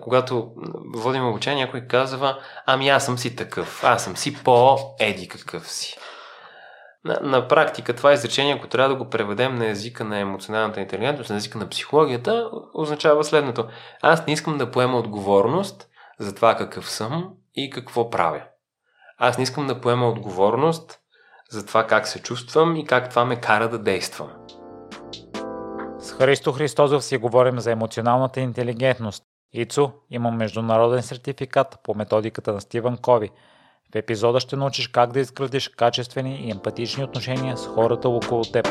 когато водим обучение, някой казва, ами аз съм си такъв, аз съм си по-еди какъв си. На, на практика това изречение, ако трябва да го преведем на езика на емоционалната интелигентност, на езика на психологията, означава следното. Аз не искам да поема отговорност за това какъв съм и какво правя. Аз не искам да поема отговорност за това как се чувствам и как това ме кара да действам. С Христо Христозов си говорим за емоционалната интелигентност. Ицо има международен сертификат по методиката на Стивън Кови. В епизода ще научиш как да изградиш качествени и емпатични отношения с хората около теб.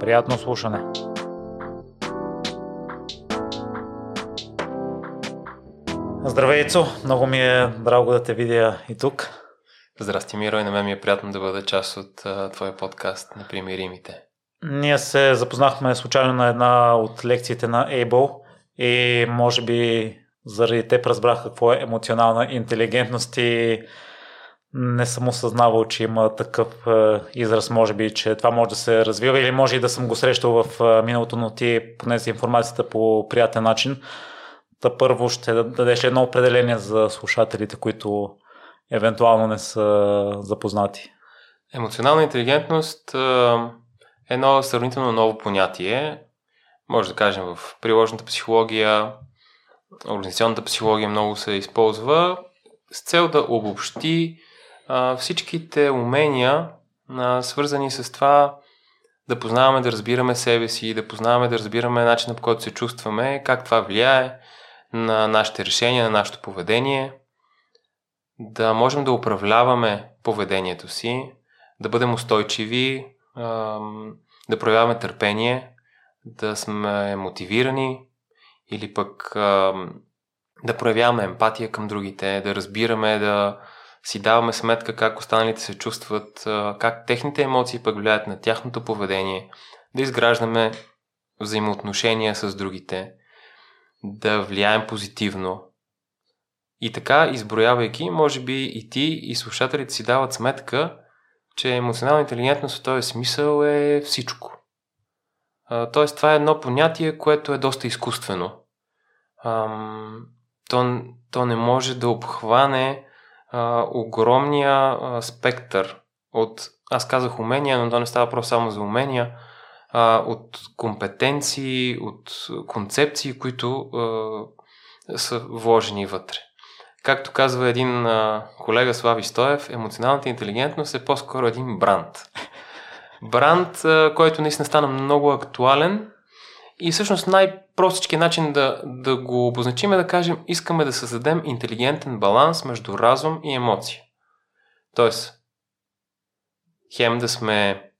Приятно слушане! Здравей, Ицо! Много ми е драго да те видя и тук. Здрасти, Миро, и на мен ми е приятно да бъда част от uh, твоя подкаст на Примиримите. Ние се запознахме случайно на една от лекциите на Able и може би заради теб разбрах какво е емоционална интелигентност и не съм осъзнавал, че има такъв е, израз, може би, че това може да се развива или може и да съм го срещал в е, миналото, но ти понеси информацията по приятен начин. Та първо ще дадеш едно определение за слушателите, които евентуално не са запознати. Емоционална интелигентност е едно сравнително ново понятие. Може да кажем в приложната психология, организационната психология много се използва с цел да обобщи а, всичките умения, а, свързани с това да познаваме, да разбираме себе си, да познаваме, да разбираме начина по който се чувстваме, как това влияе на нашите решения, на нашето поведение, да можем да управляваме поведението си, да бъдем устойчиви, да проявяваме търпение, да сме мотивирани или пък да проявяваме емпатия към другите, да разбираме, да си даваме сметка как останалите се чувстват, как техните емоции пък влияят на тяхното поведение, да изграждаме взаимоотношения с другите, да влияем позитивно. И така, изброявайки, може би и ти и слушателите си дават сметка, че емоционална интелигентност в този смисъл е всичко. Тоест, това е едно понятие, което е доста изкуствено. То, то не може да обхване а, огромния а, спектър от, аз казах умения, но то не става просто само за умения, а, от компетенции, от концепции, които а, са вложени вътре. Както казва един а, колега Слави Стоев, емоционалната интелигентност е по-скоро един бранд. Бранд, който наистина стана много актуален и всъщност най-простичкият начин да, да го обозначим е да кажем, искаме да създадем интелигентен баланс между разум и емоция. Тоест, хем да сме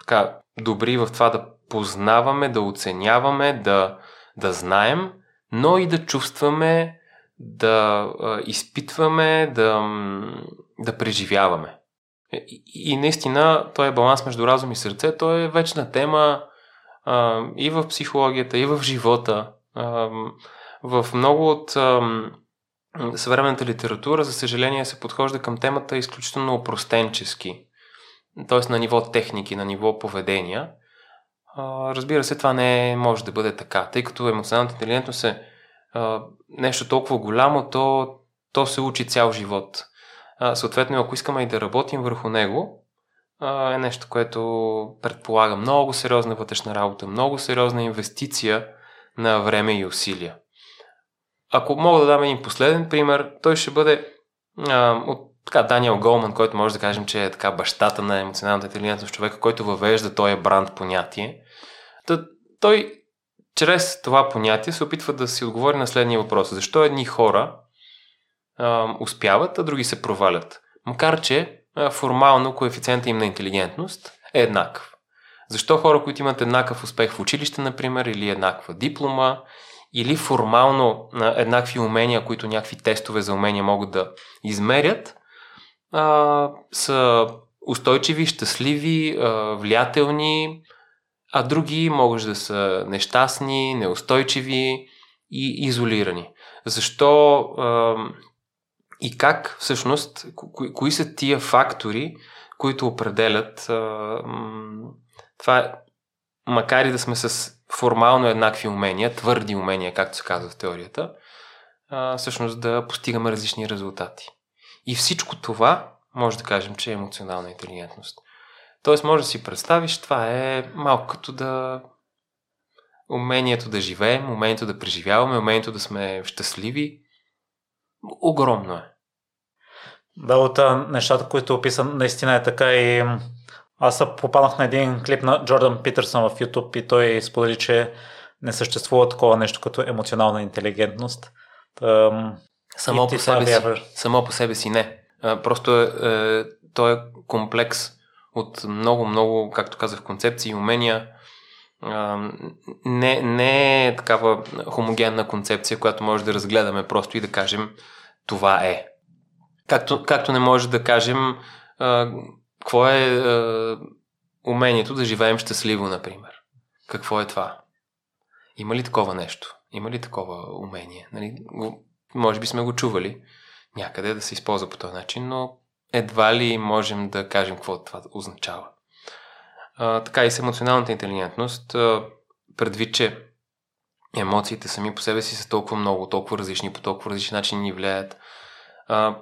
така, добри в това да познаваме, да оценяваме, да, да знаем, но и да чувстваме да а, изпитваме, да, да преживяваме. И, и наистина, този баланс между разум и сърце, той е вечна тема а, и в психологията, и в живота. А, в много от а, съвременната литература, за съжаление, се подхожда към темата изключително опростенчески. Т.е. на ниво техники, на ниво поведения. А, разбира се, това не може да бъде така, тъй като емоционалната интелигентност е а, нещо толкова голямо, то, то се учи цял живот. А, съответно, ако искаме и да работим върху него, е нещо, което предполага много сериозна вътрешна работа, много сериозна инвестиция на време и усилия. Ако мога да дам един последен пример, той ще бъде а, от така, Даниел Голман, който може да кажем, че е така бащата на емоционалната интелигентност, човека, който въвежда този бранд понятие. Та, той чрез това понятие се опитва да си отговори на следния въпрос. Защо едни хора а, успяват, а други се провалят? Макар, че формално коефициента им на интелигентност е еднакъв. Защо хора, които имат еднакъв успех в училище, например, или еднаква диплома, или формално еднакви умения, които някакви тестове за умения могат да измерят, а, са устойчиви, щастливи, а, влиятелни, а други могат да са нещастни, неустойчиви и изолирани. Защо и как всъщност, ко- кои са тия фактори, които определят а, това, е, макар и да сме с формално еднакви умения, твърди умения, както се казва в теорията, а, всъщност да постигаме различни резултати. И всичко това може да кажем, че е емоционална интелигентност. Тоест, може да си представиш, това е малко като да умението да живеем, умението да преживяваме, умението да сме щастливи. Огромно е. Да, от нещата, които описам, наистина е така и аз попаднах на един клип на Джордан Питърсън в YouTube и той сподели, че не съществува такова нещо като емоционална интелигентност. Тъм, само, по себе си, само по себе си не. А, просто е, е, той е комплекс от много-много, както казах, концепции и умения. А, не, не е такава хомогенна концепция, която може да разгледаме просто и да кажем това е. Както, както не може да кажем а, какво е а, умението да живеем щастливо, например. Какво е това? Има ли такова нещо? Има ли такова умение? Нали, може би сме го чували някъде да се използва по този начин, но едва ли можем да кажем какво това означава. А, така и с емоционалната интелигентност, а, предвид, че емоциите сами по себе си са толкова много, толкова различни, по толкова различни начини ни влияят,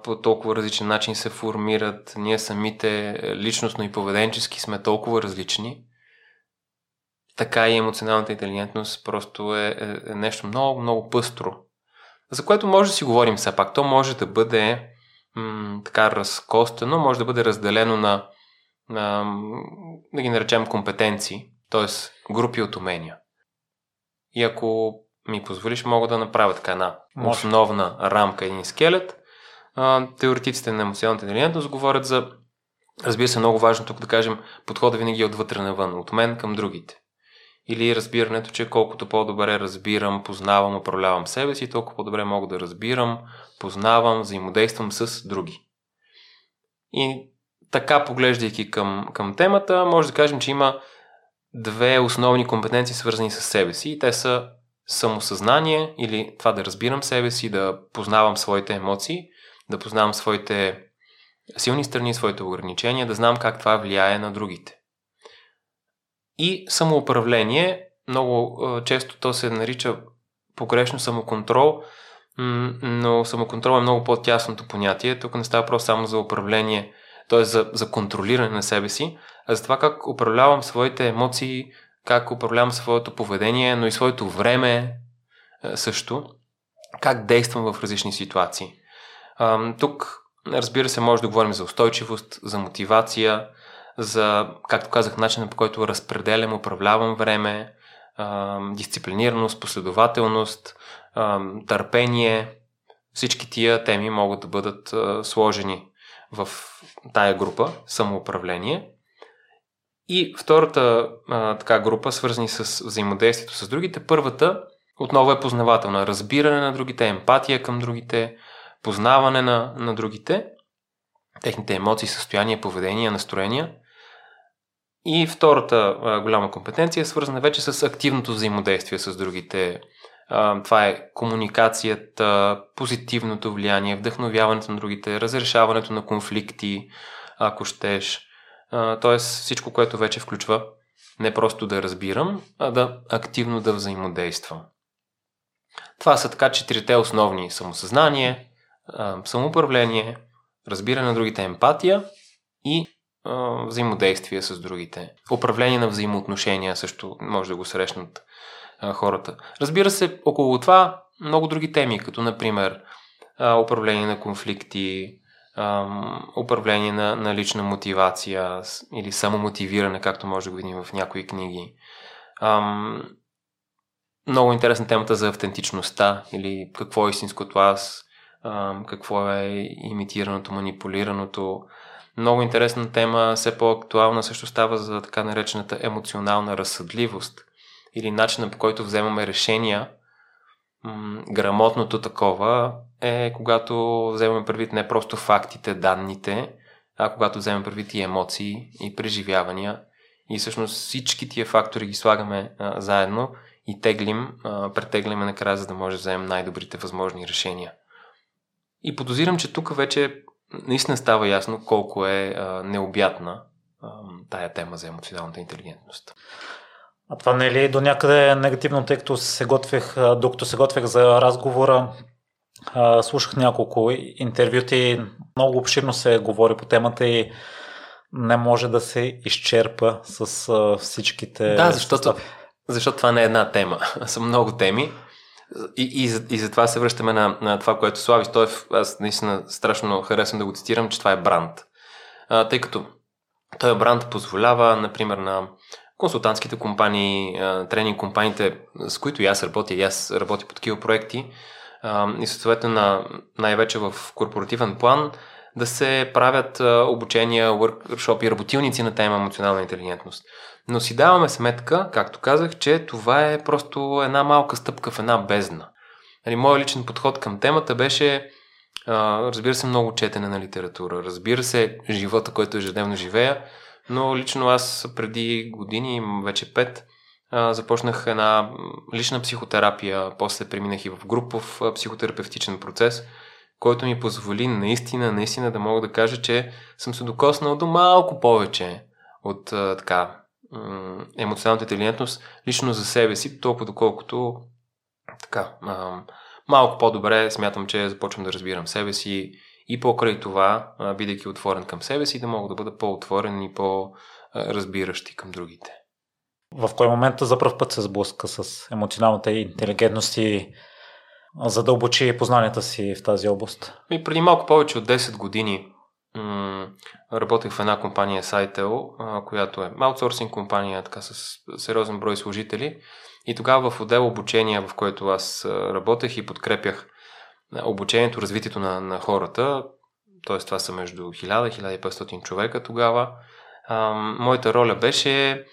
по толкова различен начин се формират, ние самите личностно и поведенчески сме толкова различни, така и емоционалната интелигентност просто е, е, е нещо много, много пъстро, за което може да си говорим все пак. То може да бъде м- така разкостено, може да бъде разделено на, на да ги наречем компетенции, т.е. групи от умения. И ако ми позволиш, мога да направя така една може. основна рамка, един скелет. А, теоретиците на емоционалната интелигентност говорят за, разбира се, много важно тук да кажем, подхода винаги е отвътре навън, от мен към другите. Или разбирането, че колкото по-добре разбирам, познавам, управлявам себе си, толкова по-добре мога да разбирам, познавам, взаимодействам с други. И така, поглеждайки към, към темата, може да кажем, че има две основни компетенции, свързани с себе си. И те са самосъзнание или това да разбирам себе си, да познавам своите емоции, да познавам своите силни страни, своите ограничения, да знам как това влияе на другите. И самоуправление, много често то се нарича погрешно самоконтрол, но самоконтрол е много по-тясното понятие. Тук не става просто само за управление, т.е. За, за контролиране на себе си, за това как управлявам своите емоции, как управлявам своето поведение, но и своето време също, как действам в различни ситуации. Тук, разбира се, може да говорим за устойчивост, за мотивация, за, както казах, начина по който разпределям, управлявам време, дисциплинираност, последователност, търпение. Всички тия теми могат да бъдат сложени в тая група самоуправление. И втората а, така група, свързани с взаимодействието с другите, първата отново е познавателна. Разбиране на другите, емпатия към другите, познаване на, на другите, техните емоции, състояния, поведения, настроения. И втората а, голяма компетенция е свързана вече с активното взаимодействие с другите. А, това е комуникацията, позитивното влияние, вдъхновяването на другите, разрешаването на конфликти, ако щеш. Тоест всичко, което вече включва не просто да разбирам, а да активно да взаимодействам. Това са така четирите основни самосъзнание, самоуправление, разбиране на другите емпатия и взаимодействие с другите. Управление на взаимоотношения също може да го срещнат хората. Разбира се, около това много други теми, като например управление на конфликти, управление на, на лична мотивация или самомотивиране, както може да го видим в някои книги. много интересна темата за автентичността или какво е истинското аз, какво е имитираното, манипулираното, много интересна тема, все по-актуална също става за така наречената емоционална разсъдливост или начина по който вземаме решения. М- грамотното такова е когато вземаме предвид не просто фактите, данните, а когато вземем предвид и емоции, и преживявания. И всъщност всички тия фактори ги слагаме а, заедно и теглим, а, претегляме накрая, за да може да вземем най-добрите възможни решения. И подозирам, че тук вече наистина става ясно колко е а, необятна а, тая тема за емоционалната интелигентност. А това не е ли до някъде негативно, тъй като се готвех, докато се готвех за разговора, слушах няколко интервюти, много обширно се говори по темата и не може да се изчерпа с всичките. Да, защото, защото това не е една тема, са много теми. И, и, и затова се връщаме на, на това, което Слави Стоев, аз наистина страшно харесвам да го цитирам, че това е бранд. А, тъй като той бранд позволява, например, на консултантските компании, тренинг компаниите, с които и аз работя, и аз работя по такива проекти, и съответно на, най-вече в корпоративен план, да се правят обучения, workshop работилници на тема емоционална интелигентност. Но си даваме сметка, както казах, че това е просто една малка стъпка в една бездна. Нали, моят личен подход към темата беше, разбира се, много четене на литература, разбира се, живота, който ежедневно живея, но лично аз преди години, вече пет, започнах една лична психотерапия, после преминах и в групов психотерапевтичен процес, който ми позволи наистина, наистина да мога да кажа, че съм се докоснал до малко повече от така емоционалната интелигентност лично за себе си, толкова доколкото така, малко по-добре смятам, че започвам да разбирам себе си и покрай това, бидейки отворен към себе си, да мога да бъда по-отворен и по-разбиращи към другите. В кой момент за първ път се сблъска с емоционалната интелигентност и задълбочи познанията си в тази област? И преди малко повече от 10 години м- работех в една компания Saitel, която е аутсорсинг компания, така с сериозен брой служители. И тогава в отдел обучение, в който аз работех и подкрепях обучението, развитието на, на хората, т.е. това са между 1000 и 1500 човека тогава, а, моята роля беше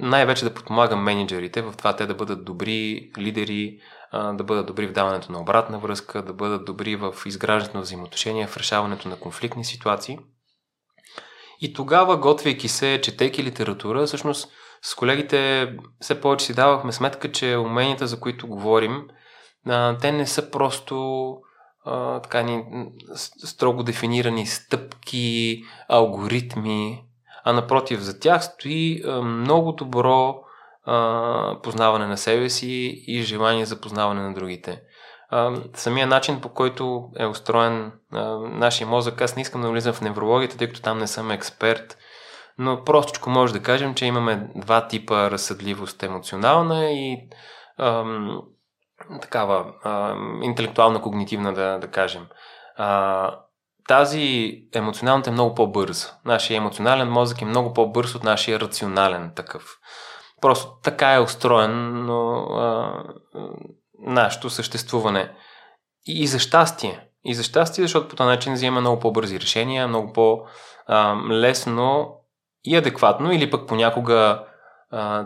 най-вече да подпомагам менеджерите в това те да бъдат добри лидери, а, да бъдат добри в даването на обратна връзка, да бъдат добри в изграждането на взаимоотношения, в решаването на конфликтни ситуации. И тогава, готвейки се, четейки литература, всъщност с колегите все повече си давахме сметка, че уменията, за които говорим, а, те не са просто а, така ни строго дефинирани стъпки, алгоритми, а напротив, за тях стои а, много добро а, познаване на себе си и желание за познаване на другите. А, самия начин по който е устроен а, нашия мозък, аз не искам да влизам в неврологията, тъй като там не съм експерт, но простичко може да кажем, че имаме два типа разсъдливост емоционална и ам, такава а, интелектуална-когнитивна, да, да кажем. А, тази емоционалната е много по-бърза. Нашия емоционален мозък е много по-бърз от нашия рационален такъв. Просто така е устроен но, а, нашето съществуване. И, и за щастие. И за щастие, защото по този начин взима много по-бързи решения, много по-лесно и адекватно, или пък понякога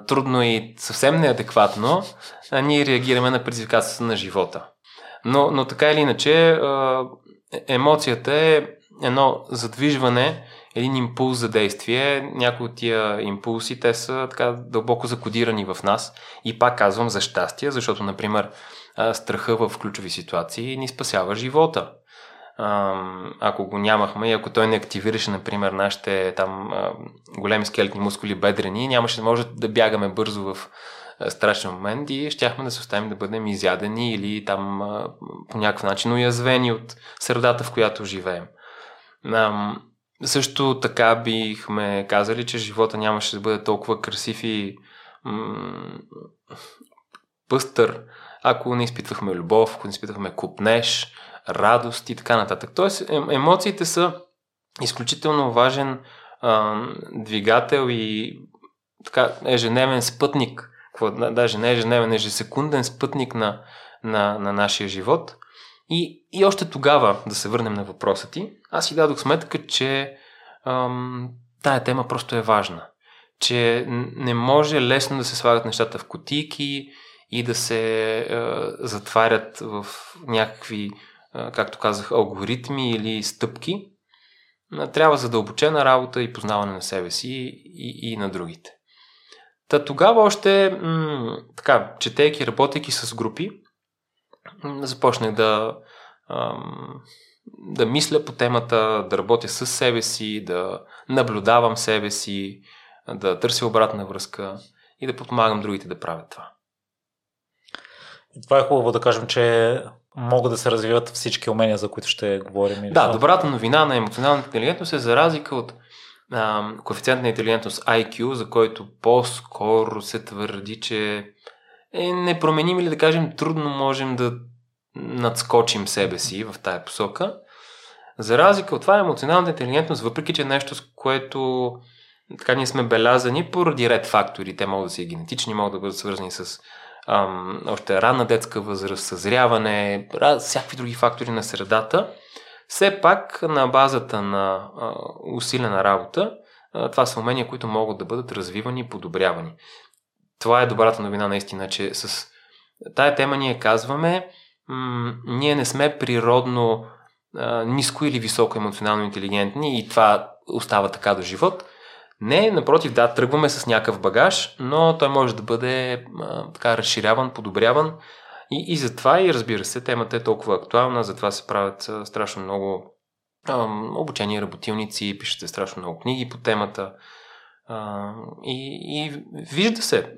трудно и съвсем неадекватно, а ние реагираме на предизвикателствата на живота. Но, но така или иначе, емоцията е едно задвижване, един импулс за действие. Някои от тия импулси, те са така дълбоко закодирани в нас. И пак казвам за щастие, защото, например, страха в ключови ситуации ни спасява живота ако го нямахме и ако той не активираше, например, нашите там големи скелетни мускули бедрени, нямаше да може да бягаме бързо в страшен момент и щяхме да се оставим да бъдем изядени или там по някакъв начин уязвени от средата, в която живеем. Също така бихме казали, че живота нямаше да бъде толкова красив и м- пъстър, ако не изпитвахме любов, ако не изпитвахме купнеж, радост и така нататък. Тоест, емоциите са изключително важен а, двигател и така, ежедневен спътник, какво, даже не ежедневен, ежесекунден спътник на, на, на нашия живот. И, и още тогава, да се върнем на въпроса ти, аз си дадох сметка, че ам, тая тема просто е важна. Че не може лесно да се слагат нещата в котийки и да се а, затварят в някакви както казах, алгоритми или стъпки, трябва задълбочена работа и познаване на себе си и, и на другите. Та тогава още, м- така, четейки, работейки с групи, започнах да, ам, да мисля по темата, да работя с себе си, да наблюдавам себе си, да търся обратна връзка и да подпомагам другите да правят това. И това е хубаво да кажем, че могат да се развиват всички умения, за които ще говорим. Да, добрата новина на емоционалната интелигентност е за разлика от а, коефициент на интелигентност IQ, за който по-скоро се твърди, че е непроменим или да кажем трудно можем да надскочим себе си в тая посока. За разлика от това, емоционалната интелигентност, въпреки че е нещо, с което така ние сме белязани поради ред фактори, те могат да са и генетични, могат да бъдат свързани с ам, още ранна детска възраст, съзряване, всякакви други фактори на средата, все пак на базата на а, усилена работа, а, това са умения, които могат да бъдат развивани и подобрявани. Това е добрата новина наистина, че с тая тема ние казваме, м- ние не сме природно а, ниско или високо емоционално интелигентни и това остава така до живот. Не, напротив, да, тръгваме с някакъв багаж, но той може да бъде а, така разширяван, подобряван. И, и затова и разбира се, темата е толкова актуална, затова се правят а, страшно много а, обучени работилници, пишете страшно много книги по темата. А, и, и вижда се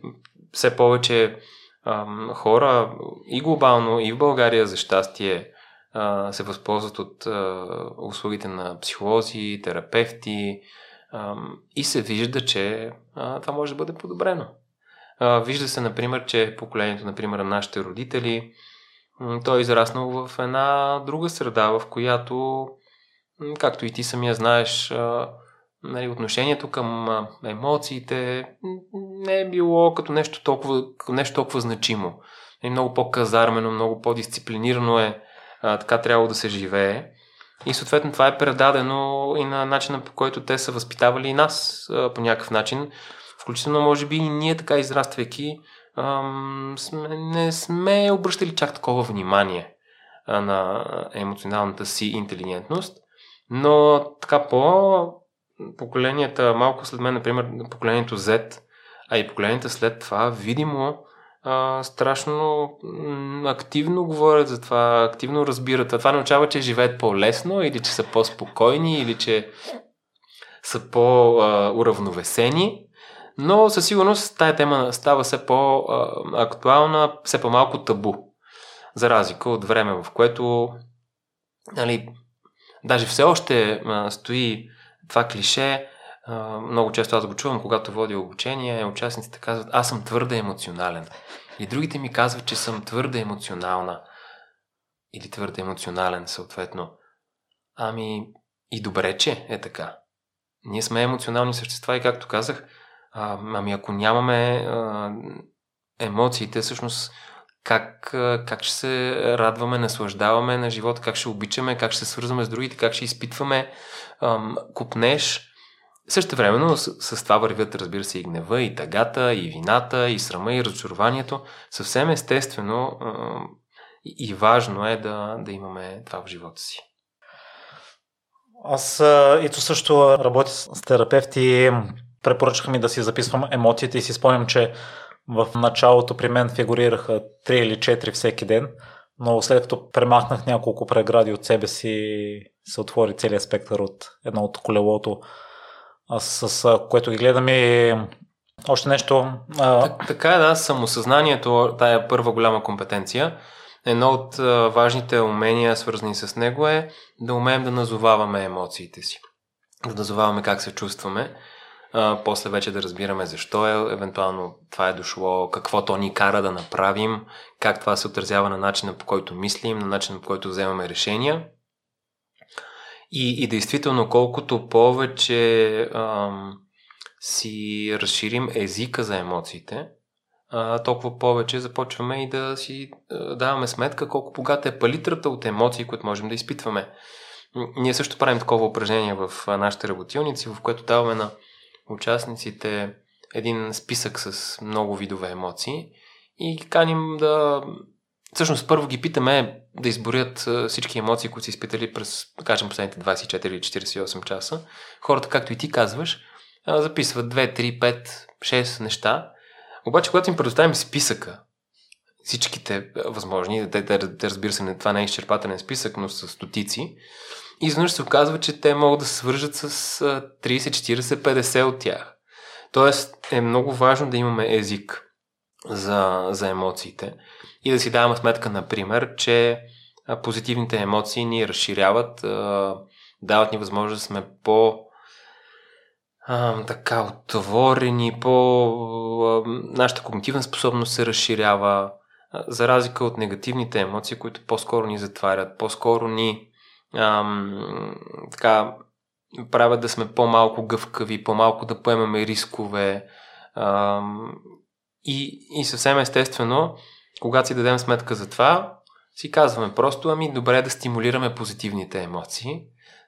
все повече а, хора и глобално, и в България за щастие а, се възползват от а, услугите на психолози, терапевти и се вижда, че това може да бъде подобрено. Вижда се, например, че поколението, например, на нашите родители, той е израснал в една друга среда, в която, както и ти самия знаеш, нали, отношението към емоциите не е било като нещо толкова, нещо толкова значимо. Нали, много по-казармено, много по-дисциплинирано е така трябва да се живее. И съответно това е предадено и на начина по който те са възпитавали и нас по някакъв начин. Включително, може би, и ние така израствайки, сме, не сме обръщали чак такова внимание на емоционалната си интелигентност. Но така по поколенията, малко след мен, например, поколението Z, а и поколенията след това, видимо, а, страшно м- активно говорят за това, активно разбират. А това не означава, че живеят по-лесно или че са по-спокойни или че са по-уравновесени. Но със сигурност тая тема става все по-актуална, все по-малко табу. За разлика от време, в което нали, даже все още стои това клише, много често аз го чувам, когато водя обучение, участниците казват, аз съм твърде емоционален. И другите ми казват, че съм твърде емоционална. Или твърде емоционален, съответно. Ами, и добре, че е така. Ние сме емоционални същества и както казах, а, ами ако нямаме а, емоциите, всъщност как, как ще се радваме, наслаждаваме на живота, как ще обичаме, как ще се свързваме с другите, как ще изпитваме ам, купнеш. Също времено с, с това вървят, разбира се, и гнева, и тъгата, и вината, и срама, и разочарованието. Съвсем естествено и важно е да, да имаме това в живота си. Аз ито също работя с терапевти. Препоръчаха ми да си записвам емоциите и си спомням, че в началото при мен фигурираха 3 или 4 всеки ден, но след като премахнах няколко прегради от себе си, се отвори целият спектър от едно от колелото, с, което ги гледам и още нещо. Так, така е, да, самосъзнанието, тая първа голяма компетенция. Едно от важните умения, свързани с него е да умеем да назоваваме емоциите си. Да назоваваме как се чувстваме а, после вече да разбираме защо е, евентуално това е дошло, какво то ни кара да направим, как това се отразява на начина по който мислим, на начина по който вземаме решения. И, и действително, колкото повече ам, си разширим езика за емоциите, а, толкова повече започваме и да си а, даваме сметка колко богата е палитрата от емоции, които можем да изпитваме. Ние също правим такова упражнение в нашите работилници, в което даваме на участниците един списък с много видове емоции и каним да... Всъщност първо ги питаме да изборят всички емоции, които са изпитали през, да кажем, последните 24 или 48 часа. Хората, както и ти казваш, записват 2, 3, 5, 6 неща. Обаче, когато им предоставим списъка, всичките възможни, да, да, да разбира се, това не е изчерпателен списък, но с стотици, изведнъж се оказва, че те могат да се свържат с 30, 40, 50 от тях. Тоест е много важно да имаме език за, за емоциите и да си даваме сметка, например, че позитивните емоции ни разширяват, дават ни възможност да сме по а, така отворени, по... Нашата когнитивна способност се разширява, за разлика от негативните емоции, които по-скоро ни затварят, по-скоро ни ам, така правят да сме по-малко гъвкави, по-малко да поемаме рискове. Ам, и, и съвсем естествено, когато си дадем сметка за това, си казваме просто, ами добре да стимулираме позитивните емоции,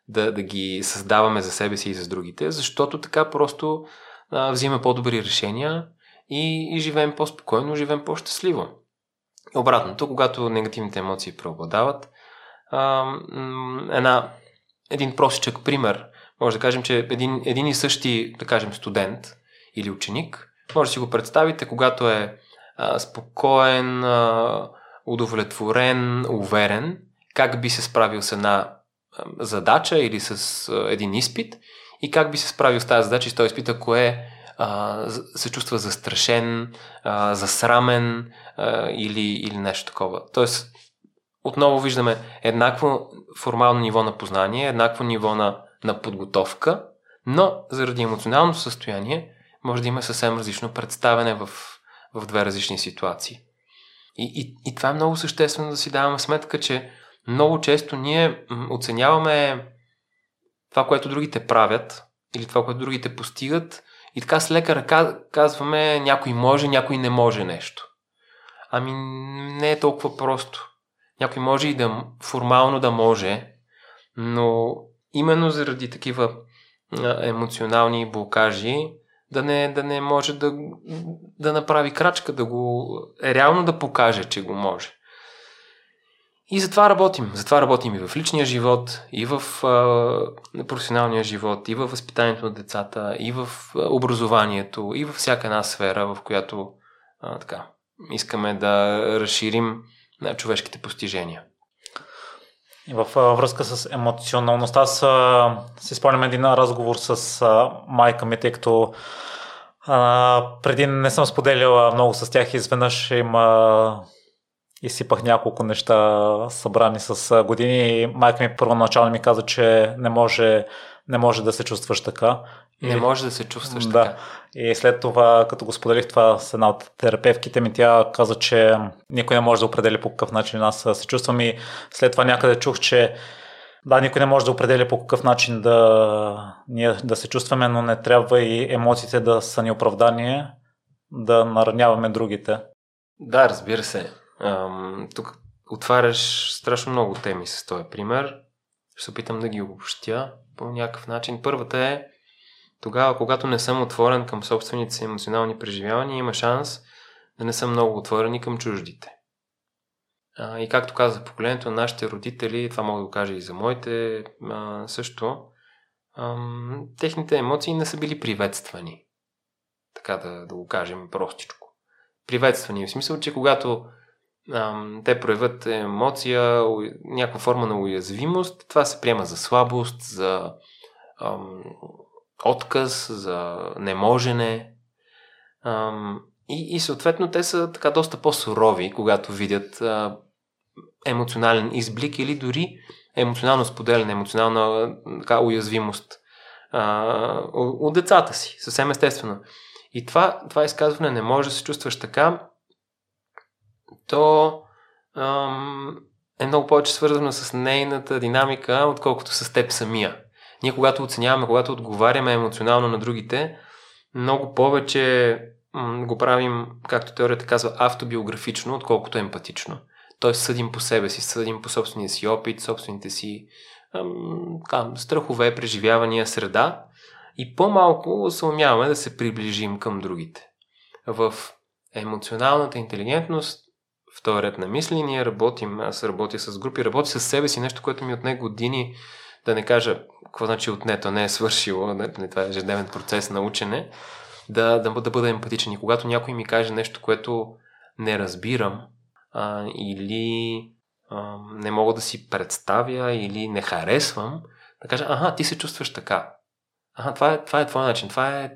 да, да ги създаваме за себе си и за другите, защото така просто а, взимаме по-добри решения и, и живеем по-спокойно, живеем по-щастливо. Обратното, когато негативните емоции преобладават, а, една, един простичък пример, може да кажем, че един, един и същи, да кажем, студент или ученик, може да си го представите, когато е а, спокоен, а, удовлетворен, уверен, как би се справил с една задача или с а, един изпит и как би се справил с тази задача и с този изпит, ако е а, се чувства застрашен, а, засрамен а, или, или нещо такова. Тоест, отново виждаме еднакво формално ниво на познание, еднакво ниво на, на подготовка, но заради емоционалното състояние може да има съвсем различно представяне в, в две различни ситуации. И, и, и това е много съществено да си даваме сметка, че много често ние оценяваме това, което другите правят или това, което другите постигат и така с лека ръка казваме някой може, някой не може нещо. Ами не е толкова просто. Някой може и да формално да може, но именно заради такива емоционални блокажи да не, да не може да, да направи крачка, да го реално да покаже, че го може. И затова работим. Затова работим и в личния живот, и в а, професионалния живот, и в възпитанието на децата, и в образованието, и във всяка една сфера, в която а, така, искаме да разширим на човешките постижения. И в връзка с емоционалността, аз си спомням един разговор с майка ми, тъй като а, преди не съм споделяла много с тях, изведнъж им а, изсипах няколко неща събрани с години. Майка ми първоначално ми каза, че не може, не може да се чувстваш така. Не може да се чувстваш да. така. И след това, като го споделих това с една от терапевките ми, тя каза, че никой не може да определи по какъв начин аз се чувствам и след това някъде чух, че да, никой не може да определя по какъв начин да, ние да се чувстваме, но не трябва и емоциите да са ни оправдание, да нараняваме другите. Да, разбира се. Ам, тук отваряш страшно много теми с този пример. Ще се опитам да ги обобщя по някакъв начин. Първата е тогава, когато не съм отворен към собствените си емоционални преживявания, има шанс да не съм много отворен и към чуждите. А, и както казах, поколението на нашите родители, това мога да го кажа и за моите а, също, а, техните емоции не са били приветствани. Така да, да го кажем простичко. Приветствани в смисъл, че когато а, те проявят емоция, някаква форма на уязвимост, това се приема за слабост, за ам, отказ, за неможене. И, и съответно те са така доста по-сурови, когато видят емоционален изблик или дори емоционално споделяне, емоционална така, уязвимост а, от децата си, съвсем естествено. И това, това изказване не може да се чувстваш така, то ам, е много повече свързано с нейната динамика, отколкото с теб самия. Ние когато оценяваме, когато отговаряме емоционално на другите, много повече м- го правим, както теорията казва, автобиографично, отколкото емпатично. Тоест съдим по себе си, съдим по собствения си опит, собствените си ам, страхове, преживявания, среда и по-малко се умяваме да се приближим към другите. В емоционалната интелигентност втори ред на мисли, ние работим, аз работя с групи, работя с себе си, нещо, което ми отне години, да не кажа какво значи отнето, не е свършило, не, това е ежедневен процес на учене, да, да, да бъда емпатичен. И когато някой ми каже нещо, което не разбирам а, или а, не мога да си представя или не харесвам, да кажа, ага, ти се чувстваш така. Ага, това е, това е твой начин, това е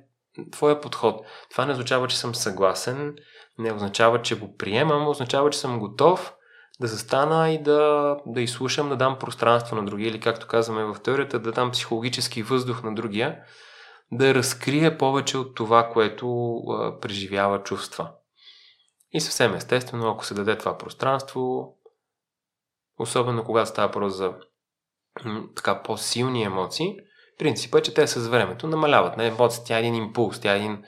твоя подход. Това не означава, че съм съгласен, не означава, че го приемам, означава, че съм готов да застана и да, да изслушам, да дам пространство на другия или както казваме в теорията, да дам психологически въздух на другия, да разкрие повече от това, което а, преживява чувства. И съвсем естествено, ако се даде това пространство, особено когато става въпрос за така по-силни емоции, принципът е, че те с времето намаляват. Не, емоцията тя е един импулс, тя е един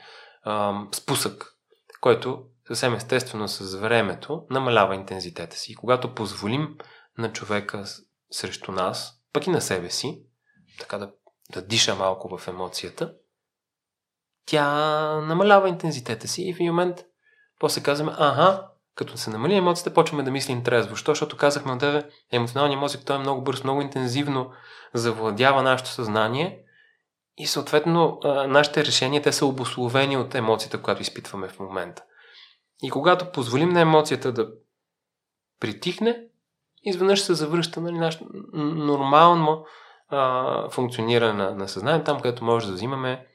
ам, спусък, който съвсем естествено с времето намалява интензитета си. И когато позволим на човека срещу нас, пък и на себе си, така да, да диша малко в емоцията, тя намалява интензитета си и в един момент после казваме, ага, като се намали емоцията, почваме да мислим трезво. Що? Защото казахме на тебе, емоционалният мозък той е много бърз, много интензивно завладява нашето съзнание и съответно нашите решения те са обословени от емоцията, която изпитваме в момента. И когато позволим на емоцията да притихне, изведнъж се завръща нали, наш нормално а, функциониране на, на съзнание, там където може да взимаме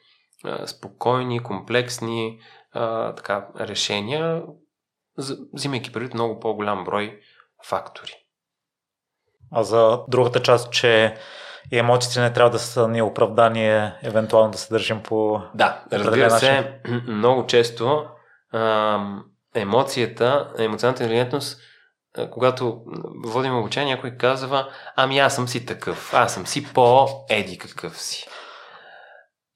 а, спокойни, комплексни а, така, решения, взимайки предвид много по-голям брой фактори. А за другата част, че и емоциите не трябва да са ни оправдание, евентуално да се държим по. Да, разбира се, много често ам, емоцията, емоционалната интелигентност, когато водим обучение, някой казва, ами аз съм си такъв, аз съм си по-еди какъв си.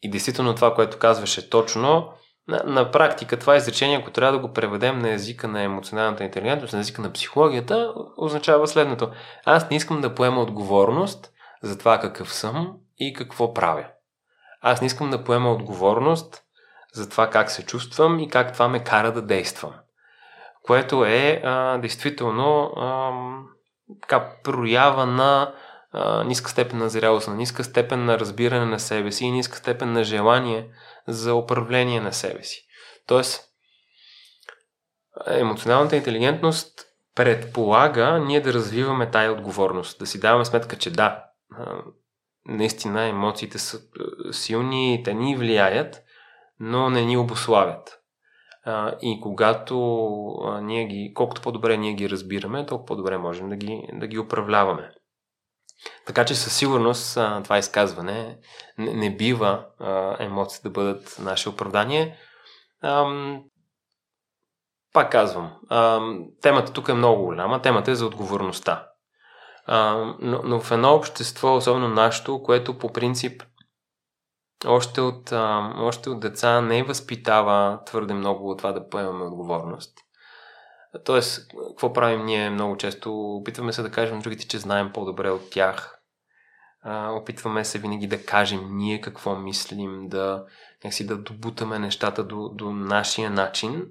И действително това, което казваше точно, на, на практика това изречение, ако трябва да го преведем на езика на емоционалната интелигентност, на езика на психологията, означава следното. Аз не искам да поема отговорност за това какъв съм и какво правя. Аз не искам да поема отговорност за това как се чувствам и как това ме кара да действам което е а, действително а, така, проява на а, ниска степен на зрялост, на ниска степен на разбиране на себе си и ниска степен на желание за управление на себе си. Тоест, емоционалната интелигентност предполага ние да развиваме тая отговорност, да си даваме сметка, че да, наистина емоциите са силни, те ни влияят, но не ни обославят. А, и когато а, ние ги, колкото по-добре ние ги разбираме, толкова по-добре можем да ги, да ги управляваме. Така че със сигурност а, това изказване не, не бива а, емоциите да бъдат наше оправдание. Ам, пак казвам, ам, темата тук е много голяма, темата е за отговорността. А, но, но в едно общество, особено нашето, което по принцип още от, а, още от деца не възпитава твърде много от това да поемаме отговорност. Тоест, какво правим ние много често? Опитваме се да кажем другите, че знаем по-добре от тях. А, опитваме се винаги да кажем ние какво мислим, да някакси да добутаме нещата до, до нашия начин.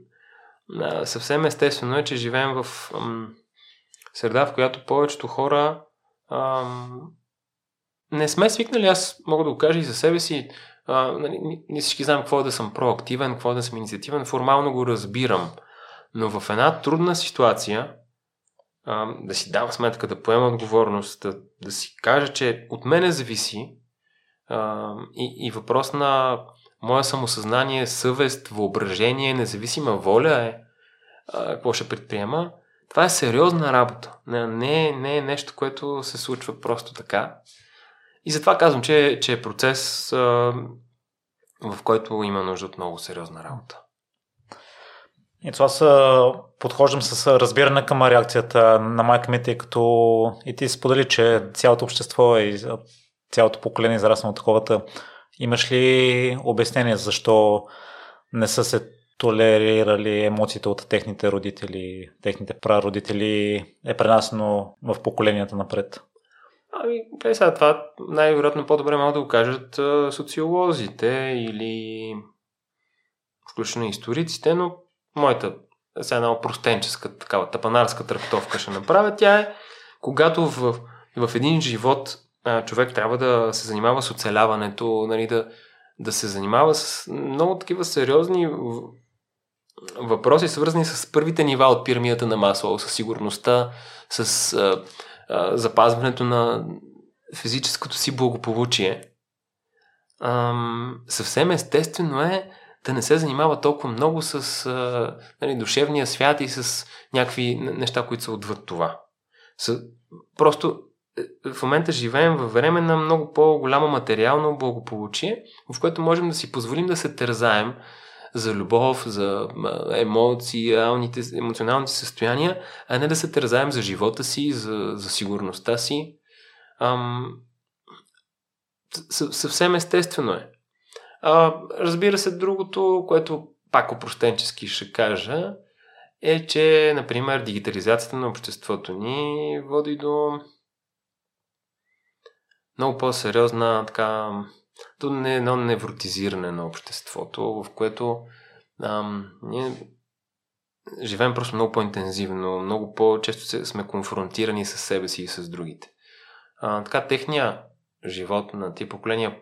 А, съвсем естествено е, че живеем в ам, среда, в която повечето хора ам, не сме свикнали, аз мога да го кажа и за себе си, а, нали, всички знаем какво е да съм проактивен, какво е да съм инициативен, формално го разбирам. Но в една трудна ситуация, а, да си дам сметка, да поема отговорност, да, да си кажа, че от мене зависи а, и, и въпрос на мое самосъзнание, съвест, въображение, независима воля е а, какво ще предприема, това е сериозна работа. Не, не, не е нещо, което се случва просто така. И затова казвам, че, че е процес, в който има нужда от много сериозна работа. И това са, подхождам с разбиране към реакцията на майка ми, тъй като и ти сподели, че цялото общество и цялото поколение израснало таковата. Имаш ли обяснение защо не са се толерирали емоциите от техните родители, техните прародители е пренасено в поколенията напред? Ами, е, сега това най-вероятно по-добре могат да го кажат социолозите или включно историците, но моята сега една опростенческа, такава тапанарска трактовка ще направя. Тя е, когато в, в един живот човек трябва да се занимава с оцеляването, нали, да, да се занимава с много такива сериозни въпроси, свързани с първите нива от пирамидата на масло, с сигурността, с а, запазването на физическото си благополучие, ам, съвсем естествено е да не се занимава толкова много с а, нали, душевния свят и с някакви неща, които са отвъд това. С, просто е, в момента живеем във време на много по-голямо материално благополучие, в което можем да си позволим да се тързаем за любов, за емоционалните, емоционалните състояния, а не да се тързаем за живота си, за, за сигурността си. Ам, съвсем естествено е. А, разбира се, другото, което пак опростенчески ще кажа, е, че, например, дигитализацията на обществото ни води до много по-сериозна така, до не едно невротизиране на обществото, в което ам, ние живеем просто много по-интензивно, много по-често сме конфронтирани с себе си и с другите. А, така, техния живот на тия поколения,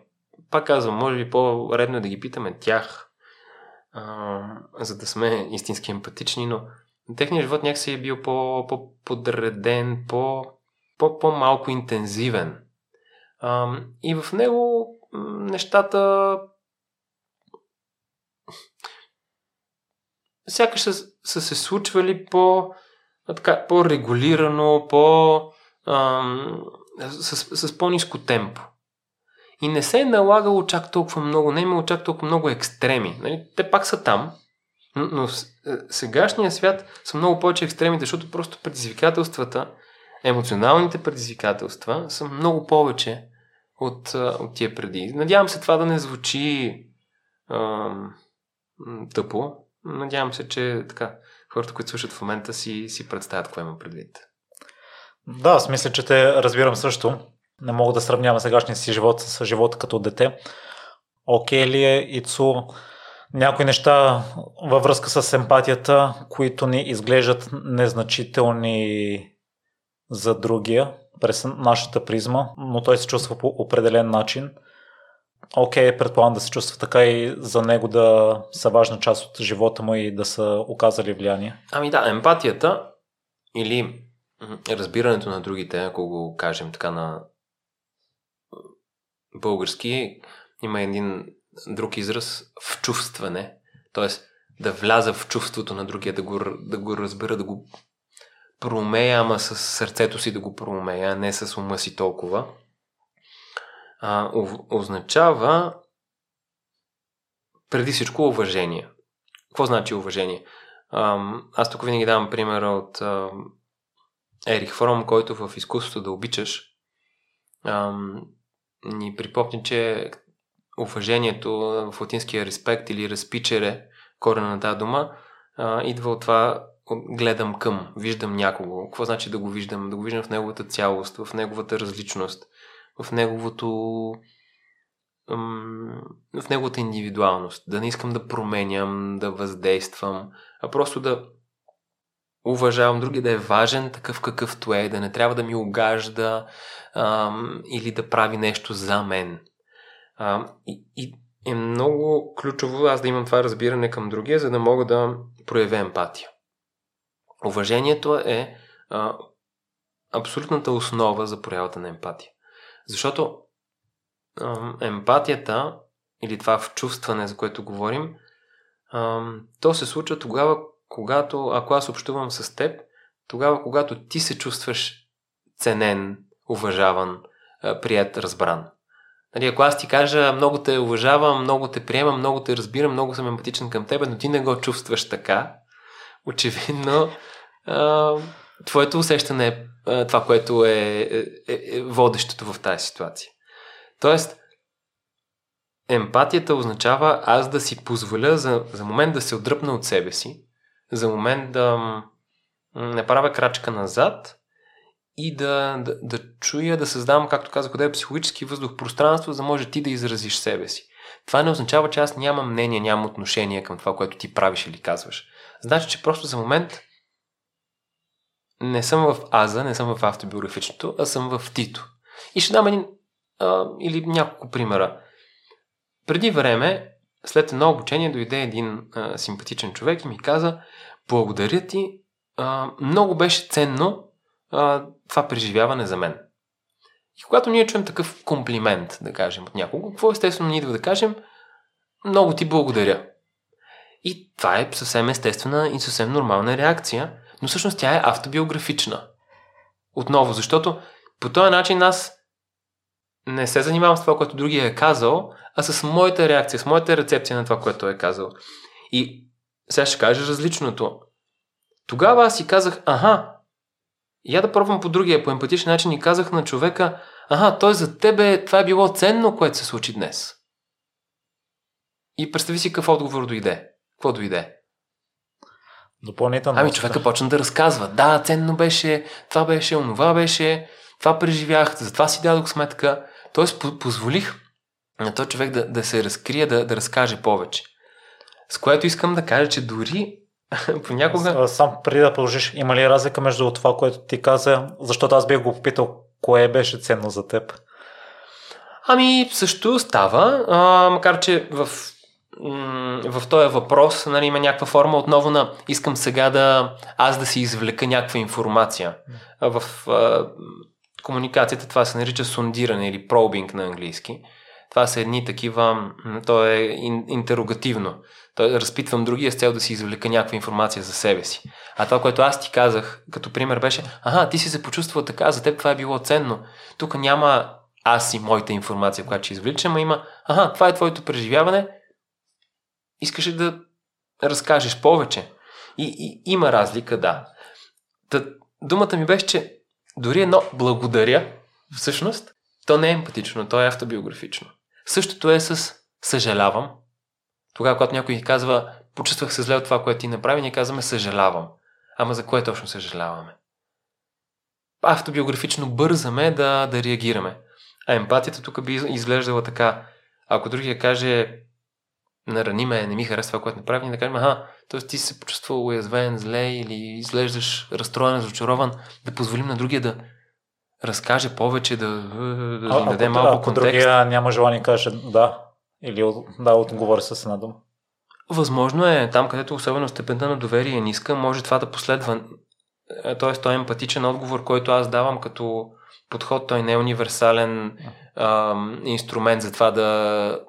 пак казвам, може би по-редно е да ги питаме тях, а, за да сме истински емпатични, но техният живот някакси е бил по-подреден, по, по, по-малко интензивен. А, и в него нещата сякаш са, са се случвали по, така, по-регулирано, по, ам, с, с по-низко темпо. И не се е налагало чак толкова много, не е имало чак толкова много екстреми. Нали? Те пак са там, но, в е, сегашния свят са много повече екстремите, защото просто предизвикателствата, емоционалните предизвикателства са много повече от, от тия преди. Надявам се това да не звучи а, тъпо. Надявам се, че така, хората, които слушат в момента си, си представят какво има предвид. Да, аз мисля, че те разбирам също. Не мога да сравнявам сегашния си живот с живота като дете. Окей ли е, Ицу, някои неща във връзка с емпатията, които ни изглеждат незначителни за другия през нашата призма, но той се чувства по определен начин. Окей, okay, предполагам да се чувства така и за него да са важна част от живота му и да са оказали влияние. Ами да, емпатията или разбирането на другите, ако го кажем така на български, има един друг израз в чувстване, т.е. да вляза в чувството на другия, да го, да го разбера, да го проумея, ама с сърцето си да го проумея, не с ума си толкова, а, означава преди всичко уважение. Какво значи уважение? Аз тук винаги давам примера от Ерих Фром, който в изкуството да обичаш ни припомни, че уважението в латинския респект или разпичере, корена на тази дума, идва от това гледам към, виждам някого. Какво значи да го виждам? Да го виждам в неговата цялост, в неговата различност, в неговото в неговата индивидуалност. Да не искам да променям, да въздействам, а просто да уважавам други, да е важен такъв какъвто е, да не трябва да ми огажда ам, или да прави нещо за мен. А, и, и е много ключово аз да имам това разбиране към другия, за да мога да проявя емпатия. Уважението е а, абсолютната основа за проявата на емпатия. Защото а, емпатията или това вчувстване, за което говорим, а, то се случва тогава, когато, ако аз общувам с теб, тогава, когато ти се чувстваш ценен, уважаван, прият, разбран. Нали, ако аз ти кажа много те уважавам, много те приемам, много те разбирам, много съм емпатичен към теб, но ти не го чувстваш така, очевидно а, твоето усещане е а, това, което е, е, е, е водещото в тази ситуация. Тоест, емпатията означава аз да си позволя за, за момент да се отдръпна от себе си, за момент да не правя крачка назад и да, да, да чуя, да създавам, както казах, къде е психологически въздух, пространство, за може ти да изразиш себе си. Това не означава, че аз нямам мнение, нямам отношение към това, което ти правиш или казваш. Значи, че просто за момент не съм в Аза, не съм в автобиографичното, а съм в Тито. И ще дам един а, или няколко примера. Преди време, след едно обучение, дойде един а, симпатичен човек и ми каза, благодаря ти, а, много беше ценно а, това преживяване за мен. И когато ние чуем такъв комплимент, да кажем, от някого, какво естествено ни идва да кажем, много ти благодаря. И това е съвсем естествена и съвсем нормална реакция, но всъщност тя е автобиографична. Отново, защото по този начин аз не се занимавам с това, което другия е казал, а с моята реакция, с моята рецепция на това, което е казал. И сега ще кажа различното. Тогава аз си казах, аха, я да пробвам по другия, по емпатичен начин и казах на човека, аха, той за тебе това е било ценно, което се случи днес. И представи си какъв отговор дойде. Какво дойде? Допълнително. Ами човека почна да разказва. Да, ценно беше, това беше, онова беше, това преживях, за това си дадох сметка. Тоест, позволих на този човек да, да се разкрие, да, да разкаже повече. С което искам да кажа, че дори понякога... Сам преди да продължиш, има ли разлика между това, което ти каза, защото аз бих го попитал, кое беше ценно за теб? Ами, също става, а, макар че в, в този въпрос нали, има някаква форма отново на искам сега да аз да си извлека някаква информация. В а, комуникацията това се нарича сондиране или пробинг на английски. Това са едни такива, то е интерогативно. То разпитвам другия с цел да си извлека някаква информация за себе си. А това, което аз ти казах като пример беше, ага, ти си се почувствал така, за теб това е било ценно. Тук няма аз и моята информация, която ще извличам, а има, ага, това е твоето преживяване, искаш да разкажеш повече. И, и има разлика, да. Та, думата ми беше, че дори едно благодаря, всъщност, то не е емпатично, то е автобиографично. Същото е с съжалявам. Тогава, когато някой казва, почувствах се зле от това, което ти направи, ние казваме съжалявам. Ама за кое точно съжаляваме? Автобиографично бързаме да, да реагираме. А емпатията тук би изглеждала така. Ако другия каже, нарани ме, не ми харесва това, което направи, да кажем, аха, т.е. ти се почувствал уязвен, зле или изглеждаш разстроен, разочарован, да позволим на другия да разкаже повече, да, да а, даде малко ако контекст. другия няма желание да каже да, или да отговори с една дума. Възможно е, там където особено степента на доверие е ниска, може това да последва. Т.е. той е емпатичен отговор, който аз давам като подход, той не е универсален а, инструмент за това да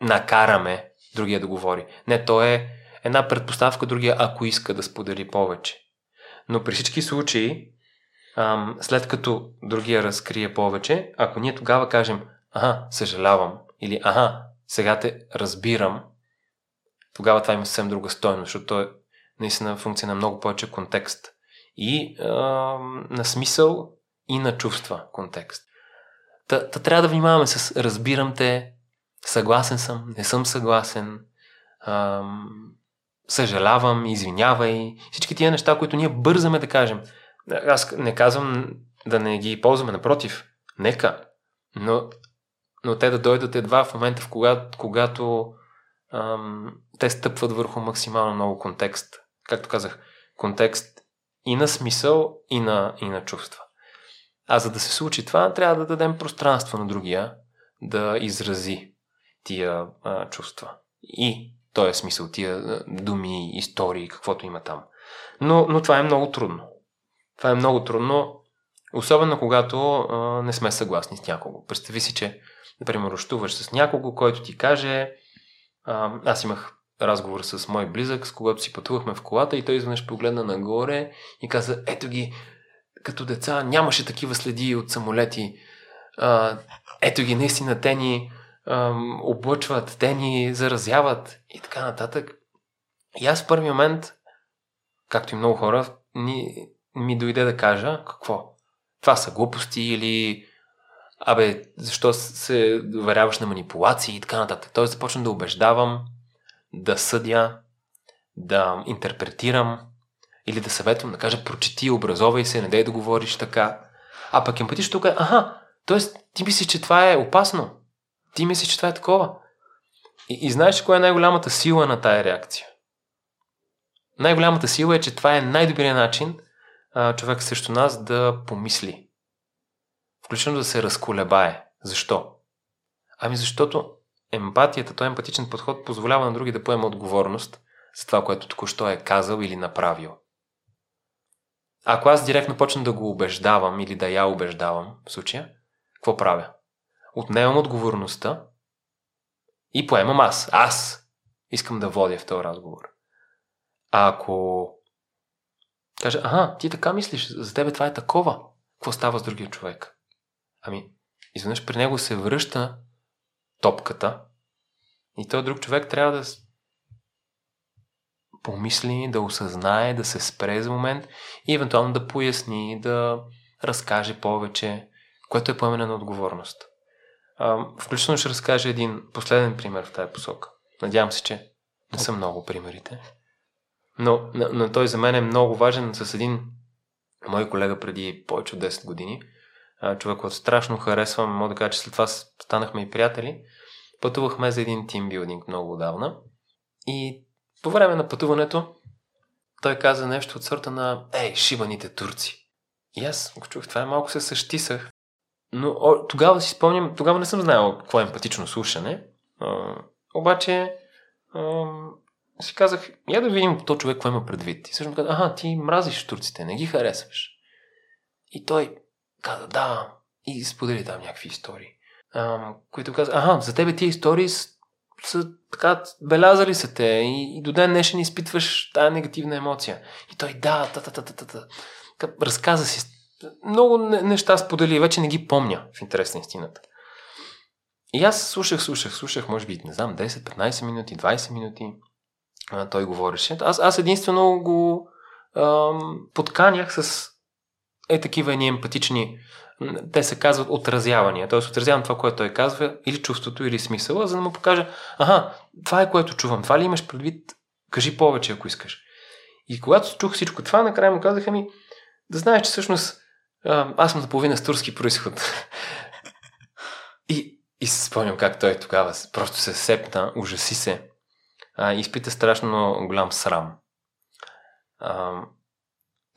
накараме другия да говори. Не, то е една предпоставка другия, ако иска да сподели повече. Но при всички случаи, след като другия разкрие повече, ако ние тогава кажем, ага, съжалявам, или ага, сега те разбирам, тогава това има съвсем друга стойност, защото то е наистина функция на много повече контекст. И ам, на смисъл и на чувства контекст. Та, та трябва да внимаваме с разбирам те, съгласен съм, не съм съгласен, ам, съжалявам, извинявай, всички тия неща, които ние бързаме да кажем. Аз не казвам да не ги ползваме, напротив, нека, но, но те да дойдат едва в момента, в когато, когато ам, те стъпват върху максимално много контекст. Както казах, контекст и на смисъл, и на, и на чувства. А за да се случи това, трябва да дадем пространство на другия да изрази тия а, чувства. И той е смисъл, тия думи, истории, каквото има там. Но, но това е много трудно. Това е много трудно, особено когато а, не сме съгласни с някого. Представи си, че, например, общуваш с някого, който ти каже, а, аз имах разговор с мой близък, с когато си пътувахме в колата и той изведнъж погледна нагоре и каза, ето ги, като деца нямаше такива следи от самолети. А, ето ги, наистина, те ни облъчват, те ни заразяват и така нататък. И аз в първи момент, както и много хора, ни, ми дойде да кажа какво. Това са глупости или абе, защо се доверяваш на манипулации и така нататък. Тоест започна да убеждавам, да съдя, да интерпретирам или да съветвам, да кажа прочети, образовай се, не дай да говориш така. А пък емпатично тук е, аха, т.е. ти мислиш, че това е опасно. Ти мислиш, че това е такова. И, и знаеш, коя е най-голямата сила на тая реакция? Най-голямата сила е, че това е най-добрият начин а, човек срещу нас да помисли. Включително да се разколебае. Защо? Ами защото емпатията, този емпатичен подход позволява на други да поема отговорност за това, което току-що е казал или направил. Ако аз директно почна да го убеждавам или да я убеждавам в случая, какво правя? Отнемам отговорността и поемам аз. Аз искам да водя в този разговор. А ако каже, ага, ти така мислиш, за тебе това е такова, какво става с другия човек? Ами, изведнъж при него се връща топката и този друг човек трябва да помисли, да осъзнае, да се спре за момент и евентуално да поясни, да разкаже повече, което е поемане на отговорност. А, включително ще разкажа един последен пример в тази посока. Надявам се, че не са много примерите. Но, но, но той за мен е много важен с един мой колега преди повече от 10 години. Човек, който страшно харесвам, мога да кажа, че след това станахме и приятели. Пътувахме за един тимбилдинг много отдавна. И по време на пътуването той каза нещо от сорта на Ей, шибаните турци. И аз го чух, това е малко се същисах. Но о, тогава си спомням, тогава не съм знаел какво е емпатично слушане. А, обаче а, си казах, я да видим то човек какво има предвид. И всъщност каза, ага, ти мразиш турците, не ги харесваш. И той каза, да, и сподели там някакви истории. А, които каза, ага, за тебе тия истории са, са така, белязали са те и, и до ден днешен изпитваш тази негативна емоция. И той, да, та, та, та, та, та. Разказа си. Много неща сподели, вече не ги помня в интерес на истината. И аз слушах, слушах, слушах, може би, не знам, 10-15 минути, 20 минути. А, той говореше. Аз, аз единствено го ам, подканях с е такива едни емпатични, те се казват отразявания. Т.е. отразявам това, което той казва, или чувството, или смисъла, за да му покажа, ага, това е което чувам, това ли имаш предвид, кажи повече, ако искаш. И когато чух всичко това, накрая му казаха ми, да знаеш, че всъщност аз съм наполовина с турски происход. и, и се спомням как той тогава просто се сепна, ужаси се а, изпита страшно голям срам а,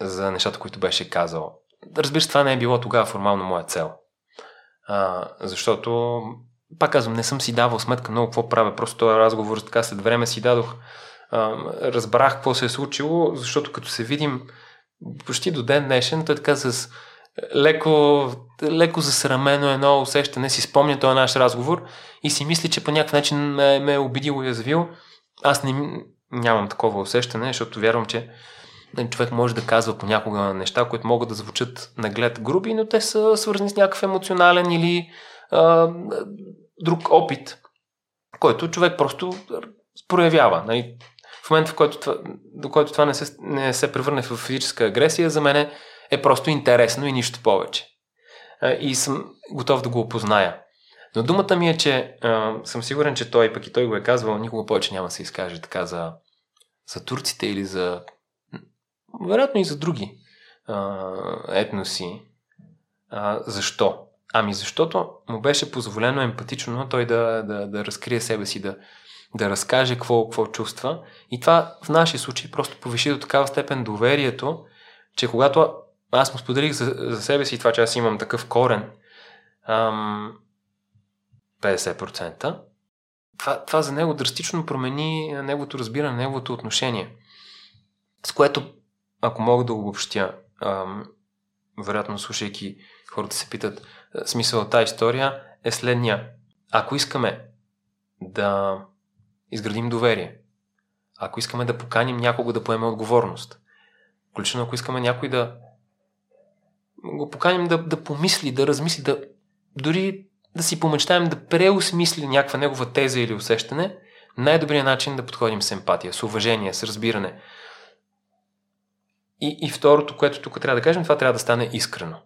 за нещата, които беше казал. Разбира се, това не е било тогава формално моя цел. А, защото, пак казвам, не съм си давал сметка много какво правя. Просто този разговор така след време си дадох. А, разбрах какво се е случило, защото като се видим почти до ден днешен, той така с леко, леко засрамено едно усещане, си спомня този наш разговор и си мисли, че по някакъв начин ме, ме е обидил и язвил аз не, нямам такова усещане, защото вярвам, че нали, човек може да казва понякога неща, които могат да звучат наглед груби, но те са свързани с някакъв емоционален или а, друг опит, който човек просто проявява. Нали. В момента, в който до който това не се, не се превърне в физическа агресия, за мен е просто интересно и нищо повече. И съм готов да го опозная. Но думата ми е, че а, съм сигурен, че той, пък и той го е казвал, никога повече няма да се изкаже така за, за турците или за... Вероятно и за други а, етноси. А, защо? Ами защото му беше позволено емпатично той да, да, да разкрие себе си, да, да разкаже какво, какво чувства. И това в нашия случай просто повиши до такава степен доверието, че когато аз му споделих за, за себе си това, че аз имам такъв корен, ам, 50%, това, това за него драстично промени неговото разбиране, неговото отношение. С което, ако мога да обобщя, ам, вероятно слушайки хората се питат, смисъл от тази история е следния. Ако искаме да изградим доверие, ако искаме да поканим някого да поеме отговорност, включително ако искаме някой да го поканим да, да помисли, да размисли, да дори да си помечтаем да преосмисли някаква негова теза или усещане, най-добрият начин да подходим с емпатия, с уважение, с разбиране. И, и второто, което тук трябва да кажем, това трябва да стане искрено.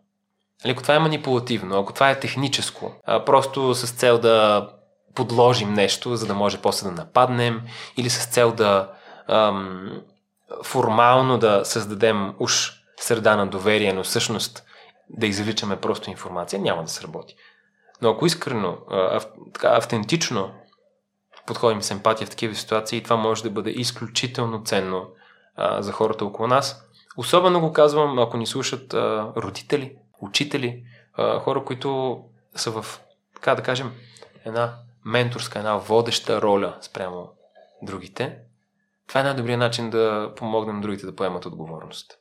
Нали, ако това е манипулативно, ако това е техническо, а просто с цел да подложим нещо, за да може после да нападнем, или с цел да ам, формално да създадем уж среда на доверие, но всъщност да извличаме просто информация, няма да се работи. Но ако искрено, ав, така, автентично подходим с емпатия в такива ситуации, това може да бъде изключително ценно а, за хората около нас. Особено го казвам, ако ни слушат а, родители, учители, а, хора, които са в, така да кажем, една менторска, една водеща роля спрямо другите. Това е най-добрият начин да помогнем другите да поемат отговорност.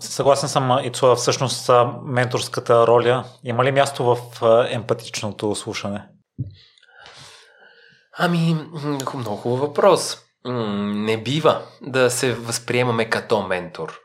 Съгласен съм, и това всъщност менторската роля. Има ли място в емпатичното слушане? Ами, много хубав въпрос. не бива да се възприемаме като ментор,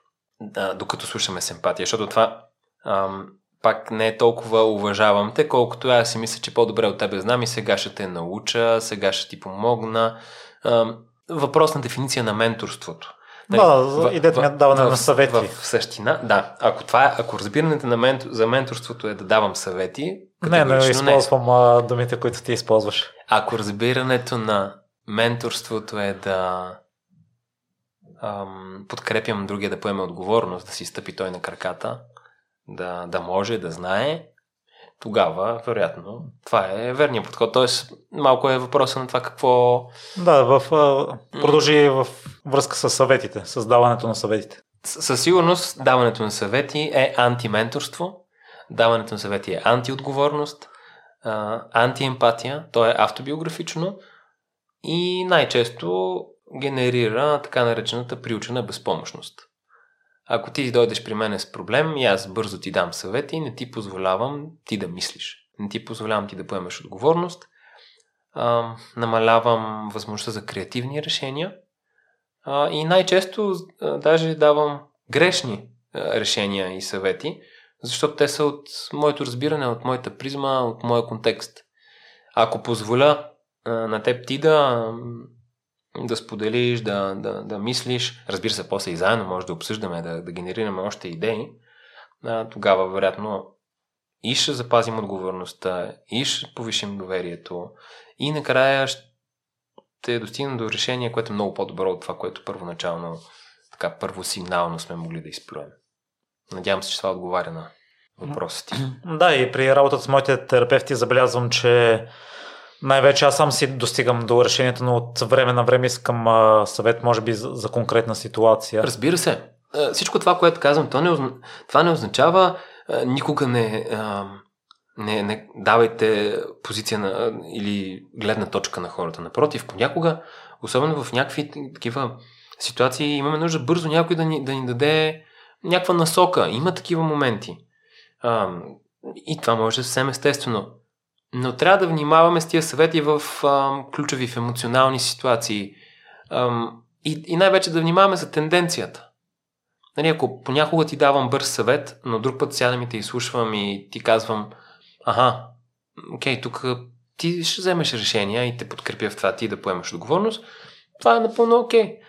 докато слушаме с емпатия, защото това ам, пак не е толкова уважавам те, колкото аз си мисля, че по-добре от тебе знам и сега ще те науча, сега ще ти помогна. Ам, въпрос на дефиниция на менторството. Нали, да, идеята ми е даване в, на съвети. В, в същина, да. Ако, това е, ако разбирането на ментор, за менторството е да давам съвети, не, не използвам не. думите, които ти използваш. Ако разбирането на менторството е да ам, подкрепям другия да поеме отговорност, да си стъпи той на краката, да, да може, да знае, тогава, вероятно, това е верният подход. Тоест, малко е въпроса на това какво... Да, в, продължи в връзка с съветите, с даването на съветите. Със сигурност, даването на съвети е антименторство, даването на съвети е антиотговорност, антиемпатия, то е автобиографично и най-често генерира така наречената приучена безпомощност. Ако ти дойдеш при мен с проблем и аз бързо ти дам съвети не ти позволявам ти да мислиш. Не ти позволявам ти да поемеш отговорност. А, намалявам възможността за креативни решения. А, и най-често а, даже давам грешни а, решения и съвети, защото те са от моето разбиране, от моята призма, от моя контекст. Ако позволя а, на теб ти да да споделиш, да, да, да мислиш. Разбира се, после и заедно може да обсъждаме, да, да генерираме още идеи. А, тогава, вероятно, и ще запазим отговорността, и ще повишим доверието, и накрая ще достигнем до решение, което е много по-добро от това, което първоначално, така първосигнално сме могли да изплюем. Надявам се, че това отговаря на въпросите. Да, и при работата с моите терапевти забелязвам, че най-вече аз сам си достигам до решението, но от време на време искам а, съвет, може би, за, за конкретна ситуация. Разбира се. Всичко това, което казвам, то не, това не означава никога не, а, не, не давайте позиция на, или гледна точка на хората. Напротив, понякога, особено в някакви такива ситуации, имаме нужда бързо някой да ни, да ни даде някаква насока. Има такива моменти. А, и това може съвсем естествено. Но трябва да внимаваме с тия съвети в а, ключови, в емоционални ситуации. А, и, и най-вече да внимаваме за тенденцията. Нали, ако понякога ти давам бърз съвет, но друг път сядам и те изслушвам и ти казвам, ага, окей, тук ти ще вземеш решения и те подкрепя в това ти да поемаш отговорност, това е напълно окей.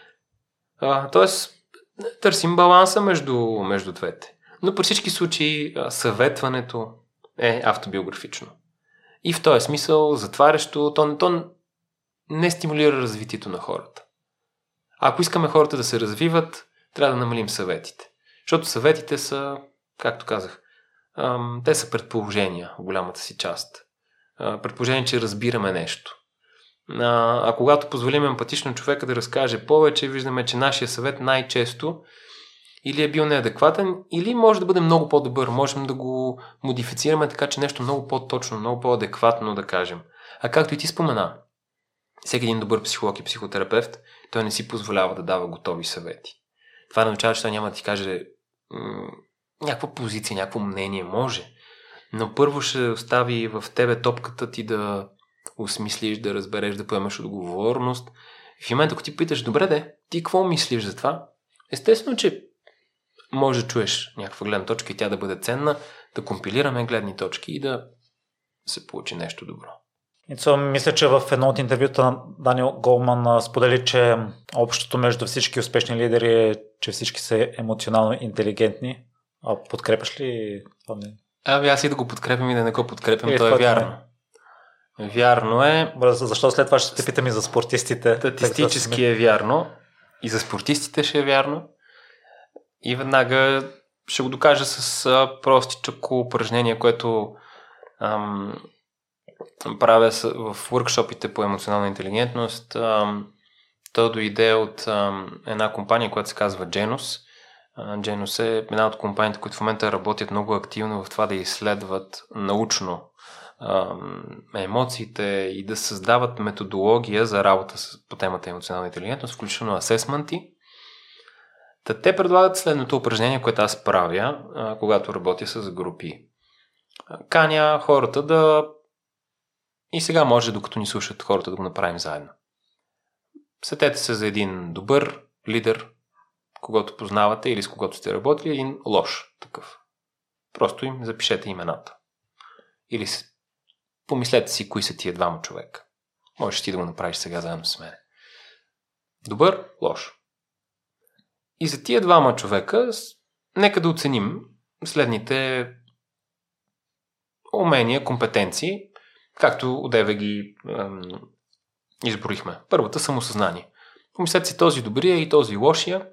А, тоест, търсим баланса между, между двете. Но при всички случаи съветването е автобиографично. И в този смисъл, затварящо, то, то не стимулира развитието на хората. Ако искаме хората да се развиват, трябва да намалим съветите. Защото съветите са, както казах, те са предположения в голямата си част. Предположение, че разбираме нещо. А, а когато позволим емпатично човека да разкаже повече, виждаме, че нашия съвет най-често или е бил неадекватен, или може да бъде много по-добър. Можем да го модифицираме така, че нещо много по-точно, много по-адекватно да кажем. А както и ти спомена, всеки един добър психолог и психотерапевт, той не си позволява да дава готови съвети. Това не означава, че той няма да ти каже някаква позиция, някакво мнение. Може. Но първо ще остави в тебе топката ти да осмислиш, да разбереш, да поемеш отговорност. В момента, ако ти питаш, добре де, ти какво мислиш за това? Естествено, че може да чуеш някаква гледна точка и тя да бъде ценна, да компилираме гледни точки и да се получи нещо добро. Ицо, мисля, че в едно от интервюта на Даниел Голман сподели, че общото между всички успешни лидери е, че всички са емоционално интелигентни. А подкрепяш ли това мнение? Ами аз и да го подкрепям и да не го подкрепям, то е вярно. Не. Вярно е. Защо след това ще те питам и за спортистите? Статистически е вярно. И за спортистите ще е вярно. И веднага ще го докажа с простичко упражнение, което ам, правя в въркшопите по емоционална интелигентност. Ам, то дойде от ам, една компания, която се казва Genus. Genus е една от компаниите, които в момента работят много активно в това да изследват научно емоциите и да създават методология за работа по темата емоционална интелигентност, включително асесменти Та те предлагат следното упражнение, което аз правя, когато работя с групи. Каня хората да. И сега може, докато ни слушат хората, да го направим заедно. Сетете се за един добър лидер, когато познавате или с когото сте работили, един лош такъв. Просто им запишете имената. Или помислете си кои са тия двама човека. Можеш ти да го направиш сега заедно с мен. Добър, лош. И за тия двама човека, нека да оценим следните умения, компетенции, както отдеве ги ем, изброихме. Първата самосъзнание. Помислете си този добрия и този лошия.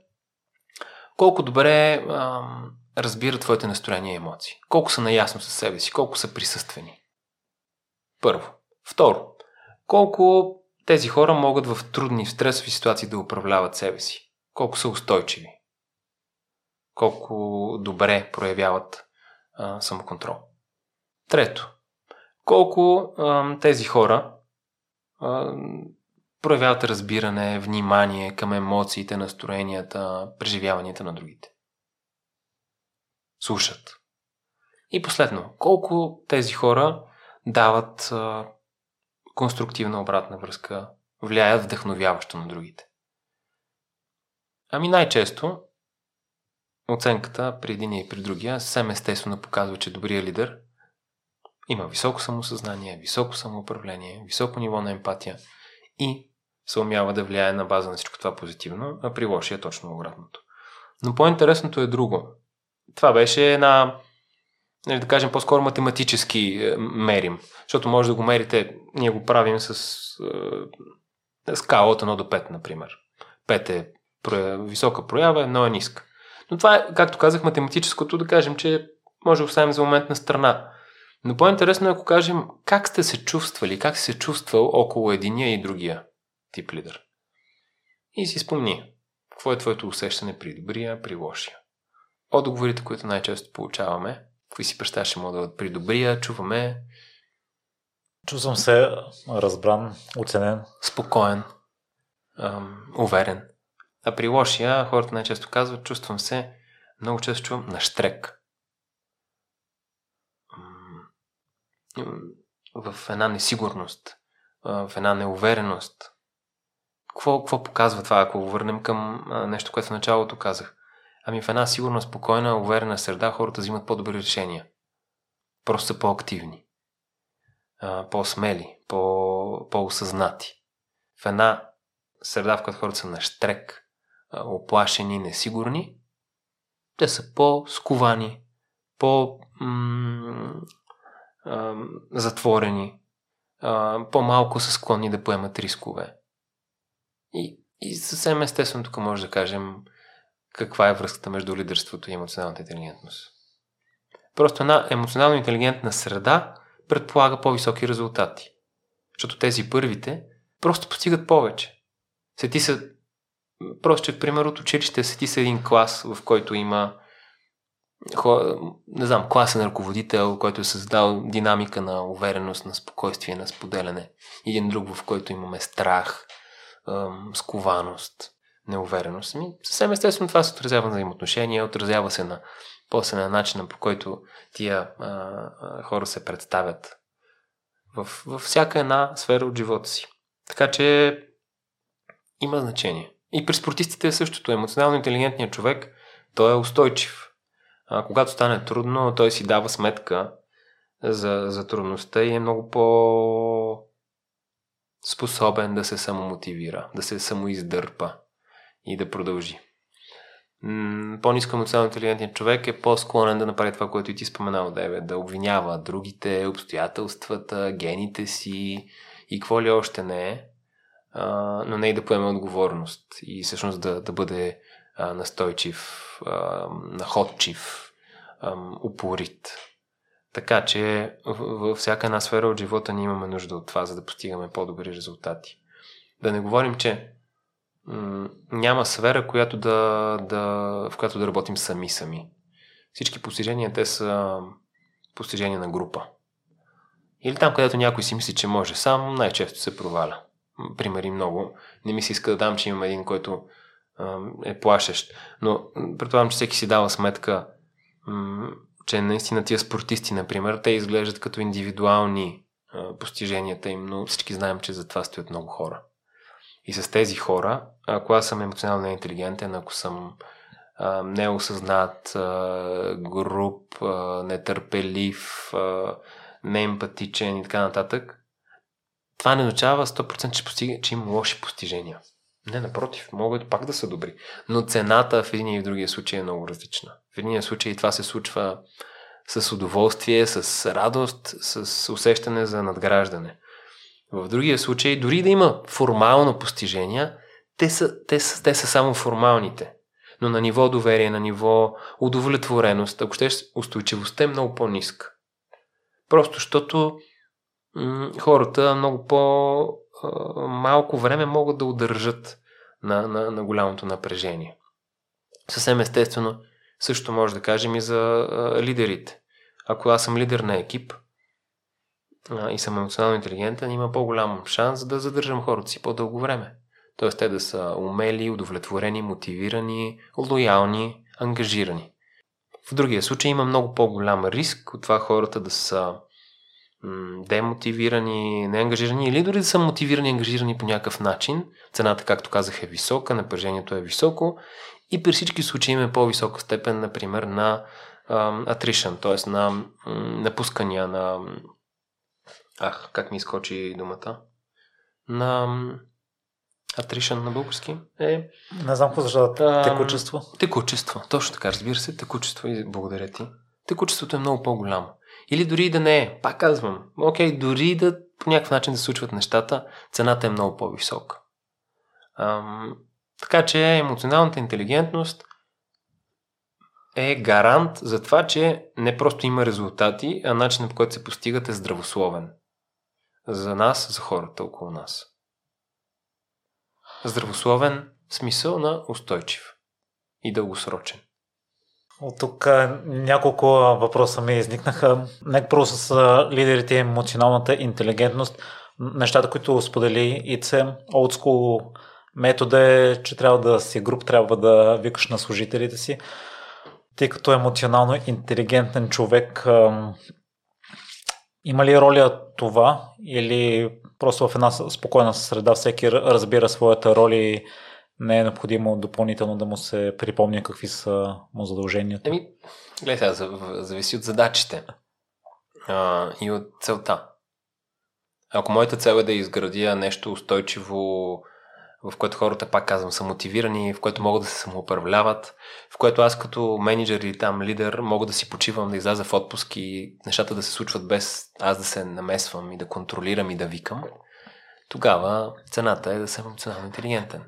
Колко добре ем, разбира твоите настроения и емоции. Колко са наясно със себе си, колко са присъствени. Първо. Второ. Колко тези хора могат в трудни, в стресови ситуации да управляват себе си. Колко са устойчиви. Колко добре проявяват а, самоконтрол. Трето. Колко а, тези хора а, проявяват разбиране, внимание към емоциите, настроенията, преживяванията на другите. Слушат. И последно, колко тези хора дават а, конструктивна обратна връзка, влияят вдъхновяващо на другите. Ами най-често оценката при един и при другия съвсем естествено показва, че добрият лидер има високо самосъзнание, високо самоуправление, високо ниво на емпатия и се умява да влияе на база на всичко това позитивно, а при лошия точно обратното. Но по-интересното е друго. Това беше една нали, да кажем, по-скоро математически е, мерим. Защото може да го мерите, ние го правим с е, скала от 1 до 5, например. 5 е висока проява, 1 е ниска. Но това е, както казах, математическото, да кажем, че може да оставим за момент на страна. Но по-интересно е, ако кажем, как сте се чувствали, как си се чувствал около единия и другия тип лидер. И си спомни, какво е твоето усещане при добрия, при лошия. Отговорите, които най-често получаваме, Какви си представяш, ще мога да придобрия, чуваме. Чувствам се разбран, оценен. Спокоен, ам, уверен. А при лошия, хората най-често казват, чувствам се, много често чувам на штрек. В една несигурност, в една неувереност. Какво, какво показва това, ако върнем към нещо, което в началото казах? Ами в една сигурна, спокойна, уверена среда хората взимат по-добри решения. Просто са по-активни, по-смели, по-осъзнати. В една среда, в която хората са на штрек, оплашени, несигурни, те са по-сковани, по-затворени, по-малко са склонни да поемат рискове. И, и съвсем естествено тук може да кажем каква е връзката между лидерството и емоционалната интелигентност. Просто една емоционално интелигентна среда предполага по-високи резултати. Защото тези първите просто постигат повече. Сети се, просто пример от училище, сети се един клас, в който има не знам, класен ръководител, който е създал динамика на увереност, на спокойствие, на споделяне. Един друг, в който имаме страх, скованост неувереност. Ми, съвсем естествено това се отразява на взаимоотношения, отразява се на после на начина по който тия а, хора се представят в, във всяка една сфера от живота си. Така че има значение. И при спортистите е същото. Емоционално интелигентният човек, той е устойчив. А, когато стане трудно, той си дава сметка за, за трудността и е много по способен да се самомотивира, да се самоиздърпа и да продължи. По-низко емоционално интелигентният човек е по-склонен да направи това, което и ти споменал, да, да обвинява другите, обстоятелствата, гените си и какво ли още не е, но не и да поеме отговорност и всъщност да, да бъде настойчив, находчив, упорит. Така че във всяка една сфера от живота ние имаме нужда от това, за да постигаме по-добри резултати. Да не говорим, че няма сфера, която да, да, в която да работим сами-сами. Всички постижения, те са постижения на група. Или там, където някой си мисли, че може сам, най-често се проваля. Примери много. Не ми се иска да дам, че имам един, който е плашещ. Но предполагам, че всеки си дава сметка, че наистина тия спортисти, например, те изглеждат като индивидуални постиженията им, но всички знаем, че за това стоят много хора. И с тези хора, ако аз съм емоционално интелигентен, ако съм а, неосъзнат, а, груп, а, нетърпелив, а, неемпатичен и така нататък, това не означава 100% че, постига, че има лоши постижения. Не, напротив, могат пак да са добри. Но цената в един и в другия случай е много различна. В единия случай това се случва с удоволствие, с радост, с усещане за надграждане. В другия случай, дори да има формално постижения, те са, те са, те са само формалните. Но на ниво доверие, на ниво удовлетвореност, ако ще устойчивостта е много по-ниска. Просто защото м- хората много по-малко време могат да удържат на, на, на голямото напрежение. Съвсем естествено, също може да кажем и за лидерите. Ако аз съм лидер на екип и съм емоционално интелигентен, има по-голям шанс да задържам хората си по-дълго време. Тоест те да са умели, удовлетворени, мотивирани, лоялни, ангажирани. В другия случай има много по-голям риск от това хората да са демотивирани, неангажирани или дори да са мотивирани, ангажирани по някакъв начин. Цената, както казах, е висока, напрежението е високо и при всички случаи има по-висока степен, например, на attrition, т.е. на напускания, на... Ах, как ми изкочи думата? На Attrition на български е... Не знам какво защото текучество. Текучество, точно така, разбира се, текучество и благодаря ти. Текучеството е много по-голямо. Или дори да не е, пак казвам, окей, дори да по някакъв начин да случват нещата, цената е много по-висока. Ам, така че емоционалната интелигентност е гарант за това, че не просто има резултати, а начинът по който се постигат е здравословен. За нас, за хората около нас. Здравословен смисъл на устойчив и дългосрочен. От тук няколко въпроса ми изникнаха. Нека първо с лидерите емоционалната интелигентност. Нещата, които сподели ИЦЕ, олдскул метода е, че трябва да си груп, трябва да викаш на служителите си. Тъй като емоционално интелигентен човек, има ли роля това или просто в една спокойна среда всеки разбира своята роля и не е необходимо допълнително да му се припомня какви са му задълженията? Еми, гледай сега, зависи от задачите а, и от целта. Ако моята цел е да изградя нещо устойчиво, в което хората, пак казвам, са мотивирани, в което могат да се самоуправляват, в което аз като менеджер или там лидер мога да си почивам, да изляза в отпуск и нещата да се случват без аз да се намесвам и да контролирам и да викам, тогава цената е да съм емоционално интелигентен.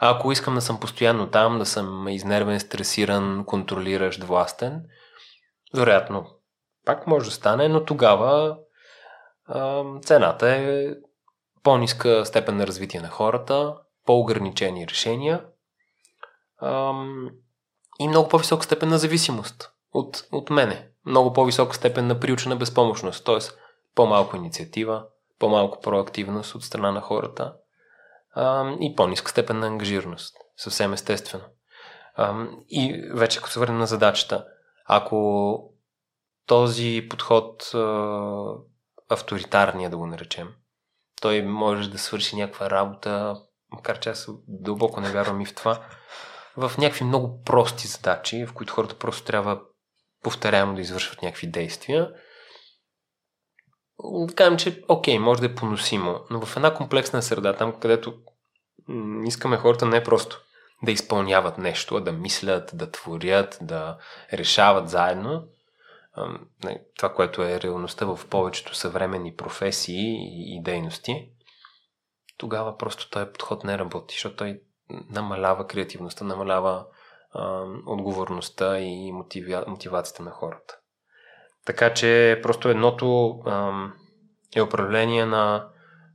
А ако искам да съм постоянно там, да съм изнервен, стресиран, контролиращ, властен, вероятно пак може да стане, но тогава а, цената е по-ниска степен на развитие на хората, по-ограничени решения а, и много по-висока степен на зависимост от, от мене. Много по-висока степен на приучена безпомощност, т.е. по-малко инициатива, по-малко проактивност от страна на хората а, и по-ниска степен на ангажираност. Съвсем естествено. А, и вече ако се върнем на задачата, ако този подход, а, авторитарния да го наречем, той може да свърши някаква работа, макар че аз дълбоко не вярвам и в това, в някакви много прости задачи, в които хората просто трябва повторяемо да извършват някакви действия, кажем, че окей, може да е поносимо, но в една комплексна среда, там където искаме хората не просто да изпълняват нещо, а да мислят, да творят, да решават заедно, това, което е реалността в повечето съвременни професии и дейности, тогава просто този подход не работи, защото той намалява креативността, намалява а, отговорността и мотива, мотивацията на хората. Така че просто едното а, е управление на,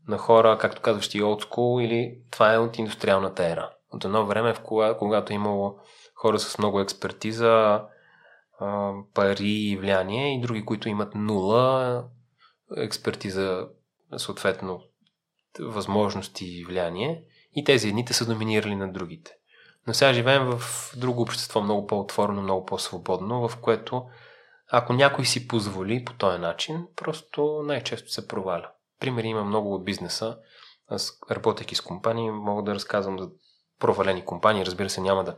на хора, както казваш и old school, или това е от индустриалната ера. От едно време, в кога, когато е имало хора с много експертиза, пари и влияние и други, които имат нула експертиза, съответно възможности и влияние и тези едните са доминирали на другите. Но сега живеем в друго общество, много по-отворено, много по-свободно, в което ако някой си позволи по този начин, просто най-често се проваля. Примери има много от бизнеса. Аз, работейки с компании, мога да разказвам за провалени компании. Разбира се, няма да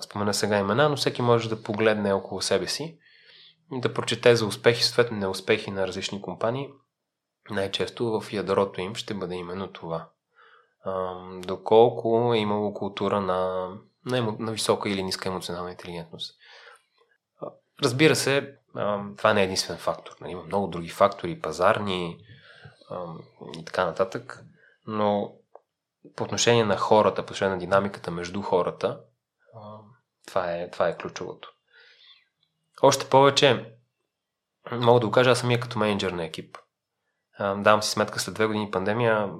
спомена сега имена, но всеки може да погледне около себе си и да прочете за успехи, съответно неуспехи на различни компании. Най-често в ядрото им ще бъде именно това. доколко е имало култура на, на, емо, на висока или ниска емоционална интелигентност. Разбира се, това не е единствен фактор. Нали, има много други фактори, пазарни и така нататък, но по отношение на хората, по отношение на динамиката между хората, това е, това е ключовото. Още повече, мога да го кажа, аз самия като менеджер на екип. Давам си сметка след две години пандемия,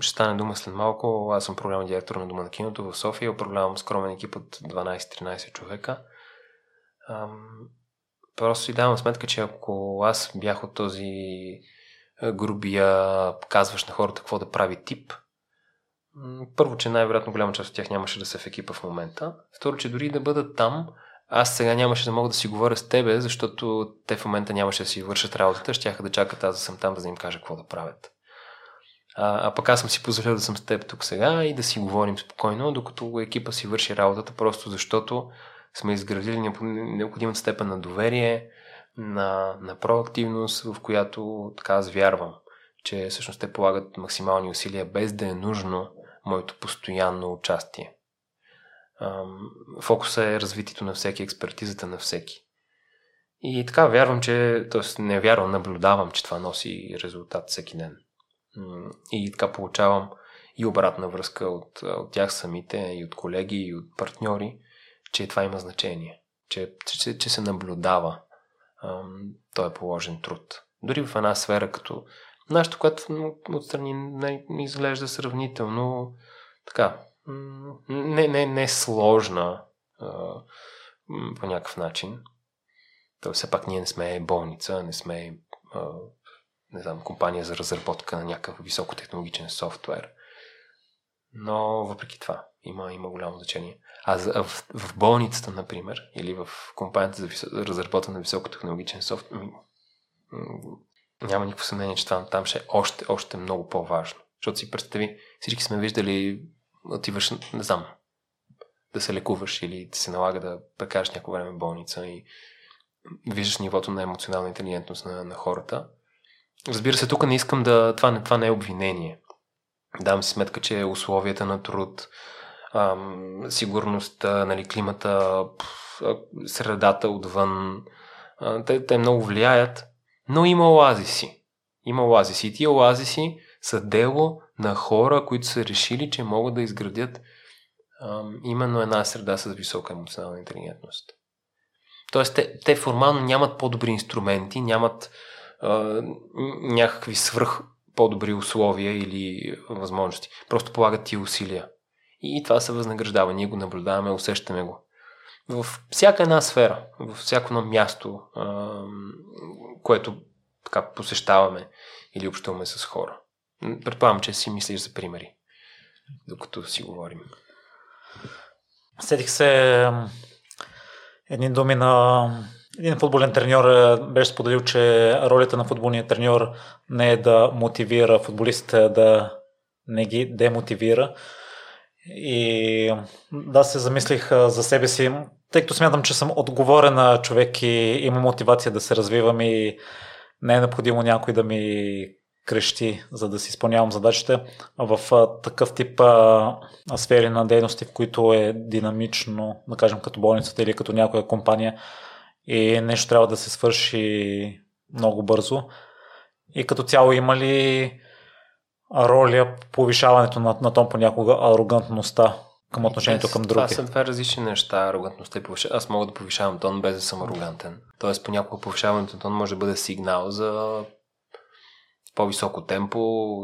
ще стане дума след малко. Аз съм програмен директор на Дома на киното в София, управлявам скромен екип от 12-13 човека. Просто си давам сметка, че ако аз бях от този грубия, казваш на хората какво да прави тип, първо, че най-вероятно голяма част от тях нямаше да са в екипа в момента. Второ, че дори да бъдат там, аз сега нямаше да мога да си говоря с тебе, защото те в момента нямаше да си вършат работата, щяха да чакат аз да съм там, за да им кажа какво да правят. А, а пък аз съм си позволил да съм с теб тук сега и да си говорим спокойно, докато екипа си върши работата, просто защото сме изградили необходимата степен на доверие, на, на проактивност, в която така аз вярвам, че всъщност те полагат максимални усилия, без да е нужно моето постоянно участие. Фокуса е развитието на всеки, експертизата на всеки. И така вярвам, че, т.е. не вярвам, наблюдавам, че това носи резултат всеки ден. И така получавам и обратна връзка от, от тях самите, и от колеги, и от партньори, че това има значение. Че, че, че се наблюдава той е положен труд. Дори в една сфера като нашата, която отстрани не, изглежда сравнително така, не, не, не сложна по някакъв начин. То все пак ние не сме болница, не сме не знам, компания за разработка на някакъв високотехнологичен софтуер. Но въпреки това има, има голямо значение. А в, в болницата, например, или в компанията за висо, на високотехнологичен софтуер, няма никакво съмнение, че това там ще е още, още много по-важно. Защото си представи, всички сме виждали, отиваш, не знам, да се лекуваш или ти се налага да прекараш някакво време в болница и виждаш нивото на емоционална интелигентност на, на хората. Разбира се, тук не искам да... Това не, това не е обвинение. Давам си сметка, че условията на труд, ам, сигурността, нали, климата, средата отвън, а, те, те много влияят, но има оазиси. Има оазиси. И тия оазиси са дело на хора, които са решили, че могат да изградят ам, именно една среда с висока емоционална интелигентност. Тоест, те, те формално нямат по-добри инструменти, нямат а, някакви свръх по-добри условия или възможности. Просто полагат тия усилия. И това се възнаграждава. Ние го наблюдаваме, усещаме го. В всяка една сфера, във всяко едно място, което така посещаваме или общуваме с хора. Предполагам, че си мислиш за примери, докато си говорим. Седих се едни думи на един футболен треньор беше споделил, че ролята на футболния треньор не е да мотивира футболистите, да не ги демотивира. И да, се замислих за себе си, тъй като смятам, че съм отговорен човек и има мотивация да се развивам и не е необходимо някой да ми крещи, за да си изпълнявам задачите. В такъв тип сфери на дейности, в които е динамично, да кажем като болницата или като някоя компания и нещо трябва да се свърши много бързо. И като цяло има ли роля повишаването на, на тон понякога арогантността към отношението към другите. Това са две различни неща, арогантността и повишаването. Аз мога да повишавам тон без да съм арогантен. Тоест понякога повишаването на тон може да бъде сигнал за по-високо темпо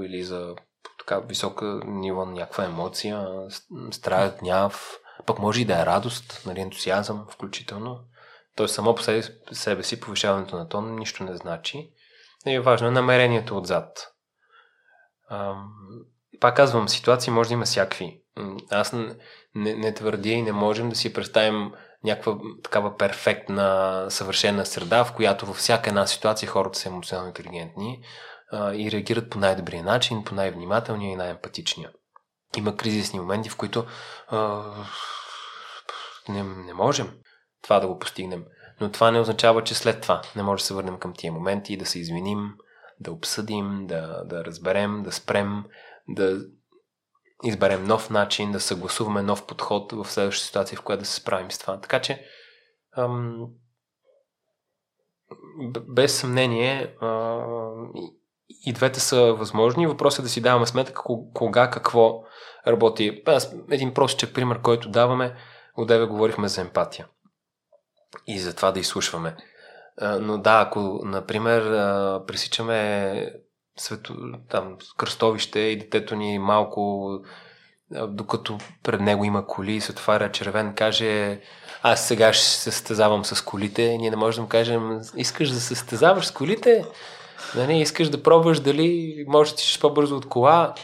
или за така високо ниво на някаква емоция, страх, гняв, пък може и да е радост, нали, ентусиазъм включително. Тоест само по себе си повишаването на тон нищо не значи. И е важно е намерението отзад. Пак казвам, ситуации може да има всякакви. Аз не, не твърдя и не можем да си представим някаква такава перфектна, съвършена среда, в която във всяка една ситуация хората са емоционално интелигентни а, и реагират по най-добрия начин, по най-внимателния и най-емпатичния. Има кризисни моменти, в които а, не, не можем това да го постигнем. Но това не означава, че след това не може да се върнем към тия моменти и да се извиним, да обсъдим, да, да разберем, да спрем, да изберем нов начин, да съгласуваме нов подход в следващата ситуация, в която да се справим с това. Така че, ам, без съмнение, а, и, двете са възможни. Въпросът е да си даваме сметка кога, какво работи. Аз, един простичък пример, който даваме, отдеве говорихме за емпатия. И за това да изслушваме. Но да, ако, например, пресичаме свето, там, кръстовище и детето ни малко, докато пред него има коли, се отваря червен, каже аз сега ще се състезавам с колите, ние не можем да му кажем, искаш да се състезаваш с колите? Нали, искаш да пробваш дали можеш да тичаш по-бързо от кола?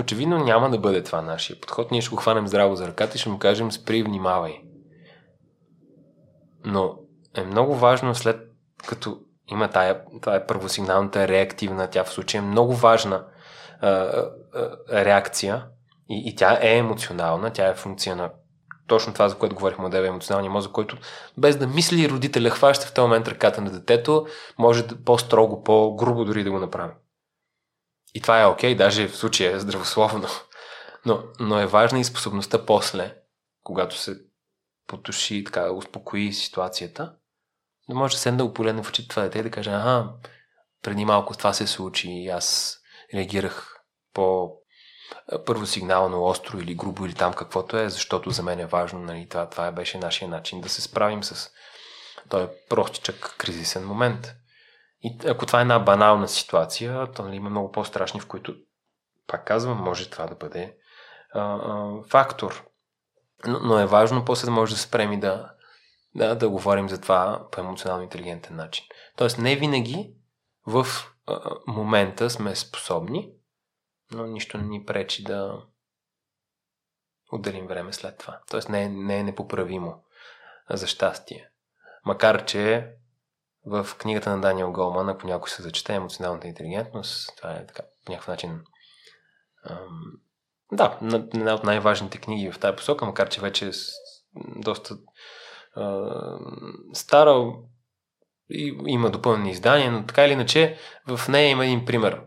Очевидно няма да бъде това нашия подход. Ние ще го хванем здраво за ръката и ще му кажем спри, внимавай. Но е много важно след като има тая, е първосигналната реактивна, тя в случая е много важна а, а, реакция и, и тя е емоционална, тя е функция на точно това, за което говорихме от емоционалния мозък, който без да мисли родителя хваща в този момент ръката на детето, може да, по-строго, по-грубо дори да го направи. И това е окей, okay, даже в случая е здравословно. Но, но е важна и способността после, когато се потуши, така, успокои ситуацията, да може да седне да го погледне в очите това дете и да каже, ага, преди малко това се случи и аз реагирах по първосигнално, остро или грубо или там каквото е, защото за мен е важно, нали, това, това беше нашия начин да се справим с този простичък кризисен момент. И ако това е една банална ситуация, то нали, има много по-страшни, в които, пак казвам, може това да бъде а, а, фактор. Но, но е важно после да може да спрем и да, да, да говорим за това по емоционално интелигентен начин. Тоест не винаги в а, момента сме способни, но нищо не ни пречи да отделим време след това. Тоест не не е непоправимо за щастие. Макар, че в книгата на Даниел Голман, ако някой се зачете емоционалната интелигентност, това е така, по някакъв начин ам, да, една от най-важните книги в тази посока, макар че вече е доста стара и има допълнени издания, но така или иначе в нея има един пример,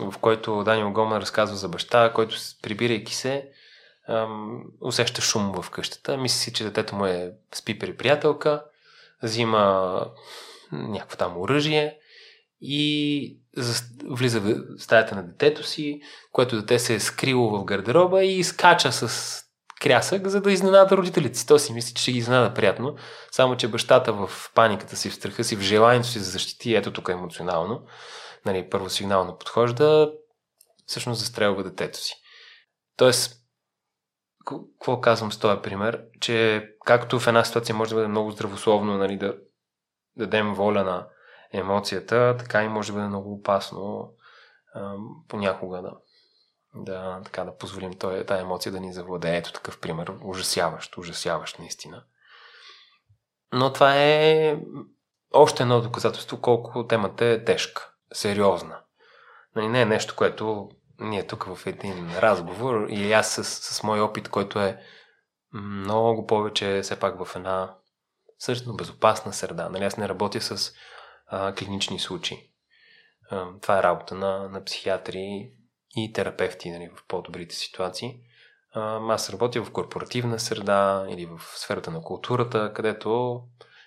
в който Даниел Гоман разказва за баща, който прибирайки се усеща шум в къщата. Мисли си, че детето му е спи при приятелка, взима някакво там оръжие и влиза в стаята на детето си, което дете се е скрило в гардероба и скача с крясък, за да изненада родителите си. То си мисли, че ще ги изненада приятно, само че бащата в паниката си, в страха си, в желанието си за защити, ето тук емоционално, нали, първо сигнално подхожда, всъщност застрелва детето си. Тоест, какво казвам с този пример? Че както в една ситуация може да бъде много здравословно нали, да дадем воля на емоцията, така и може да бъде много опасно понякога да, да, така, да позволим тази емоция да ни завладее. Ето такъв пример. Ужасяващ, ужасяващ наистина. Но това е още едно доказателство колко темата е тежка, сериозна. Нали, не е нещо, което ние тук в един разговор и аз с, с мой опит, който е много повече все пак в една също безопасна среда. Нали, аз не работя с а, клинични случаи. А, това е работа на, на психиатри и терапевти нали, в по-добрите ситуации. Аз работя в корпоративна среда или в сферата на културата, където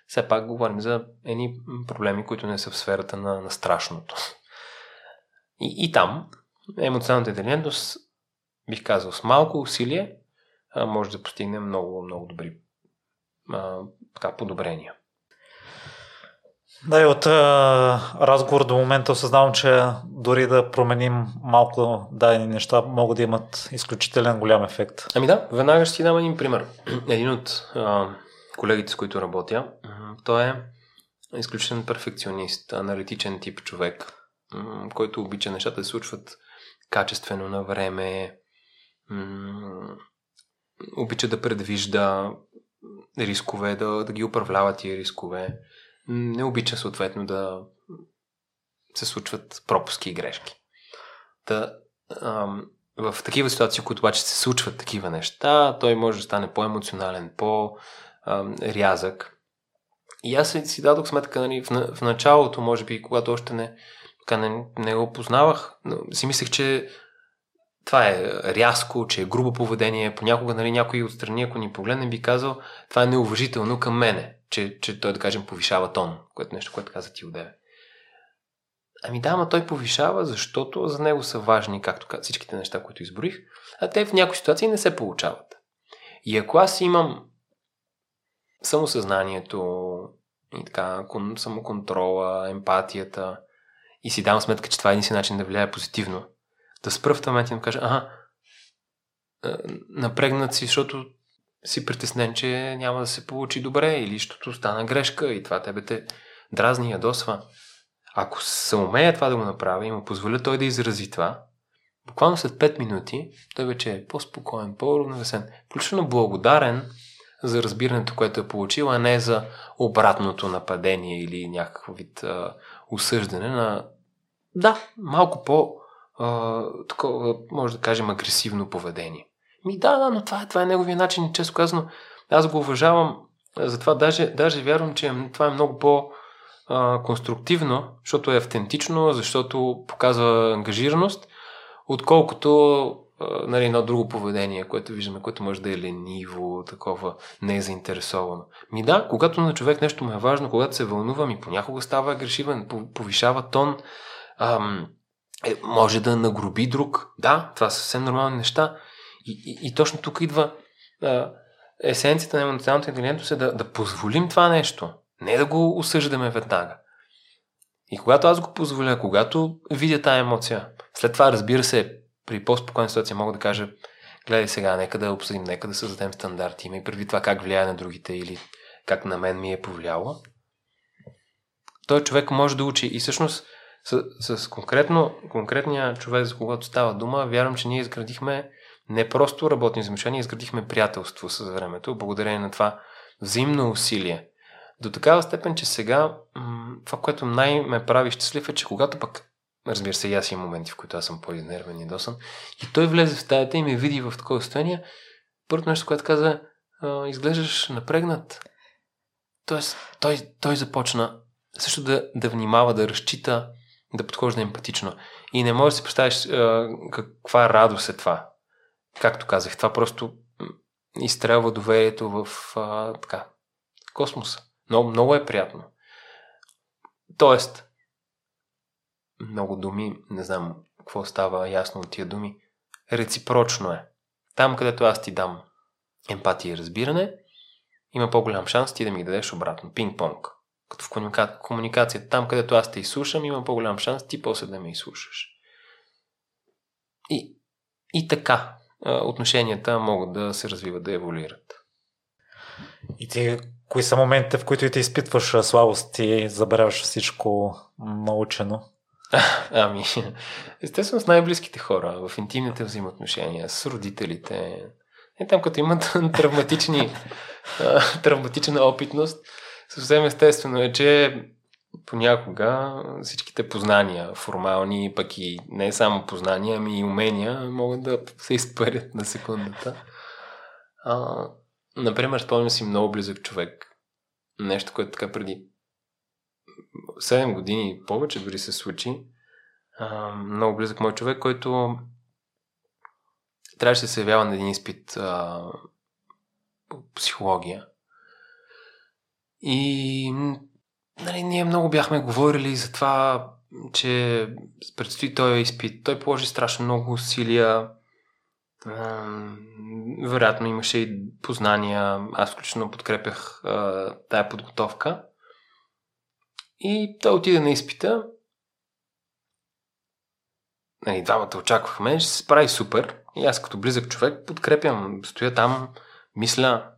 все пак говорим за едни проблеми, които не са в сферата на, на страшното. И, и там емоционалната интелигентност, бих казал, с малко усилие може да постигне много, много добри а, така, подобрения. Да, и от а, разговор до момента осъзнавам, че дори да променим малко дадени неща, могат да имат изключителен голям ефект. Ами да, веднага ще ти дам един пример. Един от а, колегите, с които работя, той е изключителен перфекционист, аналитичен тип човек, който обича нещата да се случват качествено на време, обича да предвижда рискове, да, да ги управлява тия рискове. Не обича съответно да се случват пропуски и грешки. Та, ам, в такива ситуации, които обаче се случват такива неща, той може да стане по-емоционален, по-рязък. И аз си дадох сметка, нали, в, в началото, може би, когато още не, така не, не го познавах, си мислех, че това е рязко, че е грубо поведение. Понякога нали, някой отстрани, ако ни погледне, би казал, това е неуважително към мене, че, че той, да кажем, повишава тон, което нещо, което каза ти одеве. Ами да, ама той повишава, защото за него са важни, както всичките неща, които изброих, а те в някои ситуации не се получават. И ако аз имам самосъзнанието и така, самоконтрола, емпатията и си дам сметка, че това е един начин да влияе позитивно, да спра в този момент и да кажа, ага, напрегнат си, защото си притеснен, че няма да се получи добре или защото стана грешка и това тебе те дразни, ядосва. Ако се умея това да го направи и му позволя той да изрази това, буквално след 5 минути той вече е по-спокоен, по-равновесен, включително благодарен за разбирането, което е получил, а не за обратното нападение или някакъв вид а, осъждане на да, малко по а, такова, може да кажем, агресивно поведение. Ми да, да, но това е, това е неговия начин често казано, аз го уважавам, затова даже, даже вярвам, че това е много по- конструктивно, защото е автентично, защото показва ангажираност, отколкото нали, едно друго поведение, което виждаме, което може да е лениво, такова незаинтересовано. Ми да, когато на човек нещо му е важно, когато се вълнува, ми понякога става агресивен, повишава тон, ам, е, може да нагруби друг. Да, това са съвсем нормални неща. И, и, и точно тук идва а, есенцията на емоционалната интелигентност е да, да позволим това нещо. Не да го осъждаме веднага. И когато аз го позволя, когато видя тази емоция, след това, разбира се, при по-спокойна ситуация мога да кажа, гледай сега, нека да обсъдим, нека да създадем стандарти, има и преди това как влияе на другите или как на мен ми е повлияло. Той човек може да учи и всъщност с, с конкретно, конкретния човек, за когато става дума, вярвам, че ние изградихме не просто работни взаимоотношения, изградихме приятелство с времето, благодарение на това взаимно усилие. До такава степен, че сега това, което най-ме прави щастлив е, че когато пък, разбира се, и аз имам моменти, в които аз съм по-изнервен и досан, и той влезе в стаята и ме види в такова състояние, първото нещо, което каза, изглеждаш напрегнат. Тоест, той, той започна също да, да внимава, да разчита, да подхожда емпатично. И не можеш да си представиш каква радост е това. Както казах, това просто изстрелва доверието в а, така, космоса. Много, много е приятно. Тоест, много думи, не знам какво става ясно от тия думи, реципрочно е. Там, където аз ти дам емпатия и разбиране, има по-голям шанс ти да ми дадеш обратно. Пинг-понг. Като в комуника... комуникацията, там, където аз те изслушам, има по-голям шанс ти после да ме изслушаш. И, и така, отношенията могат да се развиват, да еволюират. И ти, кои са моментите, в които ти изпитваш слабост и забравяш всичко научено? Ами, естествено с най-близките хора, в интимните взаимоотношения, с родителите. Е, там като имат травматични, травматична опитност, съвсем естествено е, че понякога всичките познания, формални, пък и не само познания, ами и умения, могат да се изпарят на секундата. А, например, спомням си много близък човек. Нещо, което така преди 7 години повече дори се случи. А, много близък мой човек, който трябваше да се явява на един изпит а, психология. И нали, ние много бяхме говорили за това, че предстои този изпит. Той положи страшно много усилия. Вероятно имаше и познания. Аз включително подкрепях тая подготовка. И той отиде на изпита. Нали, двамата очаквахме, ще се справи супер. И аз като близък човек подкрепям, стоя там, мисля.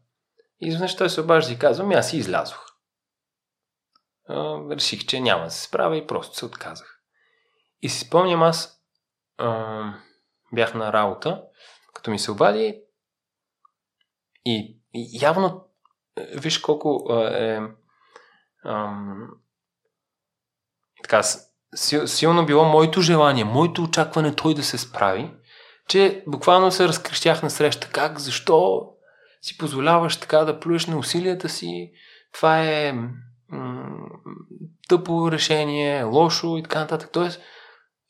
И изведнъж той се обажда и казва, ми аз си излязох а, реших, че няма да се справя и просто се отказах. И си спомням аз а, бях на работа, като ми се обади и, и явно виж колко е... Ам, така, силно било моето желание, моето очакване той да се справи, че буквално се разкрещях на среща. Как, защо си позволяваш така да плюеш на усилията си? Това е м- тъпо решение, лошо и така нататък. Тоест,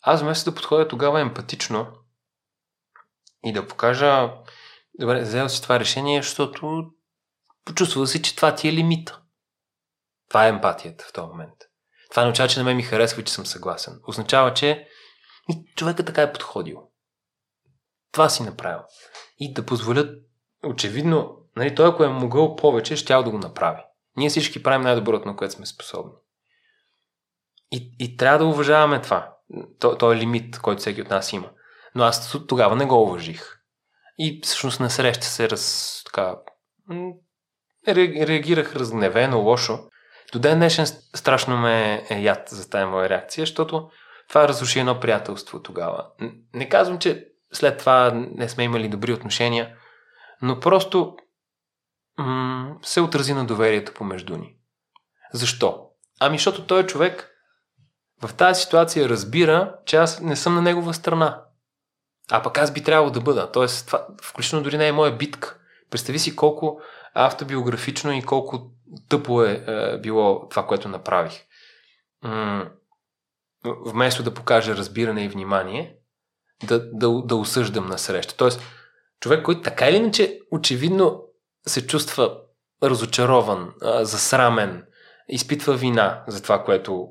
аз вместо да подходя тогава емпатично и да покажа, добре, взел си това решение, защото почувства си, че това ти е лимита. Това е емпатията в този момент. Това не означава, че на мен ми харесва и че съм съгласен. Означава, че човека така е подходил. Това си направил. И да позволят, очевидно, нали, той ако е могъл повече, ще да го направи. Ние всички правим най-доброто, на което сме способни. И, и трябва да уважаваме това. То, то е лимит, който всеки от нас има. Но аз тогава не го уважих. И всъщност на среща се раз, така, реагирах разгневено, лошо. До ден днешен страшно ме е яд за тази моя реакция, защото това разруши едно приятелство тогава. Не казвам, че след това не сме имали добри отношения, но просто м- се отрази на доверието помежду ни. Защо? Ами, защото той е човек в тази ситуация разбира, че аз не съм на негова страна. А пък аз би трябвало да бъда. Тоест, това, включително дори не е моя битка. Представи си колко автобиографично и колко тъпо е, е било това, което направих. М- вместо да покажа разбиране и внимание, да, да, да осъждам на среща. Тоест, човек, който така или иначе очевидно се чувства разочарован, засрамен, изпитва вина за това, което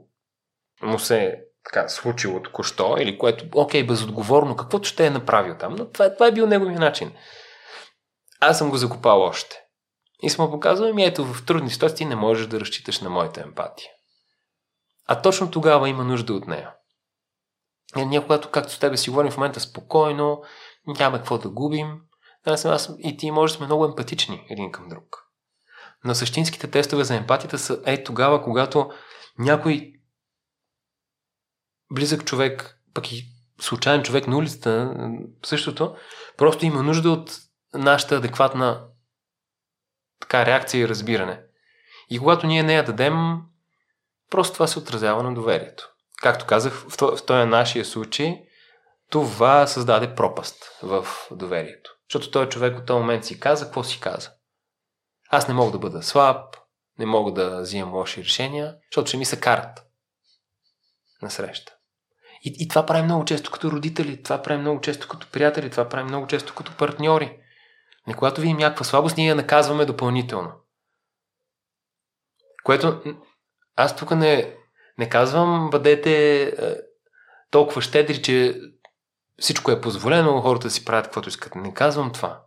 му се е така случило току-що, или което, окей, безотговорно, каквото ще е направил там, но това, това е бил неговия начин. Аз съм го закопал още. И съм показал, ми ето в трудни ситуации не можеш да разчиташ на моята емпатия. А точно тогава има нужда от нея. И ние, когато, както с тебе си говорим в момента спокойно, няма какво да губим, аз, аз и ти може да сме много емпатични един към друг. Но същинските тестове за емпатията са е тогава, когато някой близък човек, пък и случайен човек на улицата, същото, просто има нужда от нашата адекватна така, реакция и разбиране. И когато ние не я дадем, просто това се отразява на доверието. Както казах, в този нашия случай, това създаде пропаст в доверието. Защото той човек от този момент си каза, какво си каза. Аз не мога да бъда слаб, не мога да взимам лоши решения, защото ще ми се карат на среща. И, и това прави много често като родители, това прави много често като приятели, това прави много често като партньори. И когато видим някаква слабост, ние я наказваме допълнително. Което аз тук не, не казвам, бъдете е, толкова щедри, че всичко е позволено, хората си правят каквото искат. Не казвам това.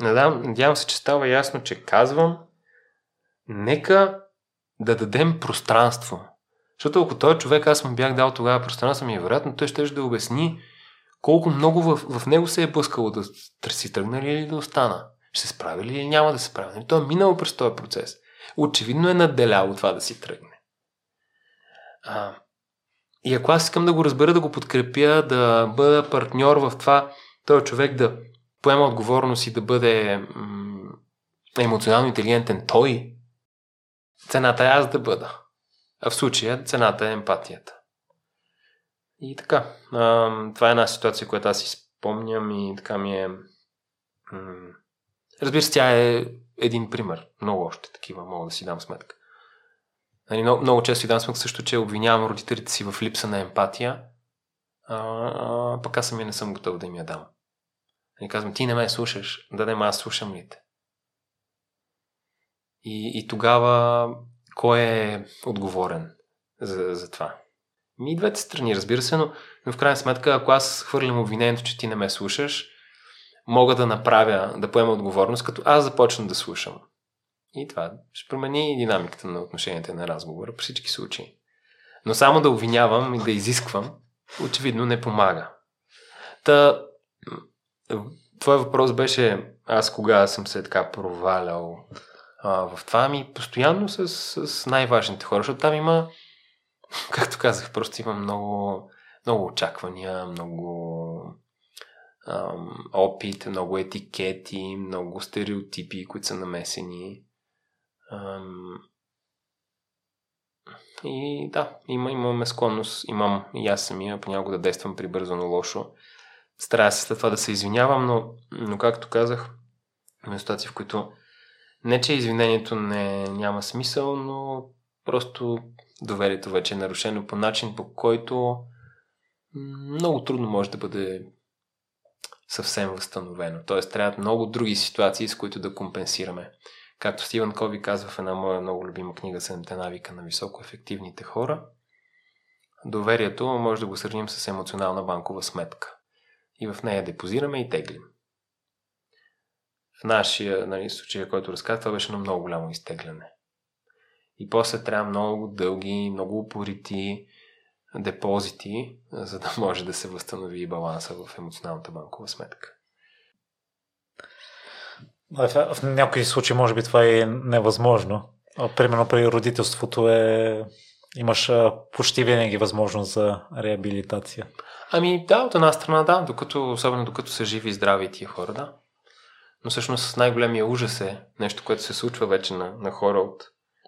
Надявам, надявам се, че става ясно, че казвам, нека да дадем пространство. Защото ако този човек, аз му бях дал тогава пространство, ми е вероятно, той ще да обясни колко много в, в него се е блъскало да си тръгнали или да остана. Ще се справи ли или няма да се справи. Нали, той е минал през този процес. Очевидно е надделяло това да си тръгне. А, и ако аз искам да го разбера, да го подкрепя, да бъда партньор в това, този човек да поема отговорност и да бъде м- емоционално интелигентен той, цената е аз да бъда. А в случая цената е емпатията. И така, а, това е една ситуация, която аз си спомням и така ми е... М- разбира се, тя е един пример. Много още такива мога да си дам сметка. Нали, много, много често и дам сметка също, че обвинявам родителите си в липса на емпатия, а, а пък аз самия не съм готов да им я дам. Нали, казвам, ти не ме слушаш, да не аз слушам ли те? И, и тогава кой е отговорен за, за това? И двете страни, разбира се, но, но в крайна сметка, ако аз хвърлям обвинението, че ти не ме слушаш, мога да направя, да поема отговорност, като аз започна да слушам. И това ще промени динамиката на отношенията на разговора при всички случаи. Но само да обвинявам и да изисквам, очевидно не помага. Та, твой въпрос беше аз кога съм се така провалял а, в това ми постоянно с, с най-важните хора, защото там има, както казах, просто има много, много очаквания, много ам, опит, много етикети, много стереотипи, които са намесени. Ам... И да, има, имаме склонност, имам и аз самия понякога да действам прибързано лошо. Старая се след това да се извинявам, но, но както казах, има ситуации, в които не, че извинението не, няма смисъл, но просто доверието вече е нарушено по начин, по който много трудно може да бъде съвсем възстановено. Тоест, трябват много други ситуации, с които да компенсираме. Както Стивън Кови казва в една моя много любима книга Седемте навика на високо ефективните хора, доверието може да го сравним с емоционална банкова сметка. И в нея депозираме и теглим. В нашия нали, случай, който разказах, това беше на много голямо изтегляне. И после трябва много дълги, много упорити депозити, за да може да се възстанови баланса в емоционалната банкова сметка. В, някои случаи може би това е невъзможно. Примерно при родителството е имаш почти винаги възможност за реабилитация. Ами да, от една страна да, докато, особено докато са живи и здрави тия хора, да. Но всъщност най-големия ужас е нещо, което се случва вече на, на хора от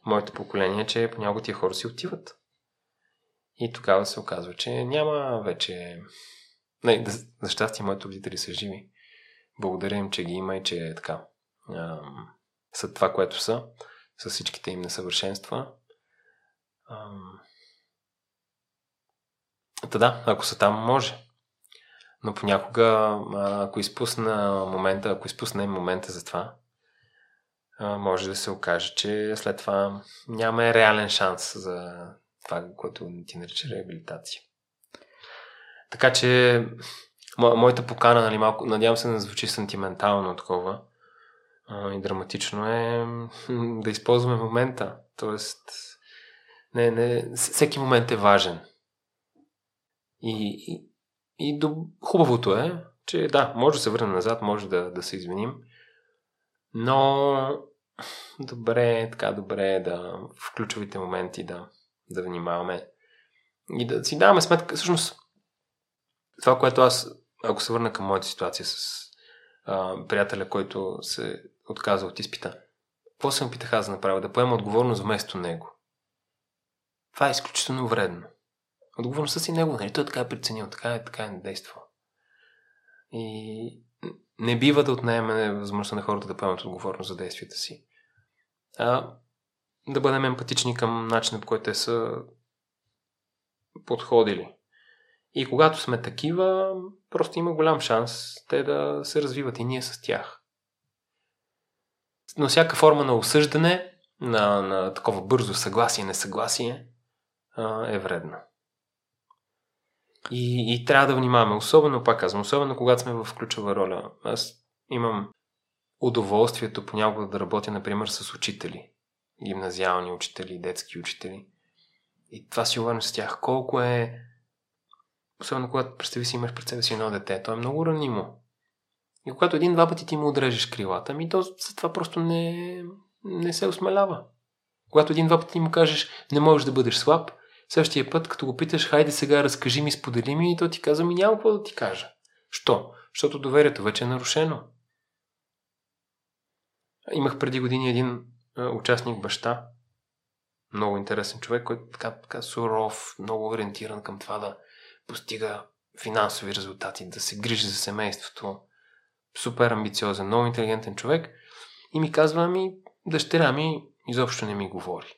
моето поколение, че понякога тия хора си отиват. И тогава се оказва, че няма вече... Не, за щастие моите родители са живи. Благодаря им, че ги има и че е така. Ам, са това, което са, с всичките им несъвършенства. Ам... Та да, ако са там, може. Но понякога, ако изпусна момента, ако изпусне момента за това, може да се окаже, че след това няма реален шанс за това, което ти нарича реабилитация. Така че, мо, моята покана, нали, малко, надявам се да звучи сантиментално такова а, и драматично е да използваме момента. Тоест, не, не, всеки момент е важен. И, и, и до, хубавото е, че да, може да се върнем назад, може да, да се извиним, но добре, така добре е да в ключовите моменти да, да внимаваме и да си даваме сметка. Всъщност, това, което аз, ако се върна към моята ситуация с а, приятеля, който се отказа от изпита, какво съм питах аз да направя? Да поема отговорност вместо него. Това е изключително вредно. Отговорността си него, нали? Той така е преценил, така е, така е действал. И не бива да отнеме възможността на хората да поемат отговорност за действията си. А да бъдем емпатични към начина по който те са подходили. И когато сме такива, просто има голям шанс те да се развиват и ние с тях. Но всяка форма на осъждане, на, на такова бързо съгласие, несъгласие, е вредна. И, и трябва да внимаваме, особено, пак казвам, особено когато сме в ключова роля. Аз имам удоволствието понякога да работя, например, с учители гимназиални учители, детски учители. И това си говорим с тях. Колко е... Особено когато представи си имаш пред себе си едно дете, то е много ранимо. И когато един-два пъти ти му отрежеш крилата, ми то за това просто не, не се осмелява. Когато един-два пъти му кажеш, не можеш да бъдеш слаб, следващия път, като го питаш, хайде сега разкажи ми, сподели ми, и то ти казва, ми няма какво да ти кажа. Що? Защото доверието вече е нарушено. Имах преди години един участник баща, много интересен човек, който така, така суров, много ориентиран към това да постига финансови резултати, да се грижи за семейството. Супер амбициозен, много интелигентен човек. И ми казва, ми, дъщеря ми изобщо не ми говори.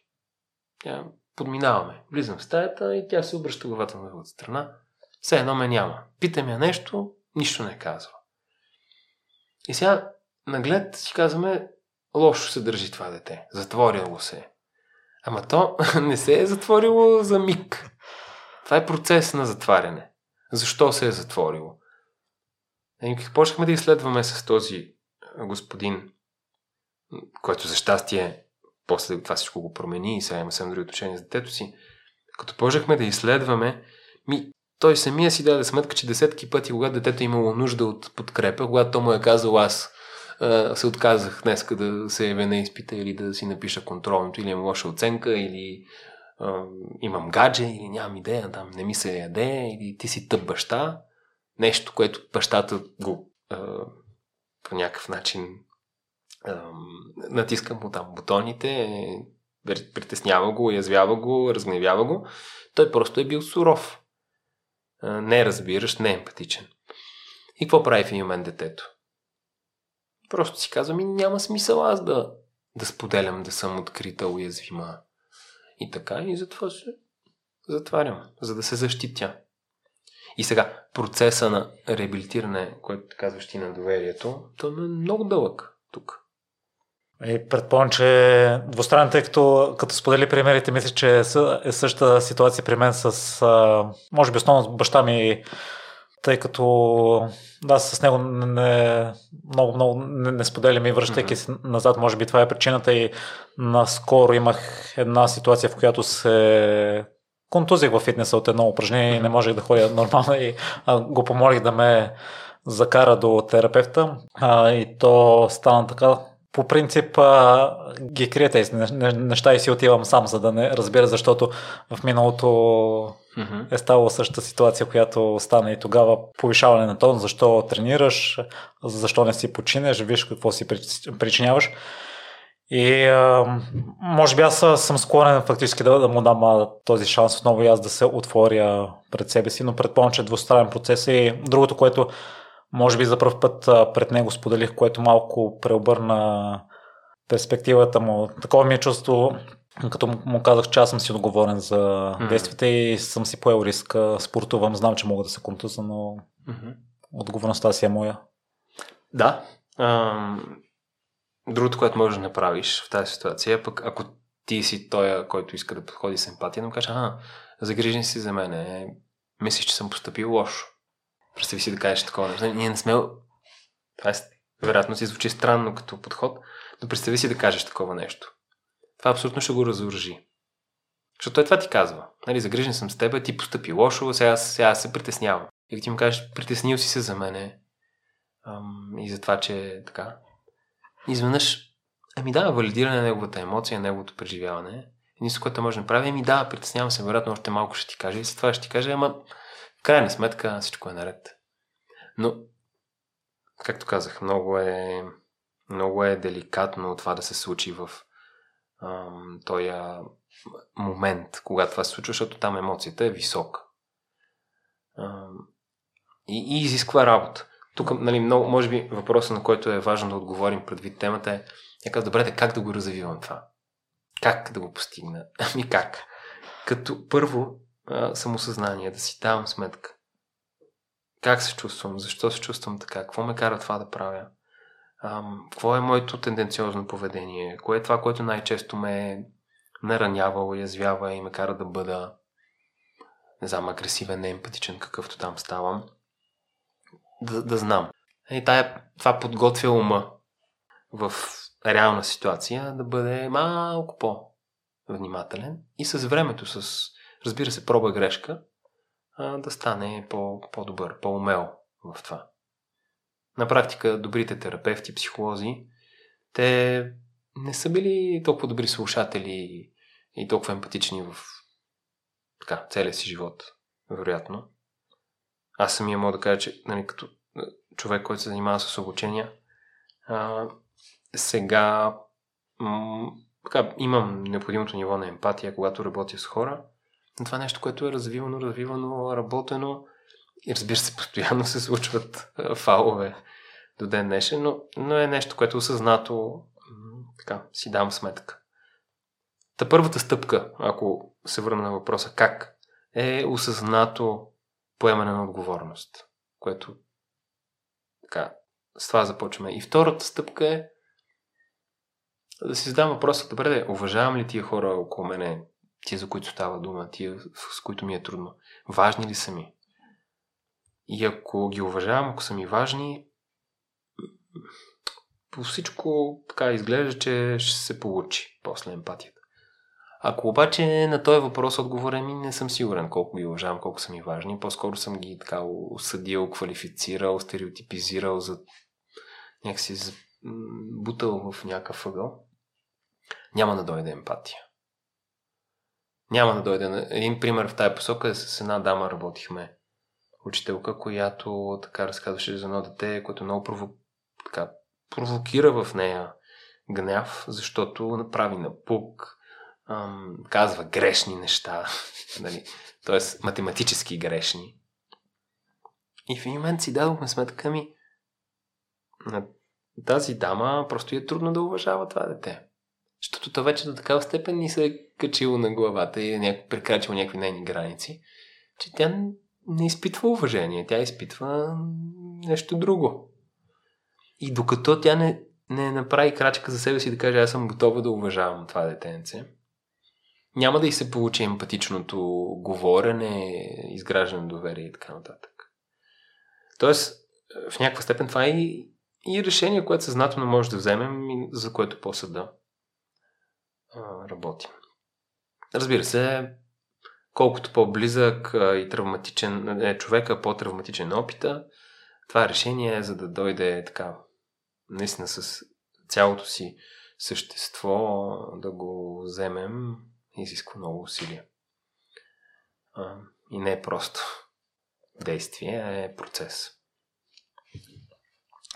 Тя подминаваме. Влизам в стаята и тя се обръща главата на другата страна. Все едно ме няма. Питам я нещо, нищо не казва. И сега наглед си казваме, лошо се държи това дете. Затворило се. Ама то не се е затворило за миг. Това е процес на затваряне. Защо се е затворило? И почнахме да изследваме с този господин, който за щастие после това всичко го промени и сега има съвсем други отношения с детето си. Като почнахме да изследваме, ми, той самия си даде сметка, че десетки пъти, когато детето е имало нужда от подкрепа, когато то му е казал аз се отказах днес да се явя на изпита или да си напиша контролното, или имам лоша оценка, или а, имам гадже, или нямам идея, там не ми се яде, или ти си тъп баща. Нещо, което бащата го а, по някакъв начин натискам му там бутоните, притеснява го, уязвява го, разгневява го. Той просто е бил суров. Не разбираш, не е емпатичен. И какво прави в един момент детето? Просто си казвам, ми няма смисъл аз да, да споделям, да съм открита, уязвима. И така, и затова се затварям, за да се защитя. И сега, процеса на реабилитиране, който казваш ти на доверието, то е много дълъг тук. И предполагам, че двустранно, тъй като, като сподели примерите, мисля, че е същата ситуация при мен с, може би основно с баща ми, тъй като да, с него не, много, много не, не споделям и връщайки се назад, може би това е причината и наскоро имах една ситуация, в която се контузих в фитнеса от едно упражнение и не можех да ходя нормално и а, го помолих да ме закара до терапевта а, и то стана така. По принцип а, ги крия тези неща и си отивам сам, за да не разбира, защото в миналото е ставала същата ситуация, която стана и тогава повишаване на тон, защо тренираш, защо не си починеш, виж какво си причиняваш. И а, може би аз съм склонен фактически да, да му дам а, този шанс отново и аз да се отворя пред себе си, но предполагам, че е двустранен процес и другото, което може би за първ път а, пред него споделих, което малко преобърна перспективата му. Такова ми е чувство, като му казах, че аз съм си отговорен за mm-hmm. действията и съм си поел риск, спортувам, знам, че мога да се контуза, но mm-hmm. отговорността си е моя. Да. Другото, което можеш да направиш в тази ситуация, пък ако ти си той, който иска да подходи с емпатия, да му каже, а, загрижен си за мен, мислиш, че съм поступил лошо. Представи си да кажеш такова нещо. Ние не сме... Това е, вероятно си звучи странно като подход, но представи си да кажеш такова нещо. Това абсолютно ще го разоръжи. Защото той това ти казва. Нали, загрижен съм с теб, ти постъпи лошо, сега, сега се притеснявам. И ти му кажеш, притеснил си се за мене ам, и за това, че така изведнъж, ами да, валидиране на неговата емоция, неговото преживяване. Единството, което може да направи, ами да, притеснявам се, вероятно още малко ще ти кажа и след това ще ти кажа, ама в крайна сметка всичко е наред. Но, както казах, много е, много е деликатно това да се случи в този момент, когато това се случва, защото там емоцията е висока. Ам, и, и изисква работа. Тук, нали, много, може би, въпросът, на който е важно да отговорим предвид темата е, я казва, добре, как да го развивам това? Как да го постигна? Ами как? Като първо самосъзнание, да си давам сметка. Как се чувствам? Защо се чувствам така? Какво ме кара това да правя? Ам, какво е моето тенденциозно поведение? Кое е това, което най-често ме наранява, уязвява и ме кара да бъда не знам, агресивен, неемпатичен, какъвто там ставам? Да, да знам. И тая, това подготвя ума в реална ситуация да бъде малко по-внимателен и с времето, с, разбира се, проба грешка, да стане по, по-добър, по-умел в това. На практика, добрите терапевти, психолози, те не са били толкова добри слушатели и толкова емпатични в така, целия си живот, вероятно аз самия мога да кажа, че нали, като човек, който се занимава с обучения, а, сега м- така, имам необходимото ниво на емпатия, когато работя с хора. Но това е нещо, което е развивано, развивано, работено и разбира се, постоянно се случват а, фалове до ден днешен, но, но е нещо, което осъзнато м- така, си дам сметка. Та първата стъпка, ако се върна на въпроса как, е осъзнато поемане на отговорност, което така, с това започваме. И втората стъпка е да си задам въпроса, добре, да, уважавам ли тия хора около мене, тия, за които става дума, тия, с които ми е трудно, важни ли са ми? И ако ги уважавам, ако са ми важни, по всичко така изглежда, че ще се получи после емпатията. Ако обаче на този въпрос отговоря ми не съм сигурен колко ги уважавам, колко са ми важни. По-скоро съм ги така осъдил, квалифицирал, стереотипизирал, за някакси бутал в някакъв ъгъл. Няма да дойде емпатия. Няма да дойде. Един пример в тази посока е с една дама работихме. Учителка, която така разказваше за едно дете, което много прово... така, провокира в нея гняв, защото направи напук, ам, казва грешни неща, нали? т.е. математически грешни. И в един момент си дадохме сметка ми, на тази дама просто е трудно да уважава това дете. Защото то вече до такава степен ни се е качило на главата и е прекрачило някакви нейни граници, че тя не изпитва уважение, тя изпитва нещо друго. И докато тя не, не направи крачка за себе си да каже аз съм готова да уважавам това детенце, няма да и се получи емпатичното говорене, изграждане на доверие и така нататък. Тоест, в някаква степен това е и, и решение, което съзнателно може да вземем и за което после да работим. Разбира се, колкото по-близък и травматичен е човека, по-травматичен опита, това решение е за да дойде така, наистина с цялото си същество да го вземем, изисква много усилия. А, и не е просто действие, а е процес.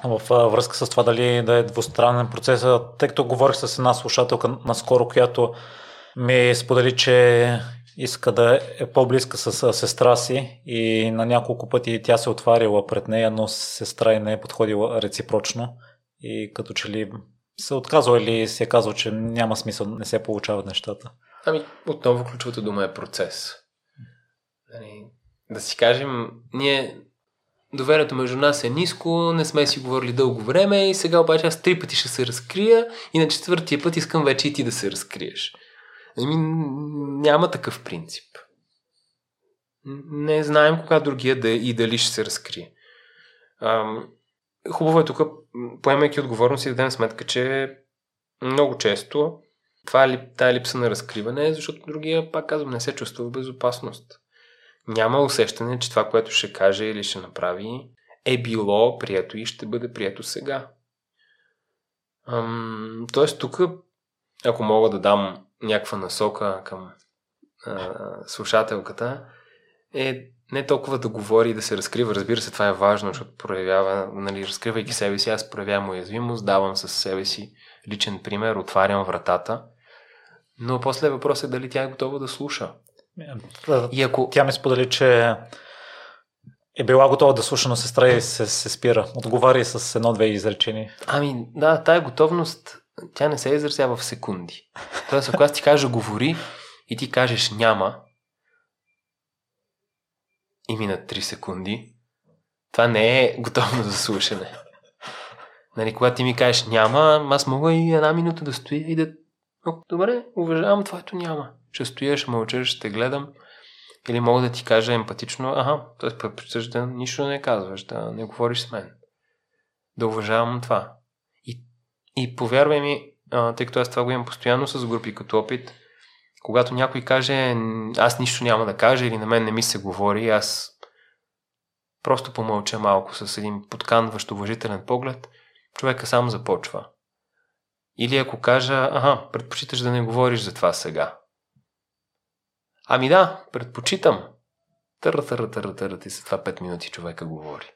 В връзка с това дали да е двустранен процес, тъй като говорих с една слушателка наскоро, която ми сподели, че иска да е по-близка с сестра си и на няколко пъти тя се отварила пред нея, но сестра и не е подходила реципрочно и като че ли се отказва или се е казал, че няма смисъл, не се получават нещата. Ами, отново ключовата дума е процес. Нали, да си кажем, ние доверието между нас е ниско, не сме си говорили дълго време и сега обаче аз три пъти ще се разкрия и на четвъртия път искам вече и ти да се разкриеш. Ами, няма такъв принцип. Не знаем кога другия да и дали ще се разкрие. Ам, хубаво е тук, поемайки отговорност и да дадем сметка, че много често това, е тая липса на разкриване защото другия, пак казвам, не се чувства в безопасност. Няма усещане, че това, което ще каже или ще направи, е било прието и ще бъде прието сега. Ам, тоест тук, ако мога да дам някаква насока към а, слушателката, е не толкова да говори и да се разкрива. Разбира се, това е важно, защото проявява, нали, разкривайки себе си, аз проявявам уязвимост, давам със себе си личен пример, отварям вратата. Но после въпрос е дали тя е готова да слуша. И ако... Тя ми сподели, че е била готова да слуша, но сестра и се, се спира. Отговаря с едно-две изречения. Ами, да, тая готовност, тя не се изразява в секунди. Тоест, ако аз ти кажа говори и ти кажеш няма, и минат 3 секунди, това не е готовност за слушане. Нали, когато ти ми кажеш няма, аз мога и една минута да стоя и да... Добре, уважавам твоето няма. Ще стоя, ще ще те гледам. Или мога да ти кажа емпатично, ага, т.е. предпочиташ да нищо не казваш, да не говориш с мен. Да уважавам това. И, и повярвай ми, а, тъй като аз това го имам постоянно с групи като опит, когато някой каже, аз нищо няма да кажа или на мен не ми се говори, аз просто помълча малко с един подканващ уважителен поглед, човека сам започва. Или ако кажа, ага, предпочиташ да не говориш за това сега. Ами да, предпочитам. Търа, търа, търа, търа, и след това 5 минути човека говори.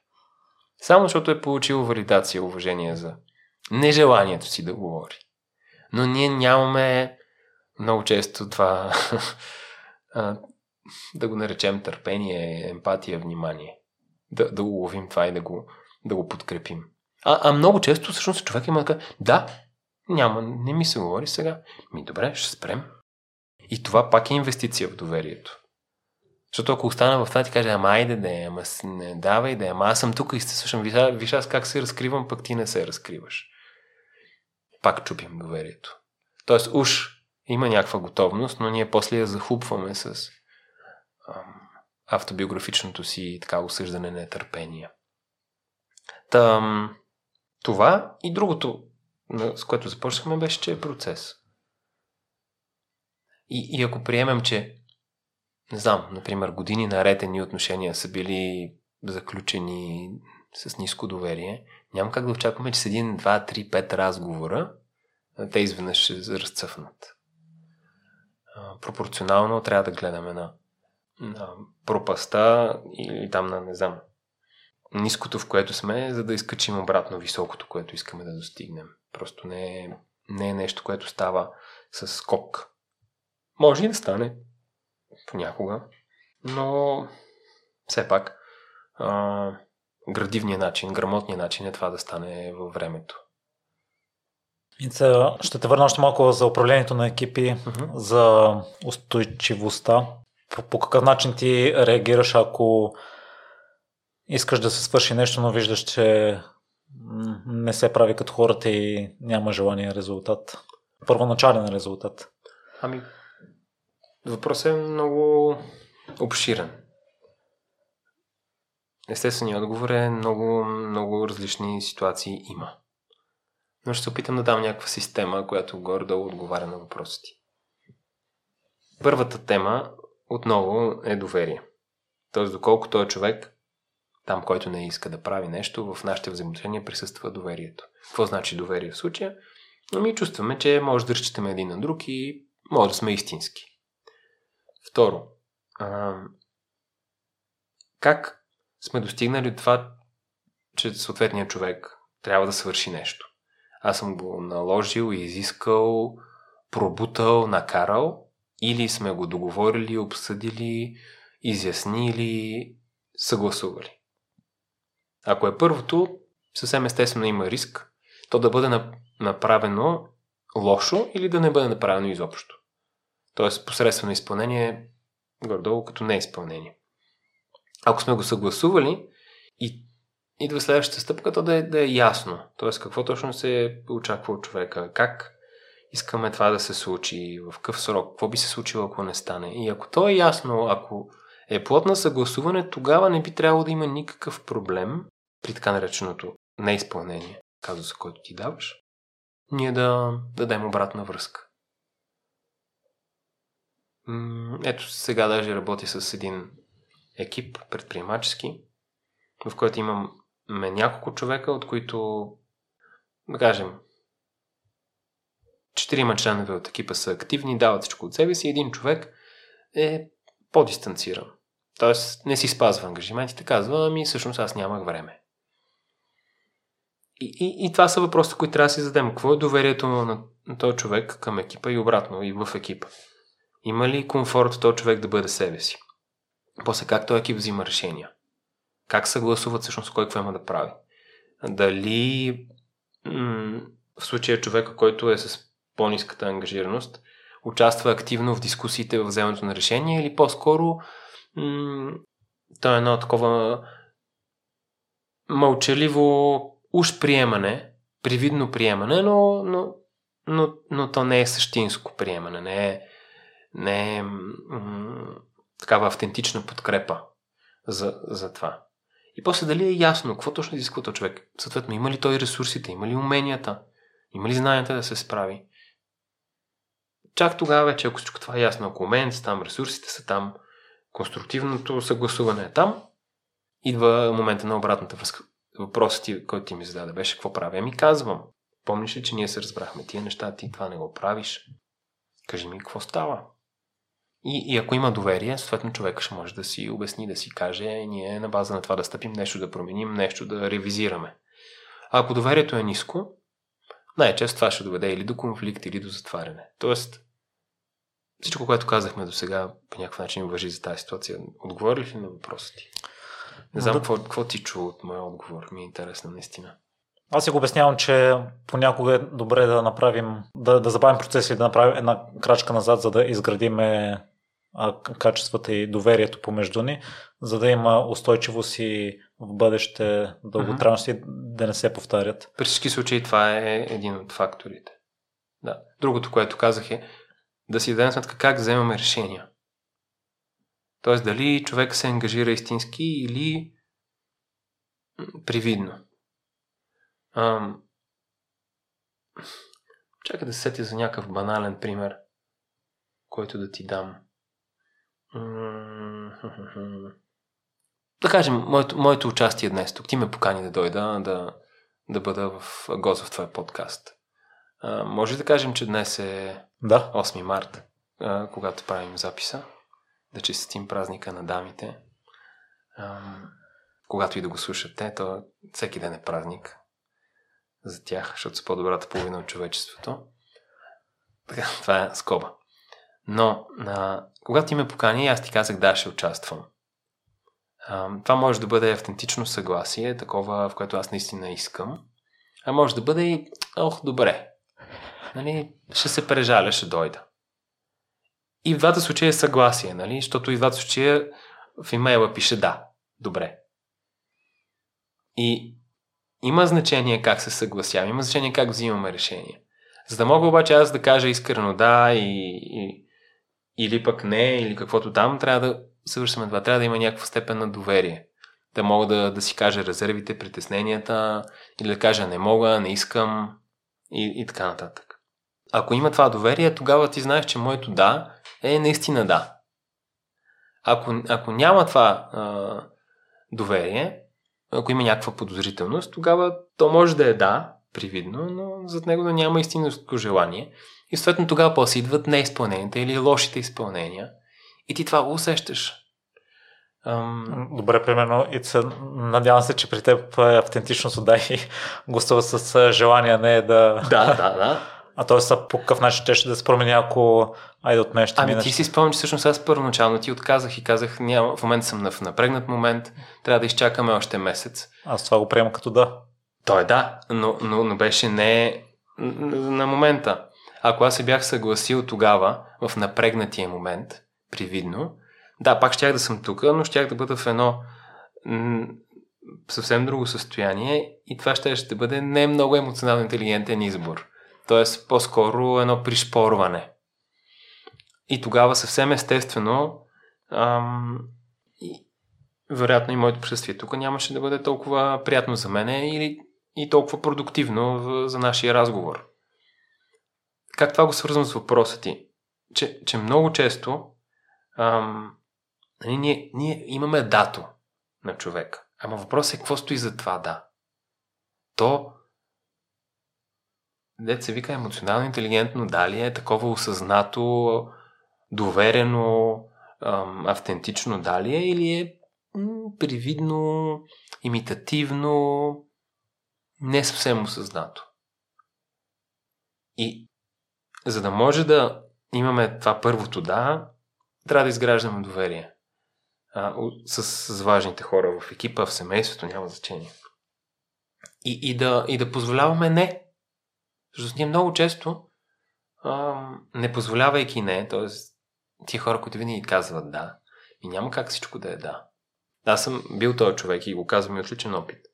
Само защото е получил валидация, уважение за нежеланието си да говори. Но ние нямаме много често това да го наречем търпение, емпатия, внимание. Да, да уловим това и да го, да го подкрепим. А, а много често всъщност човек има така, да, няма, не ми се говори сега. Ми добре, ще спрем. И това пак е инвестиция в доверието. Защото ако остана в това, ти каже, ама айде да е, ама не давай да е, ама аз съм тук и сте слушам, виж, виж аз как се разкривам, пък ти не се разкриваш. Пак чупим доверието. Тоест, уж има някаква готовност, но ние после я захупваме с ам, автобиографичното си така осъждане на търпение. Там, това и другото, с което започнахме, беше, че е процес. И, и ако приемем, че, не знам, например, години наред едни отношения са били заключени с ниско доверие, няма как да очакваме, че с един, два, три, пет разговора те изведнъж ще разцъфнат. Пропорционално трябва да гледаме на, на пропаста или там на, не знам, ниското, в което сме, за да изкачим обратно високото, което искаме да достигнем. Просто не е, не е нещо, което става с скок. Може и да стане понякога, но все пак а, градивният начин, грамотният начин е това да стане във времето. Ица, ще те върна още малко за управлението на екипи, uh-huh. за устойчивостта. По, по какъв начин ти реагираш, ако искаш да се свърши нещо, но виждаш, че не се прави като хората и няма желания резултат? Първоначален резултат. Ами, въпросът е много обширен. Естественият отговор е много, много различни ситуации има но ще се опитам да дам някаква система, която горе-долу отговаря на въпросите. Първата тема отново е доверие. Тоест, доколко той е човек, там, който не иска да прави нещо, в нашите взаимоотношения присъства доверието. Какво значи доверие в случая? Но ми чувстваме, че може да разчитаме един на друг и може да сме истински. Второ, а, как сме достигнали това, че съответният човек трябва да свърши нещо? аз съм го наложил, изискал, пробутал, накарал или сме го договорили, обсъдили, изяснили, съгласували. Ако е първото, съвсем естествено има риск то да бъде направено лошо или да не бъде направено изобщо. Тоест посредствено изпълнение гордо като неизпълнение. Ако сме го съгласували и идва следващата стъпка, то да е, да е ясно. Тоест какво точно се очаква от човека, как искаме това да се случи, в какъв срок, какво би се случило, ако не стане. И ако то е ясно, ако е плод на съгласуване, тогава не би трябвало да има никакъв проблем при така нареченото неизпълнение, казва който ти даваш, ние да дадем обратна връзка. Ето сега даже работи с един екип предприемачески, в който имам няколко човека, от които, да кажем, четирима членове от екипа са активни, дават всичко от себе си, един човек е по-дистанциран. Тоест не си спазва ангажиментите, казва, ами всъщност аз нямах време. И, и, и това са въпросите, които трябва да си зададем. Какво е доверието на, на този човек към екипа и обратно, и в екипа? Има ли комфорт този човек да бъде себе си? После как този екип взима решения? как съгласуват всъщност кой какво има да прави. Дали м- в случая човека, който е с по-низката ангажираност, участва активно в дискусиите в вземането на решение или по-скоро м- то е едно такова мълчаливо уж приемане, привидно приемане, но, но, но, но то не е същинско приемане, не е, не е м- такава автентична подкрепа за, за това. И после дали е ясно какво точно изисква този човек. Съответно, има ли той ресурсите, има ли уменията, има ли знанията да се справи. Чак тогава вече, ако всичко това е ясно, ако уменията там, ресурсите са там, конструктивното съгласуване е там, идва момента на обратната връзка. Въпросът ти, който ти ми зададе, беше какво правя? Ами казвам. Помниш ли, че ние се разбрахме тия неща, ти това не го правиш? Кажи ми какво става. И, и ако има доверие, съответно човек ще може да си обясни, да си каже, ние на база на това да стъпим, нещо да променим, нещо да ревизираме. А ако доверието е ниско, най-често това ще доведе или до конфликт, или до затваряне. Тоест, всичко, което казахме до сега, по някакъв начин въжи за тази ситуация. Отговори ли на въпроса ти? Не знам какво, какво ти чу от моя отговор. Ми е интересно, наистина. Аз си го обяснявам, че понякога е добре да направим, да, да забавим процеса и да направим една крачка назад, за да изградиме качествата и доверието помежду ни, за да има устойчивост и в бъдеще дълготрайност и да не се повтарят. При всички случаи това е един от факторите. Да. Другото, което казах е да си дадем сметка как вземаме решения. Тоест дали човек се ангажира истински или привидно. Ам... Чакай да се сетя за някакъв банален пример, който да ти дам. Да кажем, моето, моето участие днес тук. Ти ме покани да дойда да, да бъда в гост в твоя подкаст. А, може да кажем, че днес е да. 8 март, когато правим записа. Да честитим празника на дамите. Когато и да го слушате, то всеки ден е празник за тях, защото са по-добрата половина от човечеството. Така, това е скоба. Но, а, когато ти ме покани, аз ти казах да, ще участвам. А, това може да бъде автентично съгласие, такова, в което аз наистина искам. А може да бъде и, ох, добре. Нали, ще се прежаля, ще дойда. И в двата случая е съгласие, нали? Защото и в двата случая в имейла пише да, добре. И има значение как се съгласявам, има значение как взимаме решение. За да мога обаче аз да кажа искрено да и, и или пък не, или каквото там, трябва да съвършим това. Трябва да има някаква степен на доверие. Да мога да, да си кажа резервите, притесненията, или да кажа не мога, не искам и, и така нататък. Ако има това доверие, тогава ти знаеш, че моето да е наистина да. Ако, ако няма това а, доверие, ако има някаква подозрителност, тогава то може да е да, привидно, но зад него да няма истинното желание. И съответно тогава после идват неизпълненията или лошите изпълнения. И ти това го усещаш. Ам... Добре, примерно, и се, надявам се, че при теб е автентичното да и гостува с желание, не е да... Да, да, да. А т.е. по какъв начин ще, ще да се промени, ако айде от мен ще Ами минеш? ти си спомням, че всъщност аз първоначално ти отказах и казах, няма, в момента съм в напрегнат момент, трябва да изчакаме още месец. Аз това го приемам като да. Той да, но, но, но беше не на момента. Ако аз се бях съгласил тогава, в напрегнатия момент, привидно, да, пак щях да съм тук, но щях да бъда в едно м- съвсем друго състояние и това ще, ще бъде не много емоционално интелигентен избор. Тоест, по-скоро едно пришпорване. И тогава съвсем естествено, ам, и, вероятно и моето присъствие тук нямаше да бъде толкова приятно за мене или и толкова продуктивно в, за нашия разговор. Как това го свързвам с въпроса ти? Че, че много често ам, нали, ние, ние имаме дато на човек. Ама въпросът е какво стои за това да. То, дете се вика емоционално интелигентно, дали е такова осъзнато, доверено, автентично дали е или е привидно, имитативно, не съвсем осъзнато. И за да може да имаме това първото да, трябва да изграждаме доверие а, с, с важните хора в екипа, в семейството, няма значение. И, и, да, и да позволяваме не. Защото ние много често, а, не позволявайки не, т.е. тия хора, които винаги казват да, и няма как всичко да е да. Аз съм бил този човек и го казвам и отличен опит.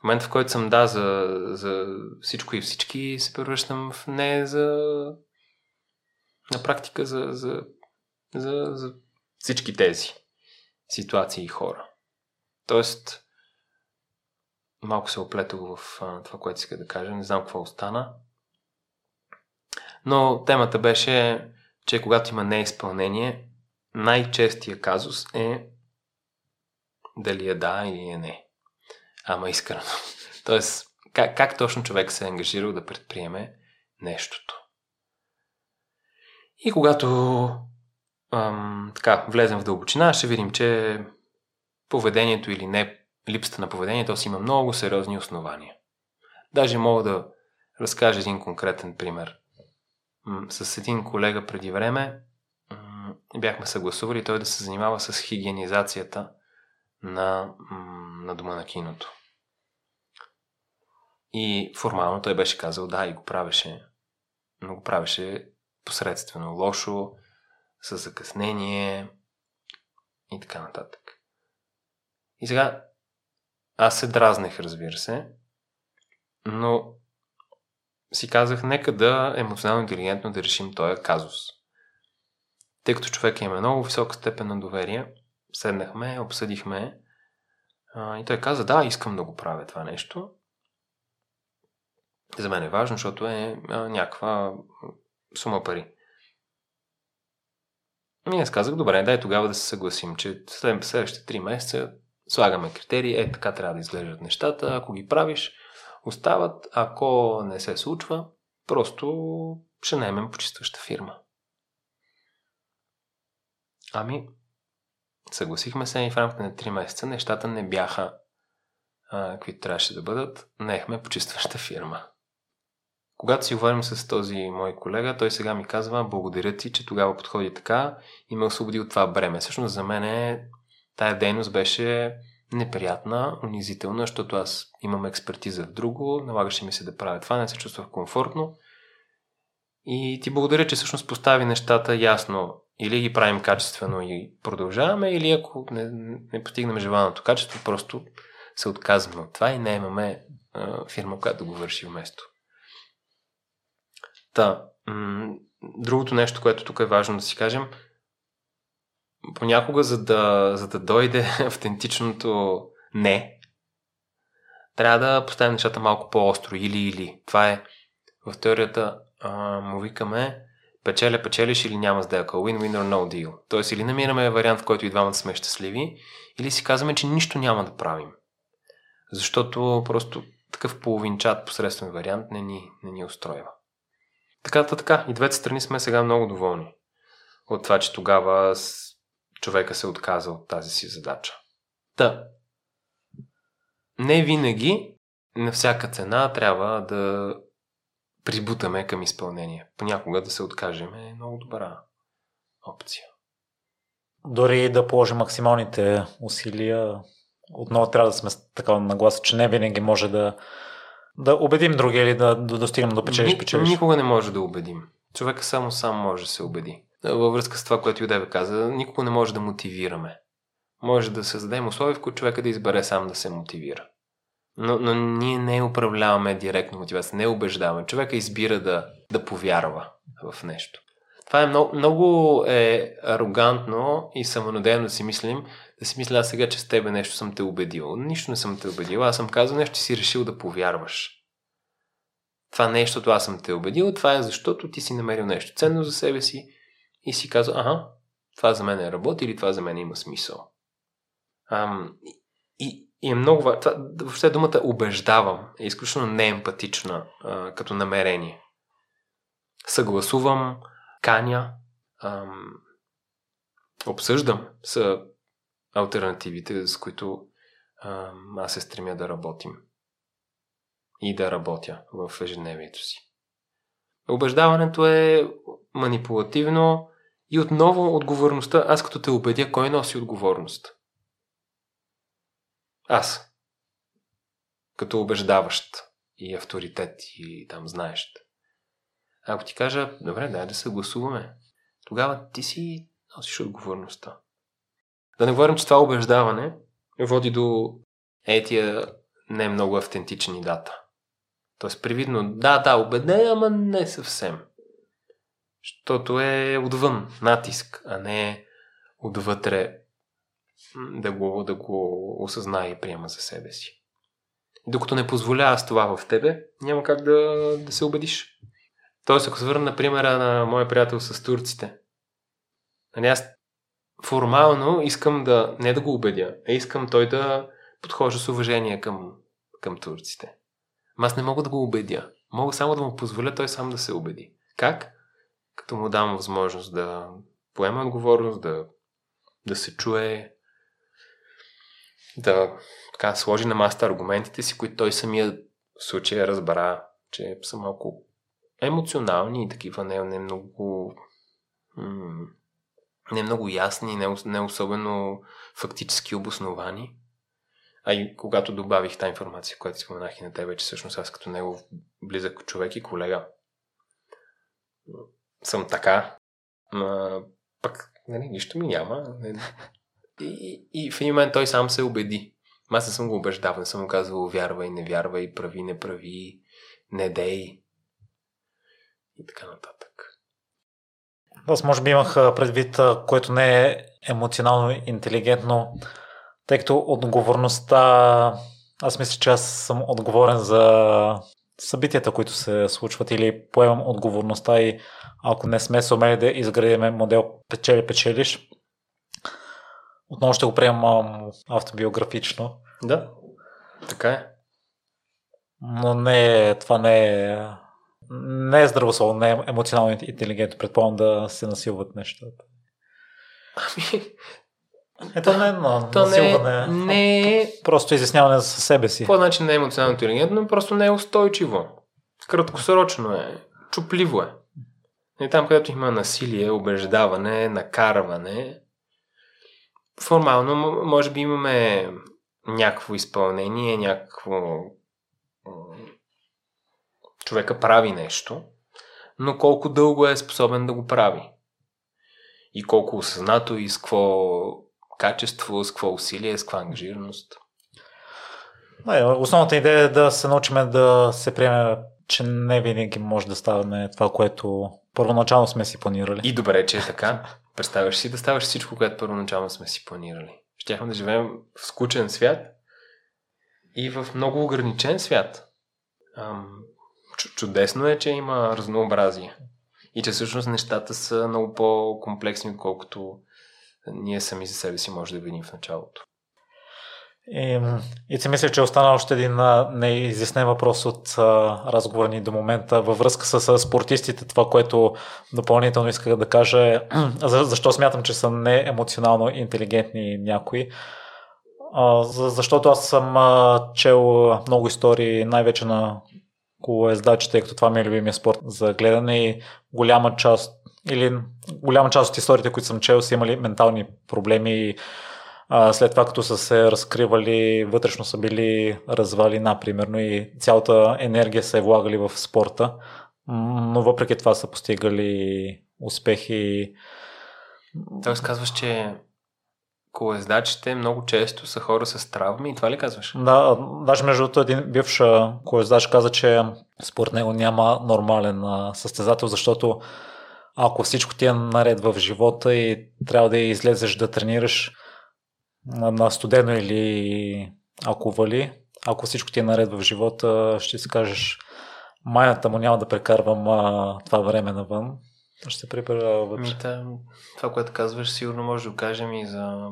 В момента, в който съм да за, за всичко и всички, се превръщам в не за на практика за, за, за, за всички тези ситуации и хора. Тоест, малко се оплетох в а, това, което иска да кажа. Не знам какво остана. Но темата беше, че когато има неизпълнение, най-честия казус е дали е да или е не. Ама искрено. Тоест, как, как точно човек се е ангажирал да предприеме нещото. И когато ам, така, влезем в дълбочина, ще видим, че поведението или не, липсата на поведението си има много сериозни основания. Даже мога да разкажа един конкретен пример. С един колега преди време бяхме съгласували той да се занимава с хигиенизацията на, на дома на киното. И формално той беше казал да и го правеше, но го правеше посредствено лошо, с закъснение и така нататък. И сега аз се дразнех, разбира се, но си казах, нека да емоционално интелигентно да решим този казус. Тъй като човек има много висока степен на доверие, седнахме, обсъдихме а, и той каза, да, искам да го правя това нещо. За мен е важно, защото е а, някаква сума пари. И аз казах, добре, дай тогава да се съгласим, че след следващите 3 месеца слагаме критерии, е така трябва да изглеждат нещата, ако ги правиш, остават, ако не се случва, просто ще наемем почистваща фирма. Ами, съгласихме се и в рамките на 3 месеца нещата не бяха каквито трябваше да бъдат. Наехме почистваща фирма когато си говорим с този мой колега, той сега ми казва, благодаря ти, че тогава подходи така и ме освободи от това бреме. Всъщност за мен е, тая дейност беше неприятна, унизителна, защото аз имам експертиза в друго, налагаше ми се да правя това, не се чувствах комфортно. И ти благодаря, че всъщност постави нещата ясно. Или ги правим качествено и продължаваме, или ако не, не постигнем желаното качество, просто се отказваме от това и не имаме а, фирма, която да го върши вместо. Та, м- другото нещо, което тук е важно да си кажем, понякога, за да, за да дойде автентичното не, трябва да поставим нещата малко по-остро. Или-или. Това е в теорията а, му викаме печеля, печелиш или няма сделка. Win-win or no deal. Тоест или намираме вариант, в който и двамата сме щастливи, или си казваме, че нищо няма да правим. Защото просто такъв половинчат посредствен вариант не ни, не ни устройва. Така, така. И двете страни сме сега много доволни от това, че тогава човека се отказа от тази си задача. Та, не винаги, на всяка цена, трябва да прибутаме към изпълнение. Понякога да се откажем е много добра опция. Дори да положим максималните усилия, отново трябва да сме такава нагласа, че не винаги може да, да убедим други или да, да достигнем до печелиш, печелиш. Никога не може да убедим. Човека само сам може да се убеди. Във връзка с това, което Юдеве каза, никога не може да мотивираме. Може да създадем условия, в които човека да избере сам да се мотивира. Но, но ние не управляваме директно мотивация, не убеждаваме. Човека избира да, да повярва в нещо. Това е много, много е арогантно и самонадеяно да си мислим, да си мисля аз сега, че с тебе нещо съм те убедил. Нищо не съм те убедил. Аз съм казал нещо, че си решил да повярваш. Това нещото аз съм те убедил, това е защото ти си намерил нещо ценно за себе си и си казал, ага, това за мен е работи или това за мен има смисъл. Ам, и, и е много важно. Въобще думата убеждавам е изключително неемпатична а, като намерение. Съгласувам, каня, ам, обсъждам с альтернативите, с които ам, аз се стремя да работим и да работя в ежедневието си. Обеждаването е манипулативно и отново отговорността. Аз като те убедя, кой носи отговорност? Аз. Като убеждаващ и авторитет и там знаещ. Ако ти кажа, добре, дай да съгласуваме, тогава ти си носиш отговорността. Да не говорим, че това убеждаване води до етия не много автентични дата. Тоест, привидно, да, да, убеден, ама не съвсем. Защото е отвън натиск, а не отвътре да го, да го осъзнае и приема за себе си. Докато не позволява с това в тебе, няма как да, да се убедиш. Тоест, ако се върна на примера на моя приятел с турците, нали аз формално искам да, не да го убедя, а искам той да подхожда с уважение към, към турците. Ама аз не мога да го убедя. Мога само да му позволя той сам да се убеди. Как? Като му дам възможност да поема отговорност, да, да се чуе, да така, сложи на маста аргументите си, които той самия в случая разбра, че са малко емоционални и такива не, не много не много ясни, не, не особено фактически обосновани. А и когато добавих тази информация, която споменах и на тебе, че всъщност аз като него близък човек и колега съм така, а, пък нали, нищо ми няма. И, и в един момент той сам се убеди. Аз не съм го убеждавал, не съм му казвал вярвай, не вярвай, прави, не прави, не дей. И така нататък. Аз може би имах предвид, което не е емоционално интелигентно, тъй като отговорността, аз мисля, че аз съм отговорен за събитията, които се случват или поемам отговорността и ако не сме сумели да изградим модел печели-печелиш, отново ще го приемам автобиографично. Да, така е. Но не, това не е не е здравословно, не е емоционално интелигентно. Предполагам да се насилват нещата. Ами, ето не, но то насилване. не, не е... Просто изясняване за себе си. По начин не е емоционално интелигентно, просто не е устойчиво. краткосрочно е, чупливо е. И там, където има насилие, убеждаване, накарване, формално, може би имаме някакво изпълнение, някакво... Човека прави нещо, но колко дълго е способен да го прави. И колко осъзнато и с какво качество, с какво усилие, с каква ангажираност. Основната идея е да се научим да се приеме, че не винаги може да ставаме това, което първоначално сме си планирали. И добре, че е така. Представяш си да ставаш всичко, което първоначално сме си планирали. Щяхме да живеем в скучен свят и в много ограничен свят. Ам, чудесно е, че има разнообразие. И че всъщност нещата са много по-комплексни, отколкото ние сами за себе си може да видим в началото. И, и си мисля, че остана още един неизяснен въпрос от разговора ни до момента във връзка с, спортистите. Това, което допълнително исках да кажа е за, защо смятам, че са неемоционално интелигентни някои. Защото аз съм чел много истории, най-вече на колоездачи, тъй като това ми е любимия спорт за гледане и голяма част или голяма част от историите, които съм чел, са имали ментални проблеми а, след това, като са се разкривали, вътрешно са били развали, например, и цялата енергия са е влагали в спорта, но въпреки това са постигали успехи. Тоест казваш, че колездачите много често са хора с травми и това ли казваш? Да, даже между другото един бивш колездач каза, че според него няма нормален състезател, защото ако всичко ти е наред в живота и трябва да излезеш да тренираш, на студено или ако вали, ако всичко ти е наред в живота, ще си кажеш майната му няма да прекарвам а, това време навън. Ще се прибера вътре. Мита, това, което казваш, сигурно може да го кажем и за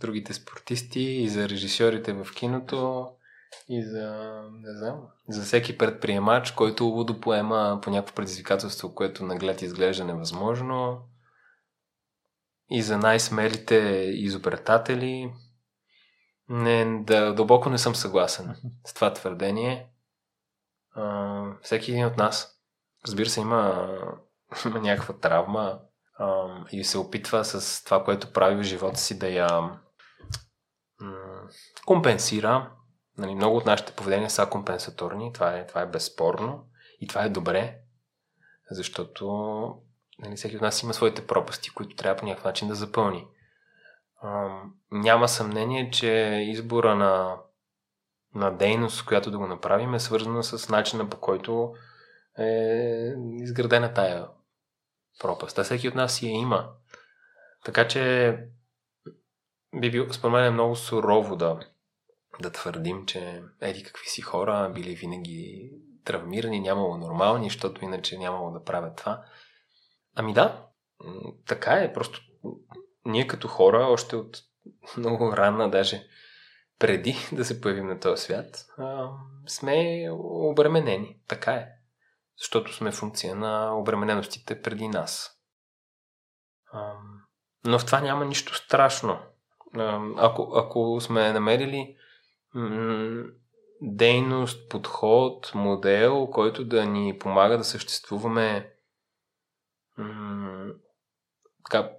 другите спортисти, и за режисьорите в киното, и за, не знам, за всеки предприемач, който водопоема по някакво предизвикателство, което наглед изглежда невъзможно и за най-смелите изобретатели. Не, да, дълбоко не съм съгласен с това твърдение. А, всеки един от нас, разбира се, има, има някаква травма а, и се опитва с това, което прави в живота си да я м- компенсира. Нали, много от нашите поведения са компенсаторни, това е, това е безспорно и това е добре, защото Нали, всеки от нас има своите пропасти, които трябва по някакъв начин да запълни. А, няма съмнение, че избора на, на дейност, която да го направим, е свързана с начина по който е изградена тая пропаст. А всеки от нас си я има. Така че би било, според мен е много сурово да, да твърдим, че еди какви си хора били винаги травмирани, нямало нормални, защото иначе нямало да правят това. Ами да, така е. Просто ние като хора, още от много рана, даже преди да се появим на този свят, сме обременени. Така е. Защото сме функция на обремененостите преди нас. но в това няма нищо страшно. ако, ако сме намерили дейност, подход, модел, който да ни помага да съществуваме така,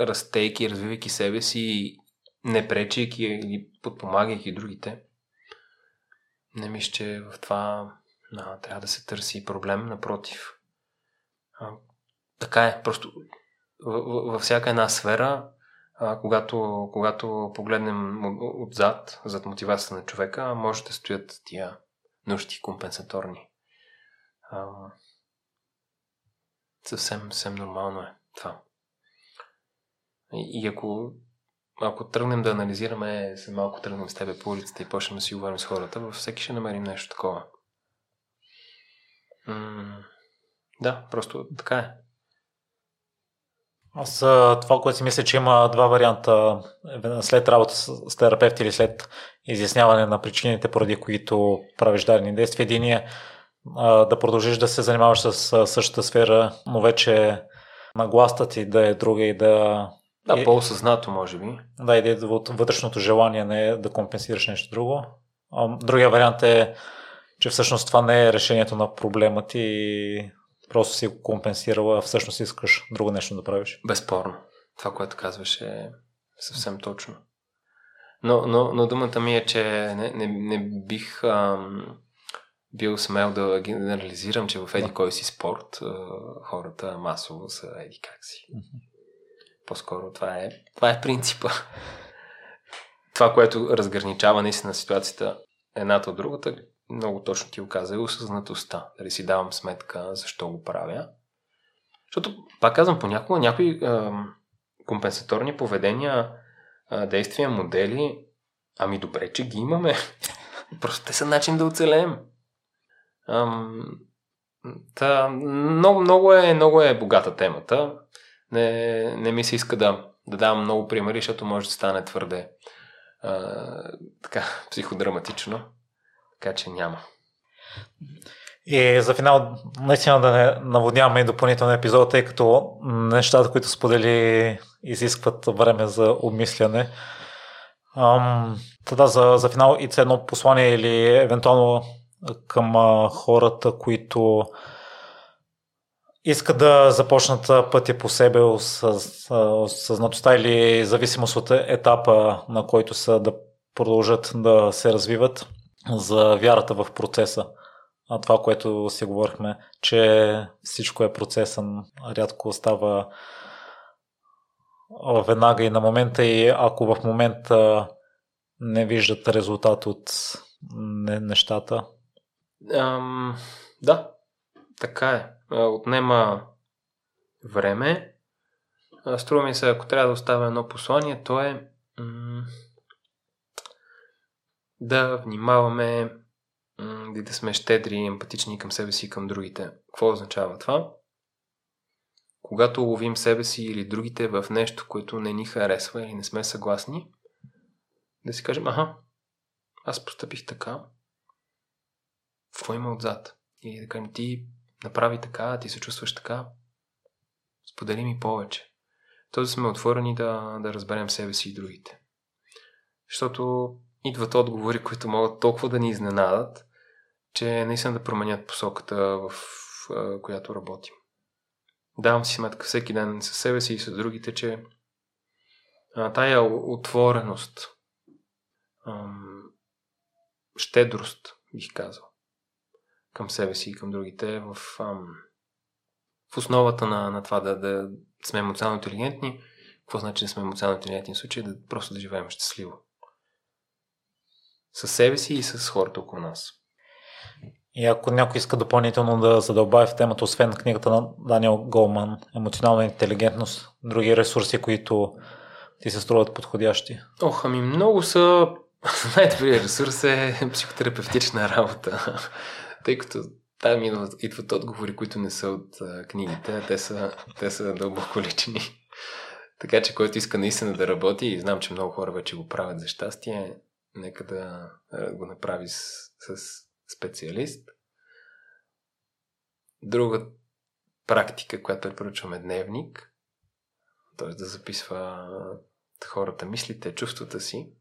растейки, развивайки себе си, не пречейки или подпомагайки другите. Не мисля, че в това а, трябва да се търси проблем, напротив. А, така е, просто във всяка една сфера, а, когато, когато погледнем отзад, зад мотивацията на човека, може да стоят тия нужди компенсаторни. А, Съвсем, съвсем нормално е това. И, и ако, ако тръгнем да анализираме, се малко тръгнем с тебе по улицата и почнем да си говорим с хората, във всеки ще намерим нещо такова. М- да, просто така е. Аз това, което си мисля, че има два варианта след работа с терапевт или след изясняване на причините, поради които правиш дадени действия. Единия е да продължиш да се занимаваш с същата сфера, но вече нагласта ти да е друга и да... Да, по-осъзнато, може би. Да, и от вътрешното желание не е да компенсираш нещо друго. Другия вариант е че всъщност това не е решението на проблема ти и просто си го компенсирала, а всъщност искаш друго нещо да правиш. Безспорно. Това, което казваш е съвсем точно. Но, но, но думата ми е, че не, не, не бих ам, бил смел да генерализирам, че в еди кой си спорт а, хората масово са еди как си. По-скоро това е, това е принципа. Това, което разграничава наистина ситуацията едната от другата, много точно ти го каза, е осъзнатостта. Дали си давам сметка защо го правя. Защото, пак казвам, понякога някои ам, компенсаторни поведения, а, действия, модели, ами добре, че ги имаме. Просто те са начин да оцелеем. Та, много, много, е, много е богата темата. Не, не ми се иска да, да давам много примери, защото може да стане твърде а, така, психодраматично. Така че няма. И за финал, наистина да не наводняваме и допълнително епизод, тъй като нещата, които сподели, изискват време за обмисляне. Ам, да, за, за финал и едно послание или евентуално към а, хората, които искат да започнат пътя по себе с, съзнатостта или зависимост от етапа, на който са да продължат да се развиват за вярата в процеса. А това, което си говорихме, че всичко е процесен, рядко става веднага и на момента и ако в момента не виждат резултат от нещата. Ам, да, така е. Отнема време. Струва ми се, ако трябва да оставя едно послание, то е м- да внимаваме и да сме щедри и емпатични към себе си и към другите. Какво означава това? Когато ловим себе си или другите в нещо, което не ни харесва или не сме съгласни, да си кажем, аха, аз постъпих така, какво има отзад? Или да кажем, ти направи така, ти се чувстваш така, сподели ми повече. То да сме отворени да, да разберем себе си и другите. Защото идват отговори, които могат толкова да ни изненадат, че наистина да променят посоката, в която работим. Давам си сметка всеки ден със себе си и с другите, че тая отвореност, щедрост, бих казал, към себе си и към другите в, в основата на, на това да, да сме емоционално интелигентни. Какво значи да сме емоционално интелигентни в случай? Да просто да живеем щастливо. Със себе си и с хората около нас. И ако някой иска допълнително да задълбави в темата, освен книгата на Даниел Голман, емоционална интелигентност, други ресурси, които ти се струват подходящи? Ох, ами много са... Най-добрият ресурс е психотерапевтична работа. Тъй като там идват отговори, които не са от а, книгите, те са, те са дълбоко лични. Така че който иска наистина да работи, и знам, че много хора вече го правят за щастие, нека да го направи с, с специалист. Друга практика, която препоръчваме дневник, т.е. да записва хората мислите, чувствата си.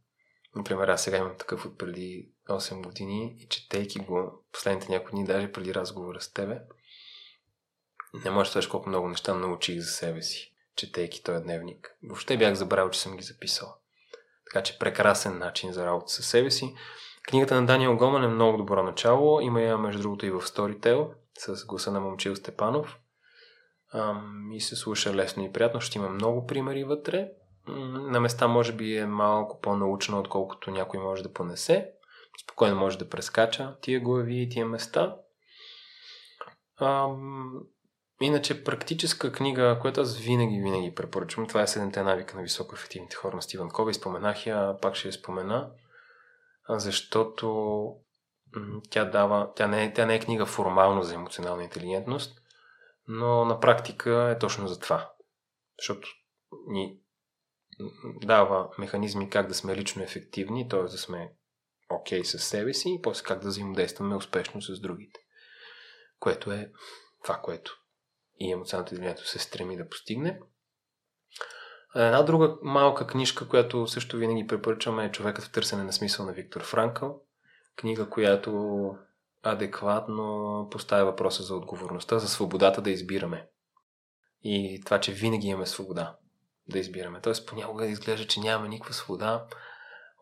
Например, аз сега имам такъв от преди 8 години и четейки го последните няколко дни, даже преди разговора с тебе, не можеш да колко много неща научих за себе си, четейки този дневник. Въобще бях забравил, че съм ги записал. Така че прекрасен начин за работа със себе си. Книгата на Даниел Гоман е много добро начало. Има я, между другото, и в Storytel с гласа на Момчил Степанов. Ам, и се слуша лесно и приятно. Ще има много примери вътре. На места може би е малко по-научно, отколкото някой може да понесе. Спокойно може да прескача тия глави и тия места. Ам, иначе практическа книга, която аз винаги, винаги препоръчвам, това е Седемте навика на високо ефективните хора на Стивен Кови. Споменах я, пак ще я спомена защото тя дава, тя не, е, тя не е книга формално за емоционална интелигентност, но на практика е точно за това. Защото ни дава механизми как да сме лично ефективни, т.е. да сме окей okay с себе си и после как да взаимодействаме успешно с другите. Което е това, което и емоционалната интелигентност се стреми да постигне. Една друга малка книжка, която също винаги препоръчваме е Човекът в търсене на смисъл на Виктор Франкъл. Книга, която адекватно поставя въпроса за отговорността, за свободата да избираме. И това, че винаги имаме свобода да избираме. Тоест, понякога изглежда, че нямаме никаква свобода,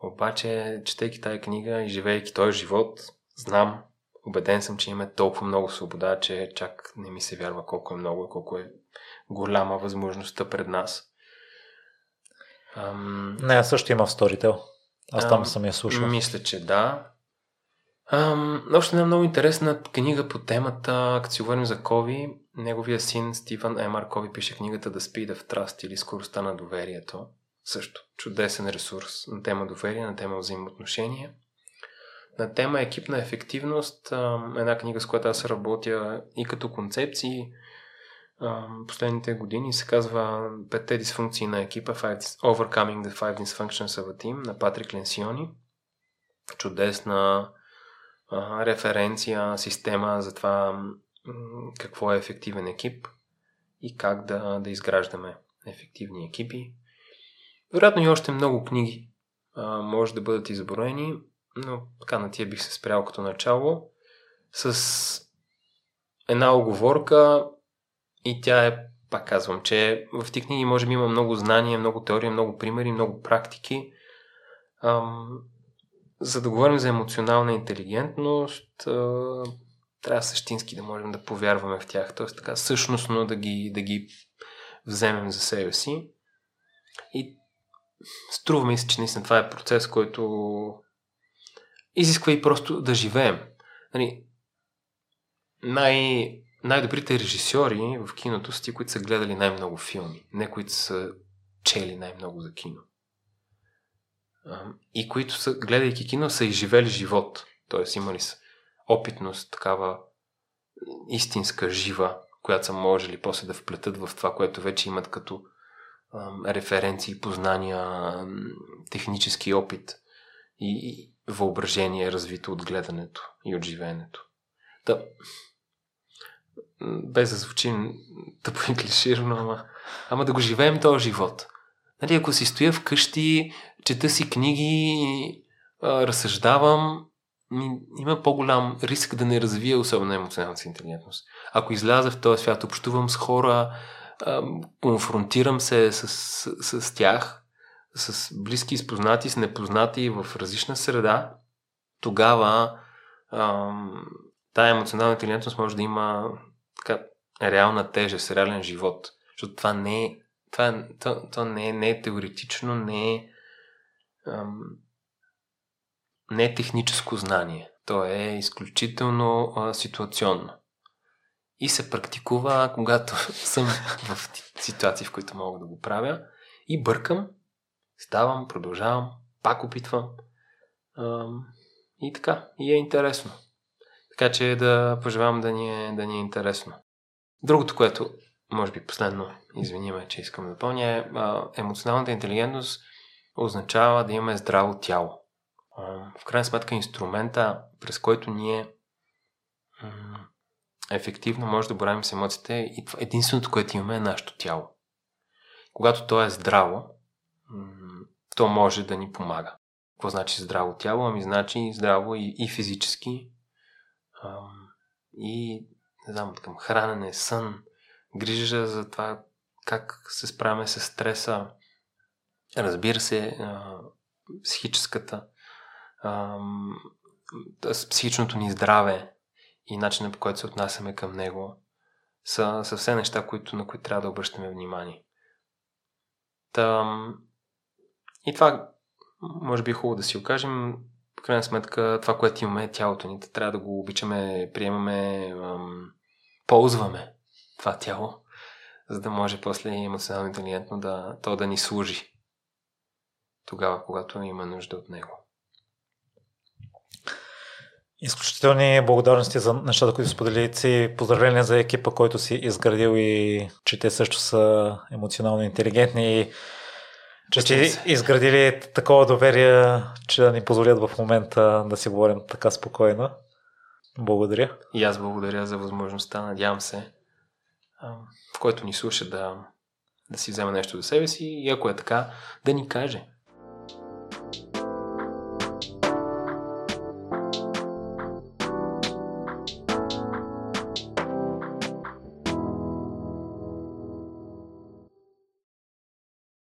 обаче, четейки тази книга и живейки този живот, знам, убеден съм, че имаме толкова много свобода, че чак не ми се вярва колко е много и колко е голяма възможността пред нас. Ам... Не, също има в Storytel. Аз там съм я слушал. Мисля, че да. Ам, още една много интересна книга по темата, като си говорим за Кови, неговия син Стивън Емар Кови пише книгата The Speed of Trust или Скоростта на доверието. Също чудесен ресурс на тема доверие, на тема взаимоотношения. На тема екипна ефективност, една книга, с която аз работя и като концепции, последните години се казва Петте дисфункции на екипа Overcoming the Five Dysfunctions of a Team на Патрик Ленсиони. Чудесна референция, система за това какво е ефективен екип и как да, да изграждаме ефективни екипи. Вероятно и още много книги а, може да бъдат изброени, но така на тия бих се спрял като начало с една оговорка и тя е, пак казвам, че в тези книги може би има много знания, много теория, много примери, много практики. Ам, за да говорим за емоционална интелигентност, а, трябва същински да можем да повярваме в тях, т.е. така същностно да ги, да ги вземем за себе си. И струва ми се, че наистина това е процес, който изисква и просто да живеем. Нали, най, най-добрите режисьори в киното са ти, които са гледали най-много филми, не които са чели най-много за кино. И които са, гледайки кино, са изживели живот. Тоест имали са опитност, такава истинска, жива, която са можели после да вплетат в това, което вече имат като референции, познания, технически опит и въображение, развито от гледането и от живеенето. Да, без да звучим тъпо и клиширано, ама, ама да го живеем този живот. Нали, ако си стоя вкъщи, чета си книги, разсъждавам, има по-голям риск да не развия особено емоционалната си интелигентност. Ако изляза в този свят, общувам с хора, конфронтирам се с, с, с тях, с близки изпознати, с непознати в различна среда, тогава тая емоционална интелигентност може да има така, реална тежест, реален живот. Защото това не е, това, то, то не, е, не е теоретично, не е, ам, не е техническо знание. То е изключително а, ситуационно и се практикува, когато съм в ситуации, в които мога да го правя и бъркам, ставам, продължавам, пак опитвам и така, и е интересно. Така че да пожелавам да ни е, да ни е интересно. Другото, което може би последно, извиниме, че искам да допълня, е емоционалната интелигентност означава да имаме здраво тяло. В крайна сметка инструмента, през който ние ефективно може да боравим с емоциите и единственото, което имаме е нашето тяло. Когато то е здраво, то може да ни помага. Какво значи здраво тяло? Ами значи здраво и, и физически, и не знам, към хранене, сън, грижа за това как се справяме с стреса, разбира се, психическата, психичното ни здраве, и начинът по който се отнасяме към него са, са все неща, които, на които трябва да обръщаме внимание. Та, и това може би е хубаво да си окажем. В крайна сметка, това, което имаме е тялото ни. Трябва да го обичаме, приемаме, ам, ползваме това тяло, за да може после емоционално интелигентно да, то да ни служи тогава, когато има нужда от него. Изключителни благодарности за нещата, които сподели си. Поздравления за екипа, който си изградил и че те също са емоционално интелигентни че си изградили такова доверие, че да ни позволят в момента да си говорим така спокойно. Благодаря. И аз благодаря за възможността. Надявам се, в който ни слуша да, да си вземе нещо за себе си и ако е така, да ни каже